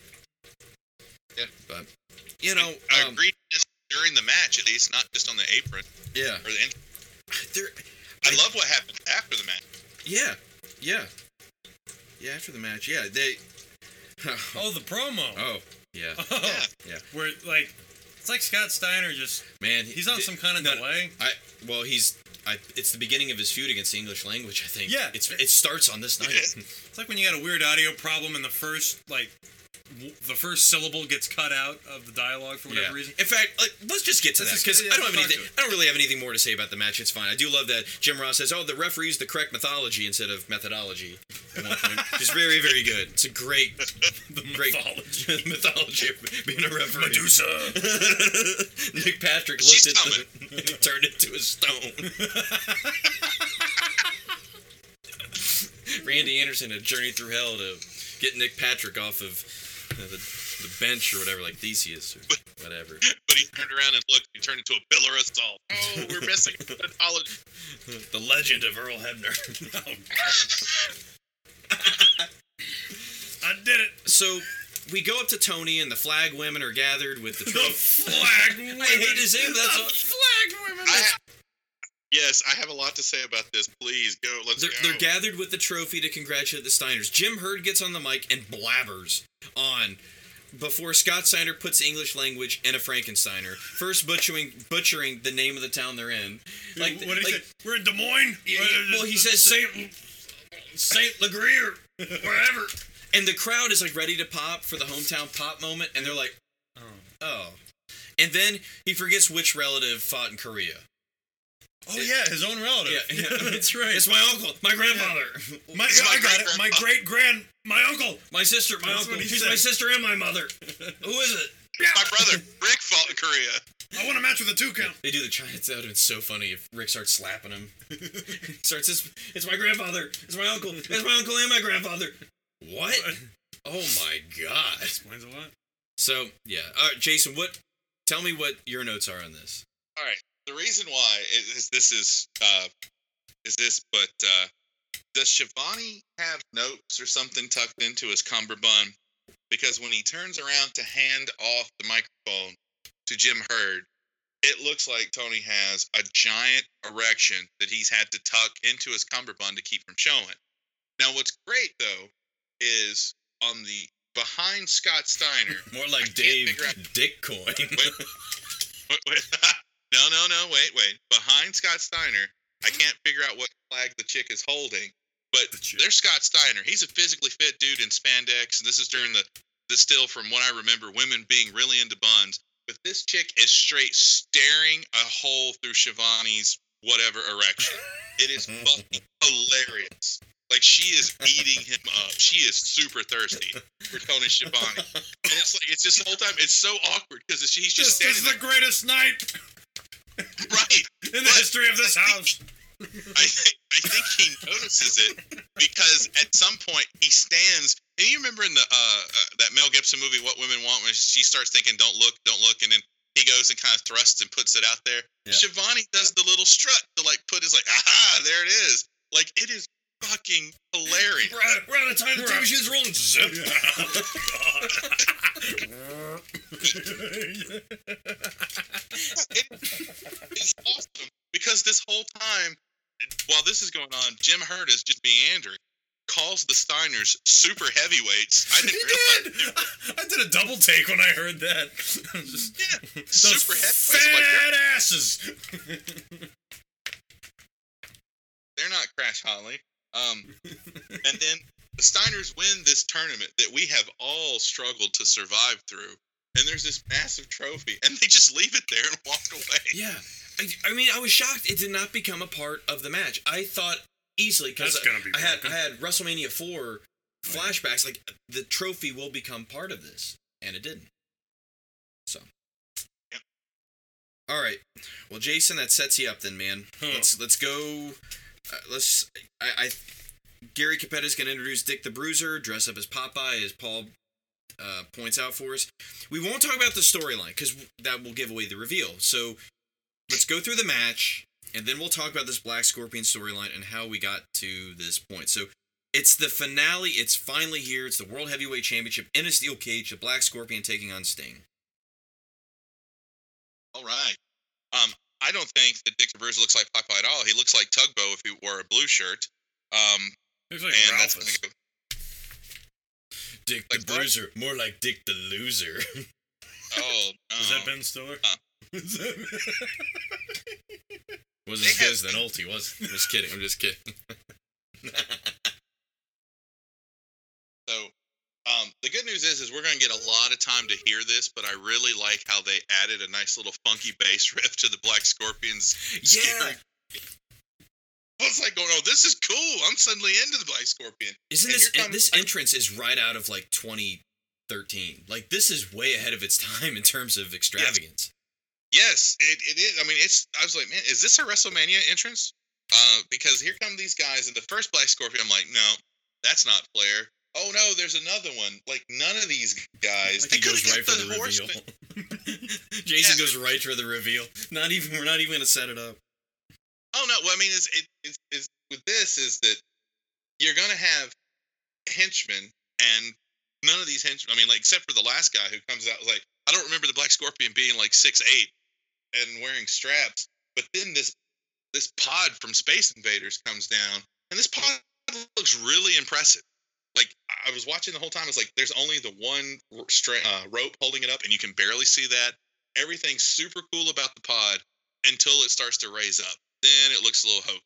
Yeah. but you know I um, agreed with during the match, at least, not just on the apron yeah or the. In- there I I- love what happened after the match. Yeah yeah yeah after the match yeah they Oh, the promo. oh yeah oh. Yeah. Yeah. Where like it's like Scott Steiner just man he's on some kind of no, delay. I well, he's. I, it's the beginning of his feud against the English language. I think. Yeah. It's it starts on this night. It's like when you got a weird audio problem in the first like the first syllable gets cut out of the dialogue for whatever reason. In fact, like, let's just get to Let's that because yeah, I don't have anything. I don't really have anything more to say about the match. It's fine. I do love that Jim Ross says, "Oh, the referees the correct mythology instead of methodology." At one point, just very, very good. It's a great, The great mythology. mythology of being a referee. Medusa. Nick Patrick She's looked at the, and he turned into a stone. Randy Anderson had journeyed through hell to get Nick Patrick off of the, the bench or whatever, like Theseus or whatever. But he turned around and looked. He turned into a pillar of salt. Oh, we're missing mythology. the legend of Earl Hebner. Oh, I did it. so we go up to Tony, and the flag women are gathered with the The flag women. I hate to say that's the all- flag women. I ha- yes, I have a lot to say about this. Please go. Let's They're, go. they're gathered with the trophy to congratulate the Steiners. Jim Herd gets on the mic and blabbers on before Scott Steiner puts English language in a Frankensteiner, first butchering butchering the name of the town they're in. Like, what did he like? We're in Des Moines. Yeah, Uh, well, he says- Saint Saint Legrier, wherever. and the crowd is like ready to pop for the hometown pop moment, and they're like, oh. oh. And then he forgets which relative fought in Korea. Oh yeah, his own relative. Yeah, yeah. that's right. It's my uncle, my grandfather, my, It's my I got it. My great-grandpa. great grand, my uncle. my sister, my That's uncle. She's my sister and my mother. Who is it? My brother Rick fought in Korea. I want a match with a two count. They do the China. That would have been so funny if Rick starts slapping him. starts. It's, it's my grandfather. It's my uncle. It's my uncle and my grandfather. What? Oh my god. Explains a lot. So yeah, uh, Jason, what? Tell me what your notes are on this. All right. The reason why is, is this is uh, is this, but uh, does Schiavone have notes or something tucked into his cummerbund? Because when he turns around to hand off the microphone to Jim Herd, it looks like Tony has a giant erection that he's had to tuck into his cummerbund to keep from showing. Now, what's great though is on the behind Scott Steiner. More like Dave figure out- Dickcoin. Wait, wait. No, no, no. Wait, wait. Behind Scott Steiner, I can't figure out what flag the chick is holding. But The there's Scott Steiner. He's a physically fit dude in spandex, and this is during the the still from what I remember, women being really into buns. But this chick is straight staring a hole through Schiavone's whatever erection. It is fucking hilarious. Like she is eating him up. She is super thirsty for Tony Schiavone, and it's like it's just the whole time. It's so awkward because she's just This is the greatest night right. in the But history of this I think- house. I think I think he notices it because at some point he stands. And you remember in the uh, uh, that Mel Gibson movie, What Women Want, when she starts thinking, "Don't look, don't look," and then he goes and kind of thrusts and puts it out there. Yeah. Schiavone does the little strut to like put his like, "Aha, there it is!" Like it is fucking hilarious. we're, out, we're out of time. The We're TV out. show's rolling. Zip. It- it's awesome because this whole time, while this is going on, Jim Herd is just meandering. Calls the Steiners super heavyweights. I He didn't realize did. I did a double take when I heard that. Just- Yeah, super heavyweights. I'm like, they're, fat asses. they're not Crash Holly. Um, and then the Steiners win this tournament that we have all struggled to survive through. And there's this massive trophy, and they just leave it there and walk away. Yeah. I, I mean, I was shocked it did not become a part of the match. I thought easily because That's be I had I had WrestleMania four flashbacks. Like the trophy will become part of this, and it didn't. So. Yep. All right. Well, Jason, that sets you up then, man. Huh. Let's let's go. Uh, let's. I, I Gary Cappetta's gonna introduce Dick the Bruiser, dress up as Popeye, as Paul uh, points out for us. We won't talk about the storyline because that will give away the reveal. So let's go through the match, and then we'll talk about this Black Scorpion storyline and how we got to this point. So it's the finale. It's finally here. It's the World Heavyweight Championship in a steel cage. The Black Scorpion taking on Sting. All right. Um, I don't think that Dick the Bruiser looks like Popeye at all. He looks like Tugboat if he wore a blue shirt. Um, Looks like and Ralphus. gonna go. Dick Like the what? Bruiser, more like Dick the Loser. Oh no! Is that Ben Stiller? Uh. Wasn't They as good as than Ulti was. I'm just kidding. I'm just kidding. So, um, the good news is, is we're going to get a lot of time to hear this, but I really like how they added a nice little funky bass riff to the Black Scorpions. yeah. I was like, going, oh, this is cool. I'm suddenly into the Black Scorpion. Isn't And this comes- this entrance is right out of like 2013? Like this is way ahead of its time in terms of extravagance. Yes, it, it is. I mean, it's. I was like, man, is this a WrestleMania entrance? Uh, because here come these guys, and the first Black Scorpion, I'm like, no, that's not Flair. Oh no, there's another one. Like none of these guys. He goes right for the the horseman. reveal. Jason Yeah. goes right for the reveal. Not even we're not even gonna set it up. Oh no, well, I mean, it's, it, it's, it's with this is that you're gonna have henchmen, and none of these henchmen. I mean, like except for the last guy who comes out like I don't remember the Black Scorpion being like six eight and wearing straps, but then this this pod from Space Invaders comes down, and this pod looks really impressive. Like I was watching the whole time. It's like there's only the one stra- uh, rope holding it up, and you can barely see that. Everything's super cool about the pod until it starts to raise up. Then it looks a little hope.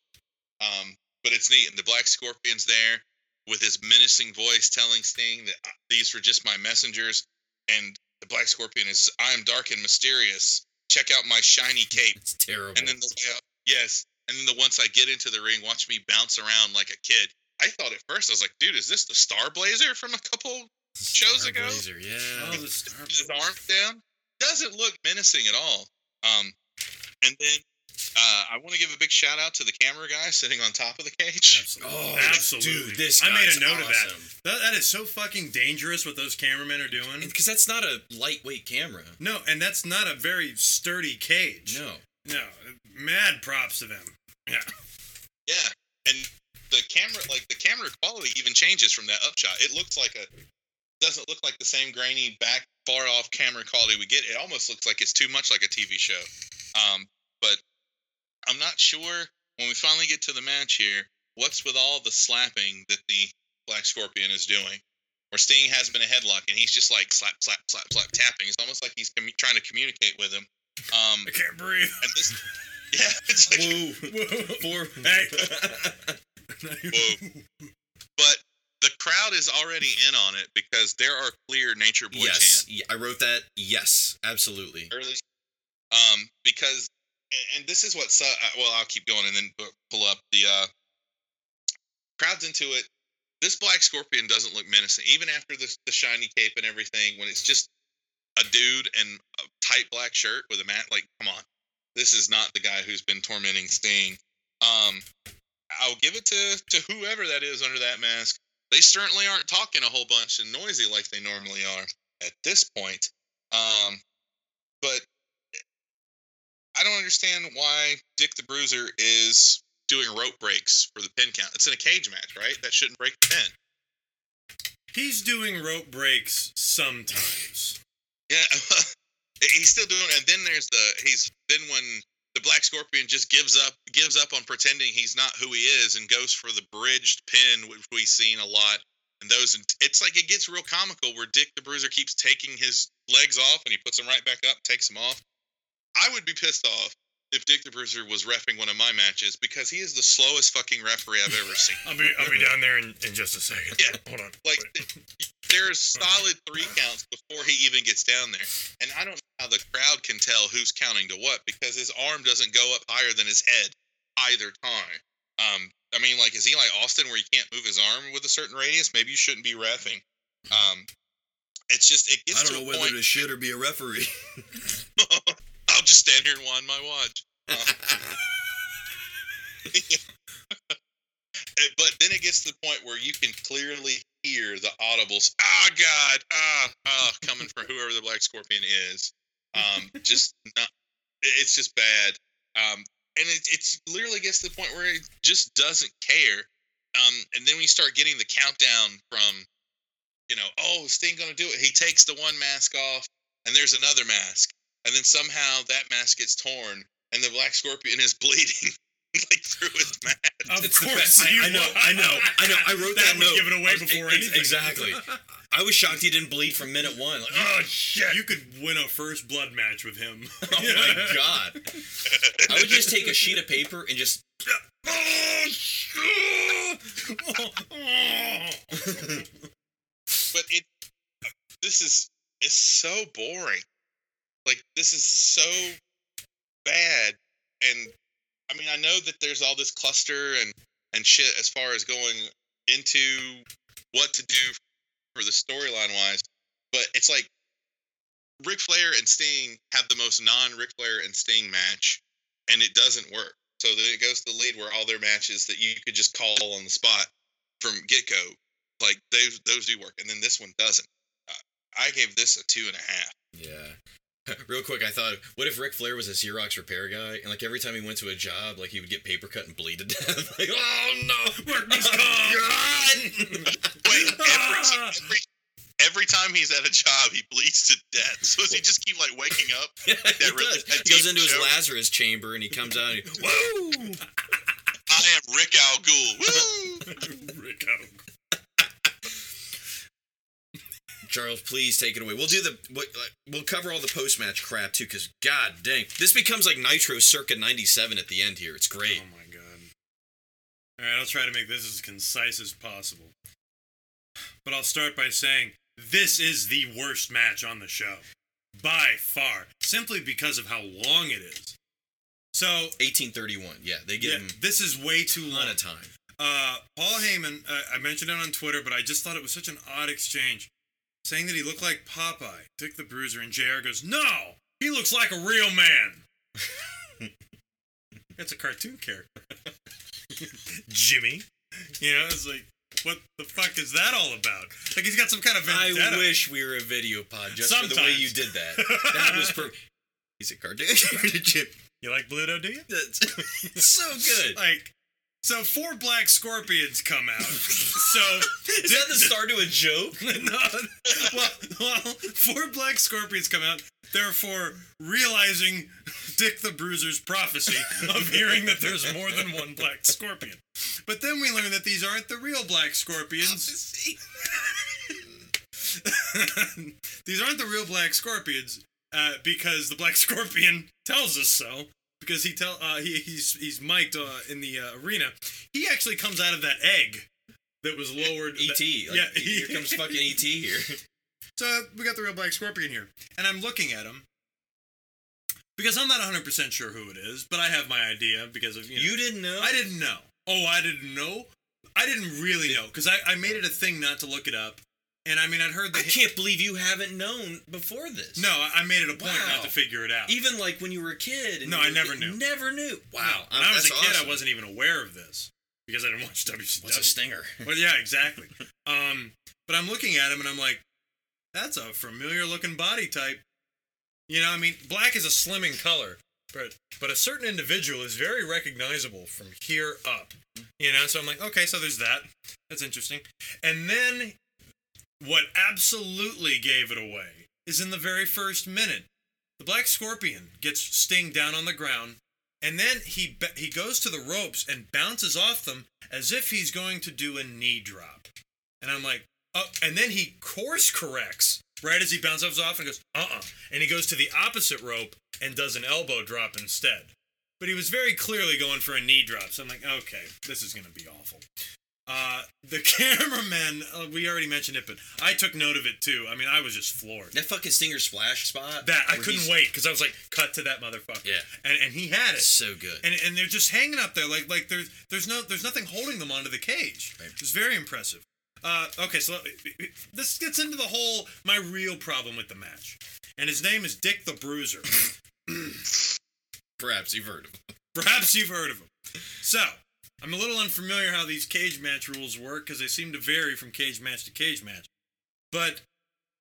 Um, but it's neat, and the Black Scorpion's there with his menacing voice telling Sting that uh, these were just my messengers, and the Black Scorpion is I am dark and mysterious. Check out my shiny cape. It's terrible. And then the way yes, and then the once I get into the ring, watch me bounce around like a kid. I thought at first I was like, dude, is this the Star Blazer from a couple shows ago? Blazer, yeah. Oh, the star. his arms down. Doesn't look menacing at all. Um, and then uh, I want to give a big shout out to the camera guy sitting on top of the cage. Absolutely. Oh, Absolutely. dude, this I made a note of that. that. That is so fucking dangerous what those cameramen are doing. Because that's not a lightweight camera. No, and that's not a very sturdy cage. No. No, mad props to them. Yeah. Yeah, and the camera, like the camera quality, even changes from that upshot. It looks like a doesn't look like the same grainy back far off camera quality we get. It almost looks like it's too much like a TV show. Um, but I'm not sure when we finally get to the match here. What's with all the slapping that the Black Scorpion is doing? Where Sting has been a headlock and he's just like slap, slap, slap, slap, tapping. It's almost like he's commu- trying to communicate with him. Um, I can't breathe. and this, yeah, it's like Whoa. Whoa. Four. Hey. Whoa. but the crowd is already in on it because there are clear Nature Boy yes. chants I wrote that. Yes. Absolutely. early. Um, because and, and this is what su- uh, well I'll keep going and then pull up the uh crowd's into it. This Black Scorpion doesn't look menacing, even after the the shiny cape and everything. When it's just a dude in a tight black shirt with a mat, like come on, this is not the guy who's been tormenting Sting. Um, I'll give it to to whoever that is under that mask. They certainly aren't talking a whole bunch and noisy like they normally are at this point. Um, but I don't understand why Dick the Bruiser is doing rope breaks for the pin count. It's in a cage match, right? That shouldn't break the pin. He's doing rope breaks sometimes. Yeah, he's still doing it. And then there's the he's then when the Black Scorpion just gives up gives up on pretending he's not who he is and goes for the bridged pin, which we've seen a lot. And those, it's like it gets real comical where Dick the Bruiser keeps taking his legs off and he puts them right back up, takes them off. I would be pissed off if Dick the Bruiser was refing one of my matches because he is the slowest fucking referee I've ever seen. I'll be I'll be down there in, in just a second. Yeah. Hold on. Like there's solid three counts before he even gets down there. And I don't know how the crowd can tell who's counting to what because his arm doesn't go up higher than his head either time. Um, I mean, like, is he like Austin where he can't move his arm with a certain radius? Maybe you shouldn't be refing. Um, it's just it gets I don't to know a whether point. to shit or be a referee. I'll just stand here and wind my watch. Uh, but then it gets to the point where you can clearly hear the audibles. Ah, God, ah, ah, coming from whoever the Black Scorpion is. Um, just not. It's just bad. Um, and it it's literally gets to the point where it just doesn't care. Um, and then we start getting the countdown from, you know, oh, Sting gonna do it. He takes the one mask off, and there's another mask, and then somehow that mask gets torn, and the Black Scorpion is bleeding like through his mask. Of It's the course best. I- you I know. I know, I know. I wrote that would note. give it away was- before ex- anything. Exactly. I was shocked he didn't bleed from minute one. Like, oh shit! You could win a first blood match with him. Oh my god! I would just take a sheet of paper and just. Oh, but it this is it's so boring like this is so bad and i mean i know that there's all this cluster and and shit as far as going into what to do for the storyline wise but it's like Ric Flair and Sting have the most non Ric Flair and Sting match, and it doesn't work. So then it goes to the lead where all their matches that you could just call on the spot from get go like those those do work, and then this one doesn't. I gave this a two and a half. Yeah. Real quick, I thought, what if Ric Flair was a Xerox repair guy, and like every time he went to a job, like he would get paper cut and bleed to death. like, oh no, Workman's oh, comp. God! Wait, every, ah. every every time he's at a job, he bleeds to death. So does he just keep like waking up? Yeah, That he, really- does. that he goes deep into his. Lazarus chamber and he comes out and he, woo! I am Rick Al Ghul. Woo! Rick out. Charles, please take it away. We'll do the we'll cover all the post match crap too, because god dang, this becomes like Nitro circa '97 at the end here. It's great. Oh my god. All right, I'll try to make this as concise as possible. But I'll start by saying this is the worst match on the show. By far. Simply because of how long it is. So, 1831. Yeah, they get yeah, this is way too long. A time. Uh, Paul Heyman, uh, I mentioned it on Twitter, but I just thought it was such an odd exchange. Saying that he looked like Popeye, Dick the Bruiser, and JR goes, No! He looks like a real man! That's a cartoon character. Jimmy. You know, it's like, what the fuck is that all about? Like, he's got some kind of vendetta. I wish we were a video pod just for the way you did that. That was per- He's a cartoon. You like Bluto, do you? That's so good. Like, so four black scorpions come out. so Is that the start to a joke? no, well, well, four black scorpions come out. Therefore, realizing Dick the Bruiser's prophecy of hearing that there's more than one black scorpion. But then we learn that these aren't the real black scorpions. these aren't the real black scorpions uh, because the black scorpion tells us so. Because he tell uh, he, he's he's mic'd uh, in the uh, arena. He actually comes out of that egg that was lowered. ET. that- Like, yeah, here comes fucking ET here. so we got the real black scorpion here, and I'm looking at him because I'm not 100 percent sure who it is, but I have my idea because of you. Know, You didn't know? I didn't know. Oh, I didn't know. I didn't really know because I, I made it a thing not to look it up, and I mean I'd heard that. I can't believe you haven't known before this. no I made it a point Wow. not to figure it out. Even like when you were a kid. and No, I never knew. Never knew. Wow. when I was a kid, awesome. I wasn't even aware of this because I didn't watch WCW. What's a stinger? Well, yeah, exactly. um, but I'm looking at him and I'm like, that's a familiar looking body type. You know, I mean, black is a slimming color, but but a certain individual is very recognizable from here up. You know, so I'm like, okay, so there's that. That's interesting. And then what absolutely gave it away is in the very first minute. The Black Scorpion gets Sting down on the ground, and then he he goes to the ropes and bounces off them as if he's going to do a knee drop. And I'm like, oh, and then he course corrects right as he bounces off and goes, uh-uh. And he goes to the opposite rope and does an elbow drop instead. But he was very clearly going for a knee drop. So I'm like, okay, this is going to be awful. Uh, the cameraman, uh, we already mentioned it, but I took note of it too. I mean, I was just floored. That fucking stinger splash spot. That I couldn't he's- wait because I was like, cut to that motherfucker. Yeah. and and he had it, so good. and and they're just hanging up there like like there's there's no there's nothing holding them onto the cage. Right. It's very impressive. Uh, okay, so this gets into the whole my real problem with the match, and his name is Dick the Bruiser. Perhaps you've heard of him. Perhaps you've heard of him. So, I'm a little unfamiliar how these cage match rules work because they seem to vary from cage match to cage match. But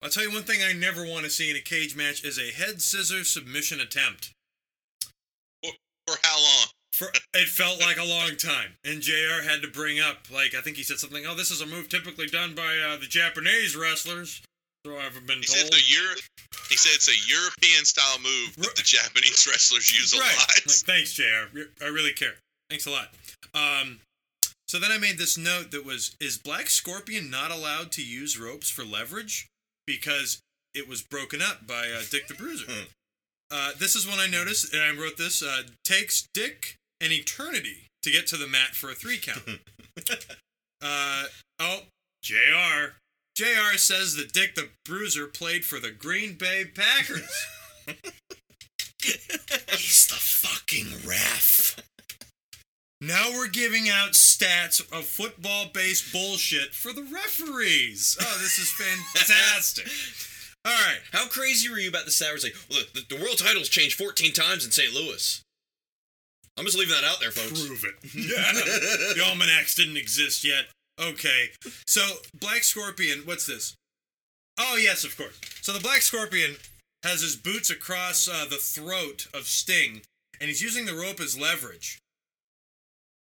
I'll tell you one thing I never want to see in a cage match is a head scissors submission attempt. For how long? For it felt like a long time, and Jr. had to bring up like I think he said something. Oh, this is a move typically done by uh, the Japanese wrestlers. So I've been He told. said it's a Euro- He said it's a European style move that the Japanese wrestlers use a right. lot. Like, Thanks, Jr. I really care. Thanks a lot. Um, so then I made this note that was: Is Black Scorpion not allowed to use ropes for leverage because it was broken up by uh, Dick the Bruiser? uh, this is when I noticed, and I wrote this: uh, takes Dick an eternity to get to the mat for a three count. uh, oh, Jr. Jr. says that Dick the Bruiser played for the Green Bay Packers. He's the fucking ref. Now we're giving out stats of football based bullshit for the referees. Oh, this is fantastic. All right. How crazy were you about the stat? It's like, well, the, the world title's changed 14 times in St. Louis. I'm just leaving that out there, folks. Prove it. Yeah. the almanacs didn't exist yet. Okay. So, Black Scorpion, what's this? Oh, yes, of course. So, the Black Scorpion has his boots across uh, the throat of Sting, and he's using the rope as leverage.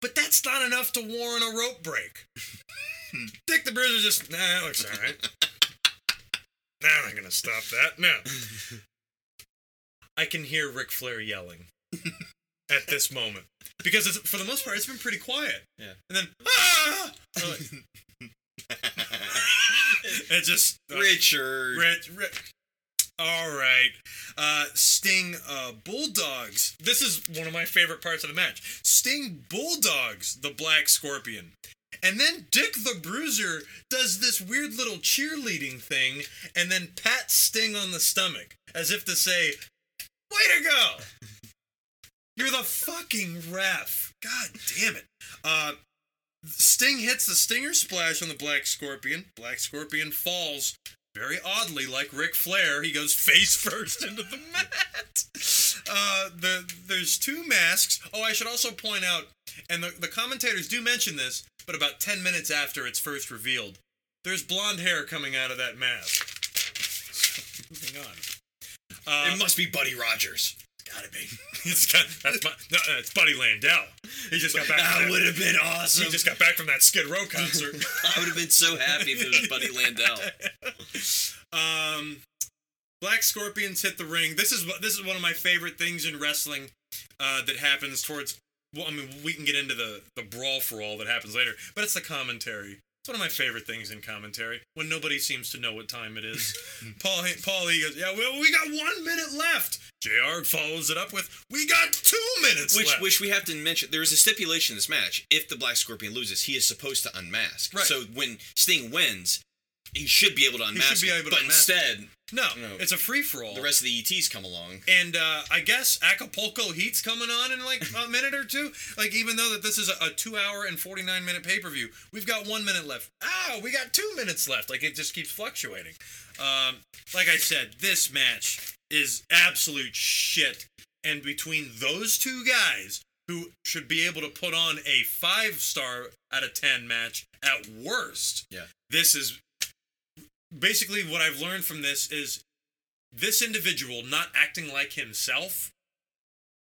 But that's not enough to warrant a rope break. Dick the Bruiser just, nah, that looks all right. Nah, I'm not going to stop that. No. I can hear Ric Flair yelling at this moment because it's, for the most part it's been pretty quiet. Yeah. And then ah! Like, It just uh, Richard. Rich, Rich. All right. Uh, Sting uh, Bulldogs. This is one of my favorite parts of the match. Sting Bulldogs the Black Scorpion. And then Dick the Bruiser does this weird little cheerleading thing and then pats Sting on the stomach as if to say, Way to go! You're the fucking ref. God damn it. Uh, Sting hits the Stinger Splash on the Black Scorpion. Black Scorpion falls very oddly, like Ric Flair, he goes face first into the mat. Uh, the there's two masks. Oh, I should also point out, and the, the commentators do mention this, but about ten minutes after it's first revealed, there's blonde hair coming out of that mask. Moving on. Uh, it must be Buddy Rogers. Gotta be. It's got that's my, no, it's Buddy Landel. He just got back. That that- would have been awesome. He just got back from that Skid Row concert. I would have been so happy if it was Buddy Landel. um, Black Scorpions hit the ring. This is this is one of my favorite things in wrestling uh, that happens towards. Well, I mean, we can get into the the brawl for all that happens later, but it's the commentary. It's one of my favorite things in commentary when nobody seems to know what time it is. Paul Paul he goes, yeah, well, we got one minute left. Jr. follows it up with, we got two minutes Which, left. which we have to mention. There is a stipulation in this match. If the Black Scorpion loses, he is supposed to unmask. Right. So when Sting wins, he should be able to unmask. be him. able to but unmask instead, no, No. it's a free for all. the rest of the ETs come along. And uh, I guess Acapulco Heat's coming on in like a minute or two. Like even though that this is a, a two-hour and forty-nine minute pay-per-view, we've got one minute left. Ah, we got two minutes left. Like it just keeps fluctuating. Um, like I said, this match is absolute shit. And between those two guys, who should be able to put on a five-star out of ten match at worst, Yeah. this is basically what I've learned from this is this individual not acting like himself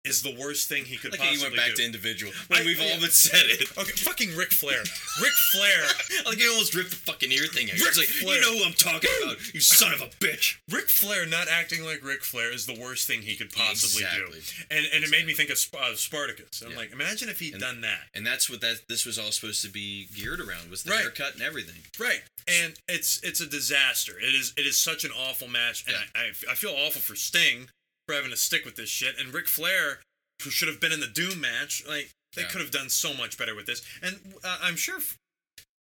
is the worst thing he could Like possibly you went back do. to individual. When I- we've yeah. all but said it. okay, fucking Ric Flair. Ric Flair. like he almost ripped the fucking ear thing out. Ric It's like, Flair. you know who I'm talking about, you son of a bitch. Ric Flair not acting like Ric Flair is the worst thing he could possibly Exactly. do. And and it made me think of Sp- uh, Spartacus. I'm Yeah. like, imagine if he'd And- done that. And that's what that this was all supposed to be geared around was the Right. haircut and everything. Right. And it's it's a disaster. It is it is such an awful match, and Yeah. I, I I feel awful for Sting for having to stick with this shit, and Ric Flair who should have been in the Doom match. Like they Yeah. could have done so much better with this, and uh, I'm sure.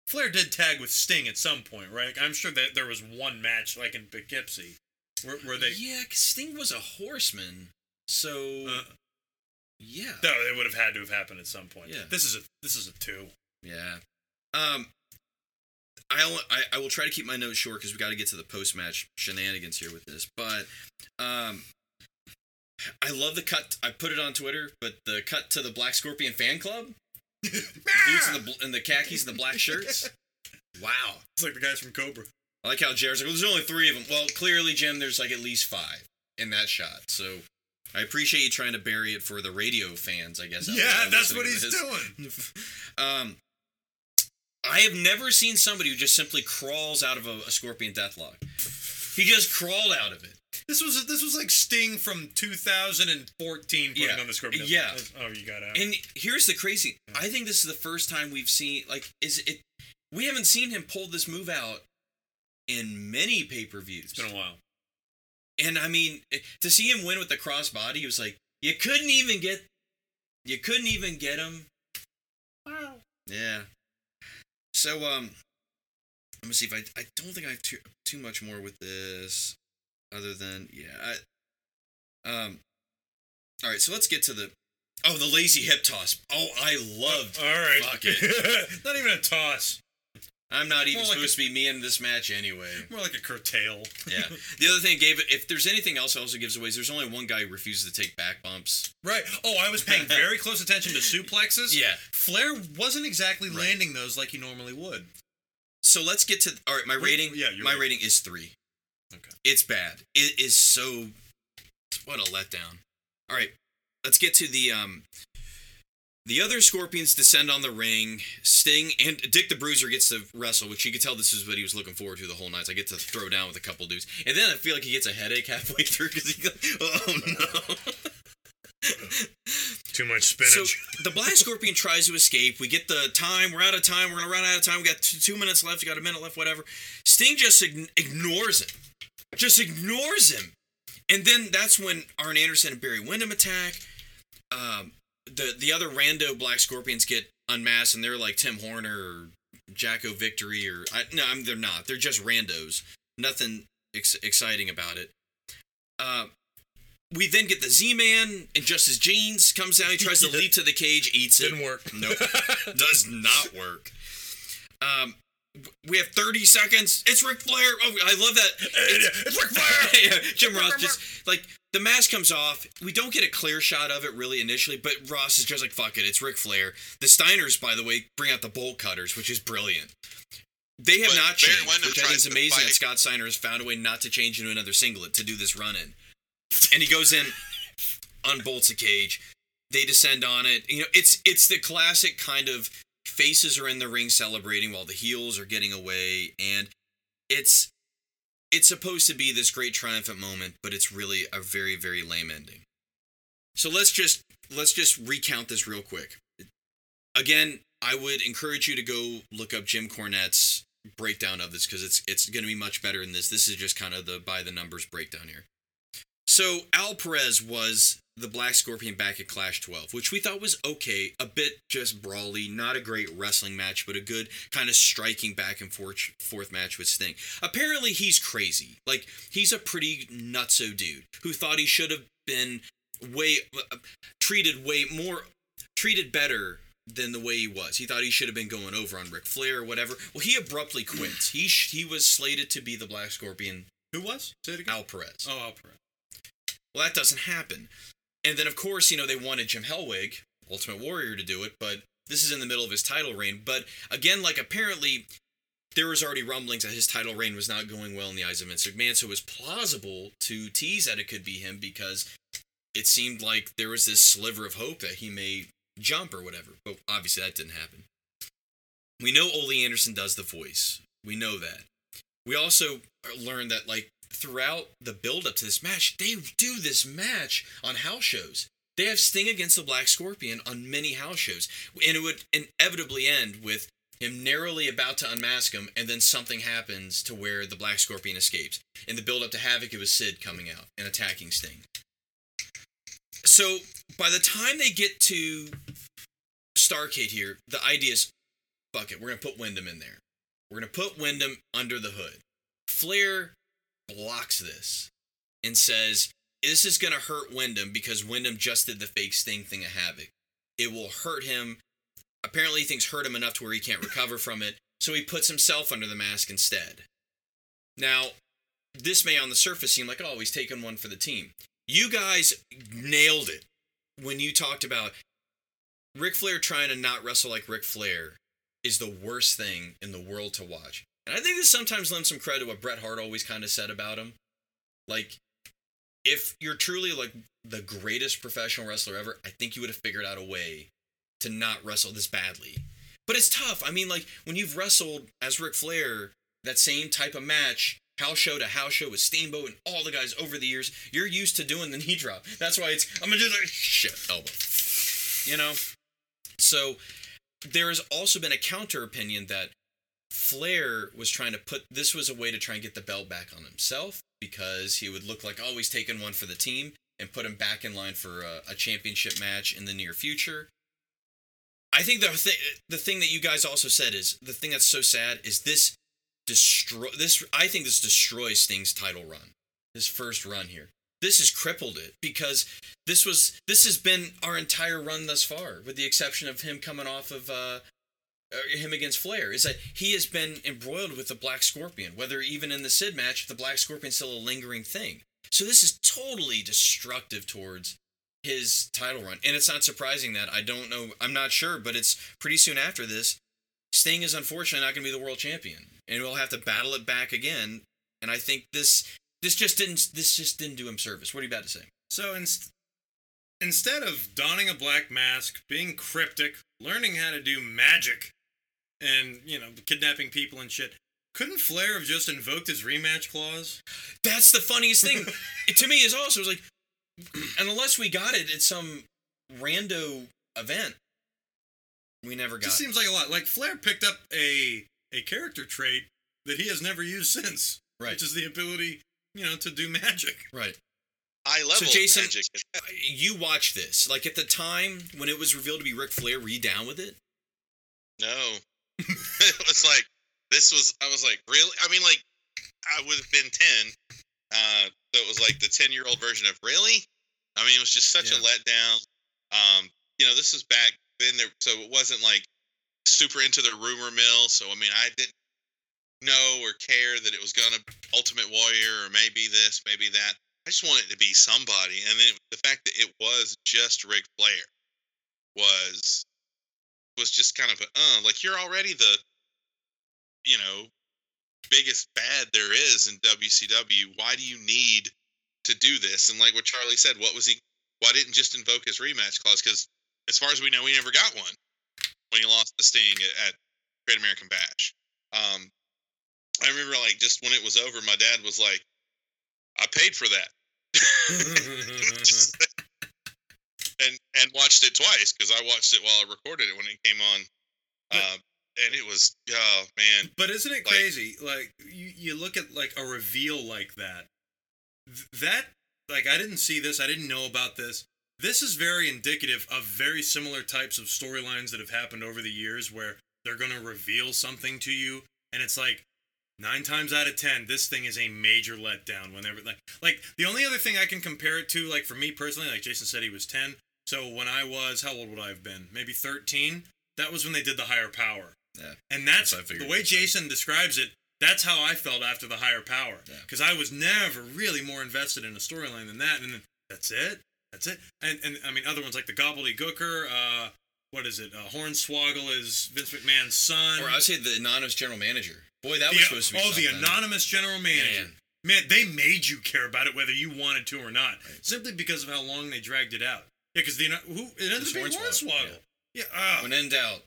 Flair did tag with Sting at some point, right? Like, I'm sure that there was one match, like in Poughkeepsie, where, where they. Yeah, 'cause Sting was a horseman. So Uh, yeah. no, it would have had to have happened at some point. Yeah. This is a this is a two. Yeah. Um I, I I will try to keep my notes short because we got to get to the post match shenanigans here with this. But um, I love the cut. I put it on Twitter, but the cut to the Black Scorpion fan club, the dudes in the in the khakis and the black shirts. Wow. It's like the guys from Cobra. I like how Jared's like, well, there's only three of them. Well, clearly, Jim, there's like at least five in that shot. So I appreciate you trying to bury it for the radio fans, I guess. Yeah, that's what he's doing. Um, I have never seen somebody who just simply crawls out of a, a scorpion deathlock. He just crawled out of it. This was this was like Sting from 2014 putting Yeah. on the Scorpion. Yeah. Oh, you got out. And here's the crazy. I think this is the first time we've seen like is it. We haven't seen him pull this move out in many pay per views. It's been a while. And I mean, eh, to see him win with the crossbody, he was like, you couldn't even get, you couldn't even get him. Wow. Yeah. So um, let me see if I I don't think I have too too much more with this, other than yeah. I, um. All right, so let's get to the. Oh, the lazy hip toss. Oh, I loved. All right. Fuck it. Not even a toss. I'm not even More like supposed to be me in this match anyway. More like a curtail. Yeah. The other thing gave it. If there's anything else, also gives away. is There's only one guy who refuses to take back bumps. Right. Oh, I was paying very close attention to suplexes. Yeah. Flair wasn't exactly Right. landing those like he normally would. So let's get to all right. My Wait, rating, yeah, my rating. rating is three. Okay. It's bad. It is so. What a letdown. All right, let's get to the um. The other Scorpions descend on the ring. Sting and Dick the Bruiser gets to wrestle, which you could tell this is what he was looking forward to the whole night. So I get to throw down with a couple dudes, and then I feel like he gets a headache halfway through because he's like, "Oh no." Too much So spinach. the Black Scorpion tries to escape. We get the time. We're out of time. We're gonna run out of time. We got two, two minutes left. We got a minute left. Whatever. Sting just ign- ignores him. Just ignores him. And then that's when Arn Anderson and Barry Windham attack. Um, the the other rando Black Scorpions get unmasked, and they're like Tim Horner or Jacko Victory or I, no, I'm, they're not. They're just randos. Nothing ex- exciting about it. Uh, we then get the Z-Man in just his jeans comes out. He tries to leap to the cage, eats it. Didn't work. Nope, does not work. Um, we have 30 seconds. It's Ric Flair. Oh, I love that. It's, It's Ric Flair! yeah, Jim Ross just like the mask comes off. We don't get a clear shot of it really initially, but Ross is just like fuck it. It's Ric Flair. The Steiners, by the way, bring out the bolt cutters, which is brilliant. They have But not changed, Windham which I think is tries to amazing that Scott Steiner has found a way not to change into another singlet to do this run in. And he goes in, unbolts a cage. They descend on it. You know, it's it's the classic kind of faces are in the ring celebrating while the heels are getting away, and it's it's supposed to be this great triumphant moment, but it's really a very very lame ending. So let's just let's just recount this real quick. Again, I would encourage you to go look up Jim Cornette's breakdown of this because it's it's going to be much better than this. This is just kind of the by the numbers breakdown here. So Al Perez was the Black Scorpion back at Clash 12, which we thought was okay, a bit just brawly, not a great wrestling match, but a good kind of striking back and forth fourth match with Sting. Apparently he's crazy. Like he's a pretty nutso dude who thought he should have been way uh, treated way more treated better than the way he was. He thought he should have been going over on Ric Flair or whatever. Well, he abruptly quits. He sh- he was slated to be the Black Scorpion, Who was? Say it again. Al Perez. Oh, Al Perez. Well, that doesn't happen. And then, of course, you know, they wanted Jim Hellwig, Ultimate Warrior, to do it, but this is in the middle of his title reign. But again, like, apparently, there was already rumblings that his title reign was not going well in the eyes of Vince McMahon, so it was plausible to tease that it could be him because it seemed like there was this sliver of hope that he may jump or whatever. But obviously, that didn't happen. We know Ole Anderson does the voice. We know that. We also learned that, like, throughout the build up to this match, they do this match on house shows. They have Sting against the Black Scorpion on many house shows. And it would inevitably end with him narrowly about to unmask him, and then something happens to where the Black Scorpion escapes. In the build up to Havoc, it was Sid coming out and attacking Sting. So by the time they get to Starrcade here, the idea is fuck it, we're gonna put Windham in there. We're gonna put Windham under the hood. Flair blocks this and says this is gonna hurt Windham because Windham just did the fake Sting thing of Havoc. It will hurt him. Apparently, things hurt him enough to where he can't recover from it, so he puts himself under the mask instead. Now, this may on the surface seem like, oh, he's taking one for the team. You guys nailed it when you talked about Ric Flair trying to not wrestle like Ric Flair is the worst thing in the world to watch. And I think this sometimes lends some credit to what Bret Hart always kind of said about him. Like, if you're truly like the greatest professional wrestler ever, I think you would have figured out a way to not wrestle this badly. But it's tough. I mean, like, when you've wrestled as Ric Flair, that same type of match, house show to house show with Steamboat and all the guys over the years, you're used to doing the knee drop. That's why it's, I'm gonna do the shit elbow. You know? So, there has also been a counter opinion that Flair was trying to put this was a way to try and get the belt back on himself because he would look like always taking one for the team and put him back in line for a, a championship match in the near future. I think the thing the thing that you guys also said is the thing that's so sad is this destroy this I think this destroys Sting's title run. His first run here. This has crippled it because this was this has been our entire run thus far with the exception of him coming off of uh, Uh, him against Flair is that he has been embroiled with the Black Scorpion, whether even in the Sid match, the Black Scorpion's still a lingering thing. So this is totally destructive towards his title run. And it's not surprising that I don't know, I'm not sure, but it's pretty soon after this. Sting is unfortunately not going to be the world champion, and we'll have to battle it back again. And I think this this just didn't this just didn't do him service. What are you about to say? So inst- instead of donning a black mask, being cryptic, learning how to do magic, and you know kidnapping people and shit, couldn't Flair have just invoked his rematch clause? That's the funniest thing. it, to me is also it's like, and unless we got it at some rando event. We never It got. just seems like a lot. Like Flair picked up a a character trait that he has never used since, right. which is the ability, you know, to do magic. right. High level Jason- magic. You watched this like at the time when it was revealed to be Ric Flair. Were you down with it? No. it was like this was I was like, really? I mean like I would have been ten. Uh so it was like the ten year old version of really? I mean it was just such a Yeah. letdown. Um, you know, this was back then there so it wasn't like super into the rumor mill, so I mean I didn't know or care that it was gonna Ultimate Warrior or maybe this, maybe that. I just wanted it to be somebody. And then the fact that it was just Ric Flair was was just kind of a uh, like you're already the you know biggest bad there is in WCW. Why do you need to do this? And like what Charlie said, what was he? Why didn't just invoke his rematch clause? Because as far as we know, he never got one when he lost the Sting at, at Great American Bash. Um, I remember like just when it was over, my dad was like, "I paid for that." and and watched it twice because I watched it while I recorded it when it came on, But- uh, and it was oh man, But isn't it Like- crazy? Like you, you look at like a reveal like that. That like I didn't see this. I didn't know about this. This is very indicative of very similar types of storylines that have happened over the years where they're going to reveal something to you and it's like nine times out of ten this thing is a major letdown whenever like like the only other thing i can compare it to like for me personally like jason said he was 10 so when i was how old would i have been maybe 13 that was when they did the higher power Yeah. and that's, That's the way jason describes it that's how i felt after the higher power Yeah. because i was never really more invested in a storyline than that and then that's it that's it and and i mean other ones like the gobbledygooker uh what is it? Uh, Hornswoggle is Vince McMahon's son. Or I would say the anonymous general manager. Boy, that was The- supposed to be oh, the anonymous general manager. Man. Man. they made you care about it whether you wanted to or not, simply because of how long they dragged it out. Yeah, because the who it ended up being Hornswoggle, Hornswoggle. Yeah, ah. When in doubt,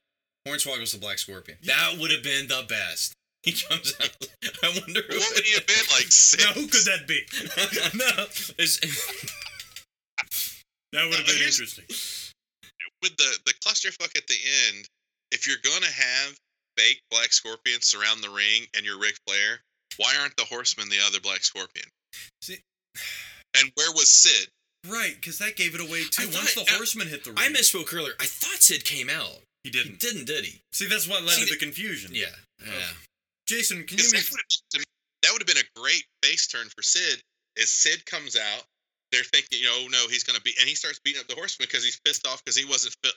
Hornswoggle's the Black Scorpion. Yeah. That would have been the best. He comes out. I wonder who. what would he have been like six? now who could that be? no, Is- that would have been Here's- interesting. with the the clusterfuck at the end, if you're gonna have fake Black Scorpion surround the ring and you're Ric Flair, why aren't the Horsemen the other Black Scorpion? See- and where was Sid? Right, because that gave it away too. I Once thought- the I- horseman hit the ring, I misspoke earlier. I thought Sid came out. He He didn't. didn't, did he? See, that's what led See, to the the- confusion. Yeah. Yeah. Jason, can you? Because Make, that would have me, that would have been a great face turn for Sid. As Sid comes out, they're thinking, you know, oh, no, he's gonna be, and he starts beating up the Horseman because he's pissed off because he wasn't fi-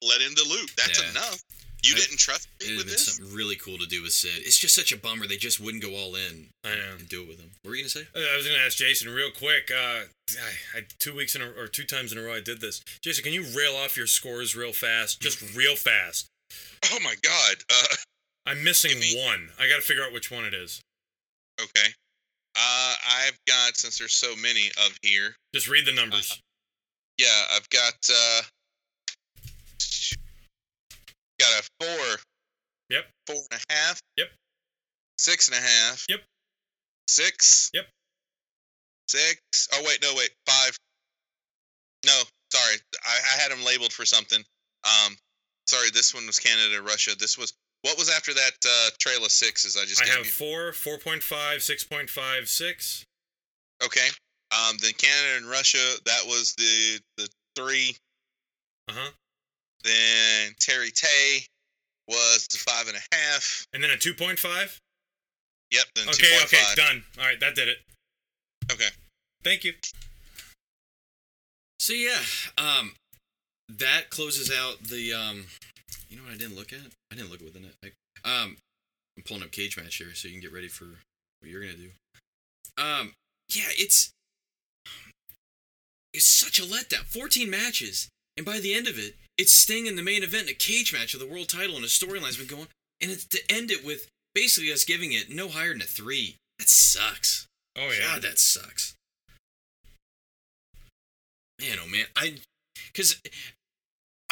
let in the loop. That's Yeah. enough. You I- didn't trust It me would with have been this. something really cool to do with Sid. It's just such a bummer they just wouldn't go all in I know. and do it with him. What were you gonna say? I was going to ask Jason real quick. Uh, I, I two weeks in a, or two times in a row I did this. Jason, can you rail off your scores real fast, just real fast? Oh my God. Uh, I'm missing me- one. I got to figure out which one it is. okay. Uh, I've got since there's so many of here. Just read the numbers. Yeah, I've got uh got a four. Yep. Four and a half. Yep. Six and a half. Yep. Six. Yep. Six. Oh wait, no wait, five. No, sorry, I, I had them labeled for something. Um, sorry, this one was Canada, Russia. This was what was after that uh, trail of sixes I just I have you. four, 4.5, 6.5, 6. Okay. Um, then Canada and Russia, that was the the three. Uh huh. Then Terry Tay was the five and a half. And then a 2.5? Yep. Then Okay, 2.5. okay, done. All right, that did it. Okay. Thank you. So yeah, um, that closes out the um, you know what I didn't look at? I didn't look at what the net. I, um, I'm pulling up cage match here so you can get ready for what you're gonna do. Um, yeah, it's it's such a letdown. 14 matches, and by the end of it, it's Sting in the main event, in a cage match of the world title, and a storyline's been going, and it's to end it with basically us giving it no higher than a three. That sucks. Oh, yeah. God, that sucks. Man, oh man, I, because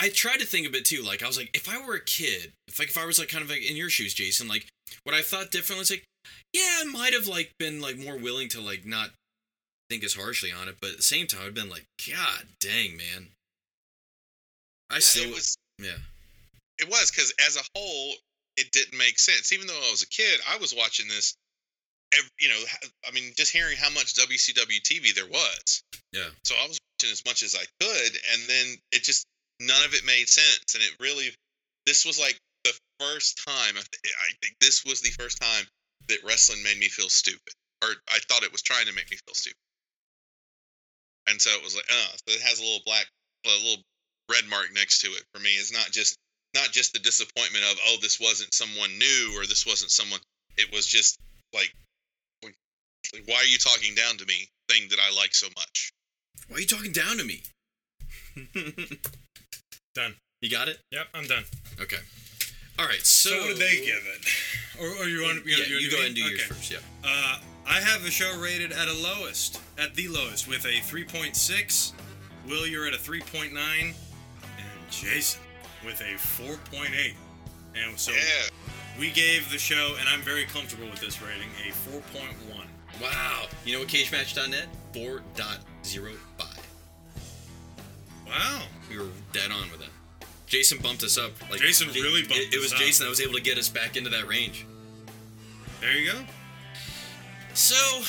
I tried to think of it too. Like I was like, if I were a kid, if like if I was like kind of like in your shoes, Jason, like what I thought differently. It's like, yeah, I might have like been like more willing to like not think as harshly on it, but at the same time, I'd been like, God dang, man, I Yeah, still it was yeah. it was because as a whole, it didn't make sense. Even though I was a kid, I was watching this. ev you know, I mean, just hearing how much WCW TV there was. Yeah. So I was watching as much as I could, and then it just none of it made sense, and it really. This was like the first time. I think this was the first time that wrestling made me feel stupid, or I thought it was trying to make me feel stupid. And so it was like, uh, so it has a little black, a little red mark next to it for me. It's not just not just the disappointment of oh this wasn't someone new or this wasn't someone. It was just like, like, why are you talking down to me? Thing that I like so much. Why are you talking down to me? Done. You got it? Yep, I'm done. Okay. All right. So, So, what did they give it? Or, or you want? Yeah, you, go ahead and do okay. yours first. Yeah. Uh, I have the show rated at a lowest, at the lowest, with a 3.6. Will, you're at a 3.9, and Jason with a 4.8. And so Yeah. we gave the show, and I'm very comfortable with this rating, a 4.1. Wow. You know what CageMatch.net? 4.05. Wow. We were dead on with that. Jason bumped us up. Like Jason Ja- really bumped it, it was us up. Jason that was able to get us back into that range. There you go. So, yeah,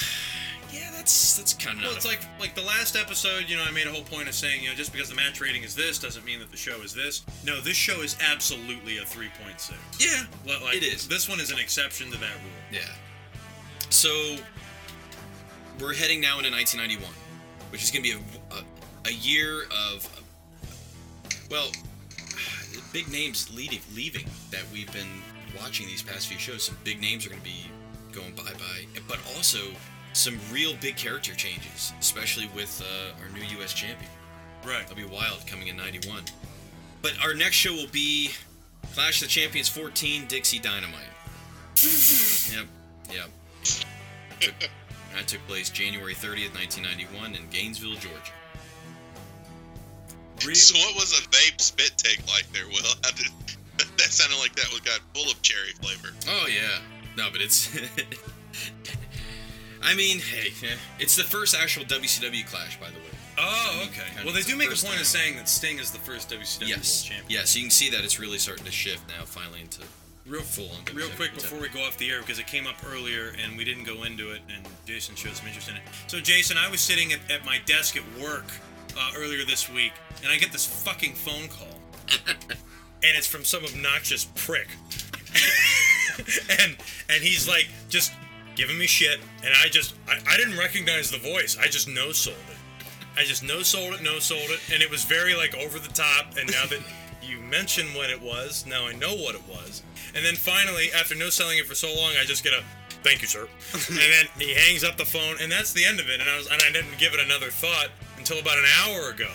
that's that's kind of Well, it's like like the last episode. You know, I made a whole point of saying, you know, just because the match rating is this doesn't mean that the show is this. No, this show is absolutely a 3.6. yeah, Like, It is. This one is an exception to that rule. yeah. So we're heading now into 1991, which is going to be a, a, a year of well, big names leading, leaving that we've been watching these past few shows. Some big names are going to be going bye bye, but also some real big character changes, especially with uh, our new U.S. champion. Right. That'll be wild coming in 91. But our next show will be Clash of the Champions 14 Dixie Dynamite. yep, yep. Took, that took place January 30th, 1991 in Gainesville, Georgia. Re- So what was a vape spit take like there, Will? How did, that sounded like that was got full of cherry flavor. Oh, yeah. No, but it's. I mean, hey, it's the first actual WCW clash, by the way. Oh, okay. Kind Well, they do make a point time. of saying that Sting is the first WCW yes. World Champion. Yes, so you can see that it's really starting to shift now, finally, into Real full on Real quick before we go off the air, because it came up earlier and we didn't go into it, and Jason showed some interest in it. So, Jason, I was sitting at, at my desk at work uh, earlier this week, and I get this fucking phone call, and it's from some obnoxious prick, and and he's like just giving me shit, and I just I, I didn't recognize the voice, I just no sold it. I just no sold it, no sold it, and it was very like over the top. And now that you mention what it was, now I know what it was. And then finally, after no selling it for so long, I just get a thank you, sir. and then he hangs up the phone, and that's the end of it. And I was and I didn't give it another thought until about an hour ago.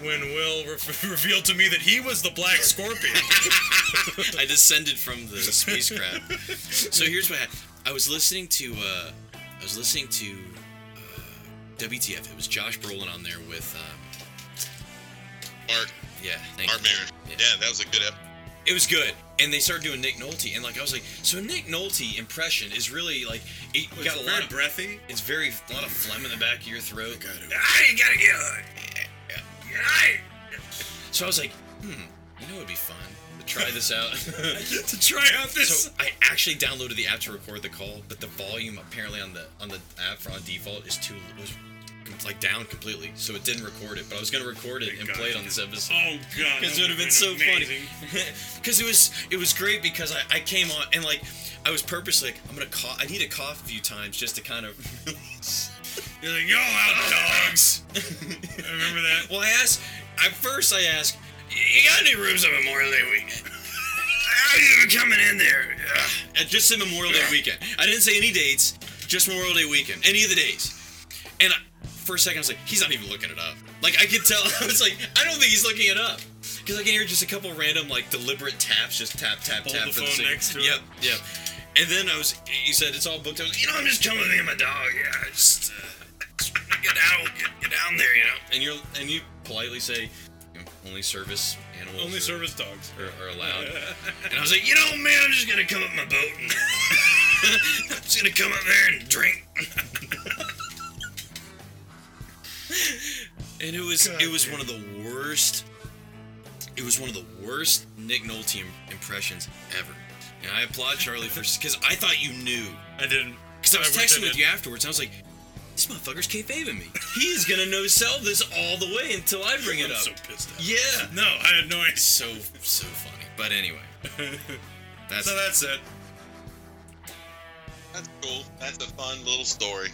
When Will re- revealed to me that he was the Black Scorpion. I descended from the spacecraft. so here's what happened. I was listening to uh, I was listening to uh, WTF. It was Josh Brolin on there with um, Mark, yeah, thank Mark. Maron. Yeah, that was a good episode. It was good, and they started doing Nick Nolte, and like I was like, so a Nick Nolte impression is really like it It's got a lot of breathy. It's very a lot of phlegm in the back of your throat. Ah, you gotta get So I was like, hmm, you know, it'd be fun to try this out. to try out this. So I actually downloaded the app to record the call, but the volume apparently on the on the app for on default is too was like down completely, so it didn't record it. But I was gonna record it and God. play it on this episode. oh god, Because it would have been would've so amazing. funny. Because it was it was great because I, I came on and like I was purposely like I'm gonna cough. I need to cough a few times just to kind of. You're like, yo, out dogs. I remember that. well, I asked at first. I asked, "You got any rooms on Memorial Day weekend?" How you coming in there? Ugh. Just say Memorial Day weekend. I didn't say any dates. Just Memorial Day weekend. Any of the days. And I, for a second, I was like, he's not even looking it up. Like I could tell. I was like, I don't think he's looking it up. Because I can hear just a couple random like deliberate taps, just tap tap Hold tap the for phone sake- next to it. Yep, yep. And then I was, he said it's all booked. I was like, you know, I'm just coming with me and my dog. Yeah, I just, uh, just get down, get, get down there, you know. And you're, and you politely say, you know, only service animals. Only are- service dogs. are, are allowed. and I was like, you know, man, I'm just gonna come up my boat and I'm just gonna come up there and drink. and it was it was one of the worst It was one of the worst Nick Nolte impressions ever. And I applaud Charlie for because I thought you knew. I didn't. Because I was wish texting with you afterwards. I was like, this motherfucker's kayfabing me. He's gonna no sell this all the way until I bring it I'm up. so pissed off. yeah. No, I had no idea. So so funny. But anyway, that's So that's it. That's cool. That's a fun little story.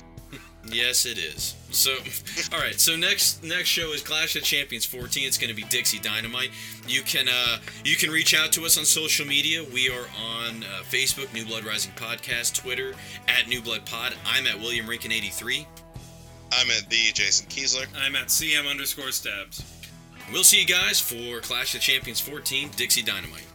Yes, it is. So, all right. So next next show is Clash of Champions 14. It's going to be Dixie Dynamite. You can uh, you can reach out to us on social media. We are on uh, Facebook, New Blood Rising Podcast, Twitter at New Blood Pod. I'm at William Rinkin 83. I'm at the Jason Kiesler. I'm at CM underscore stabs. We'll see you guys for Clash of Champions 14, Dixie Dynamite.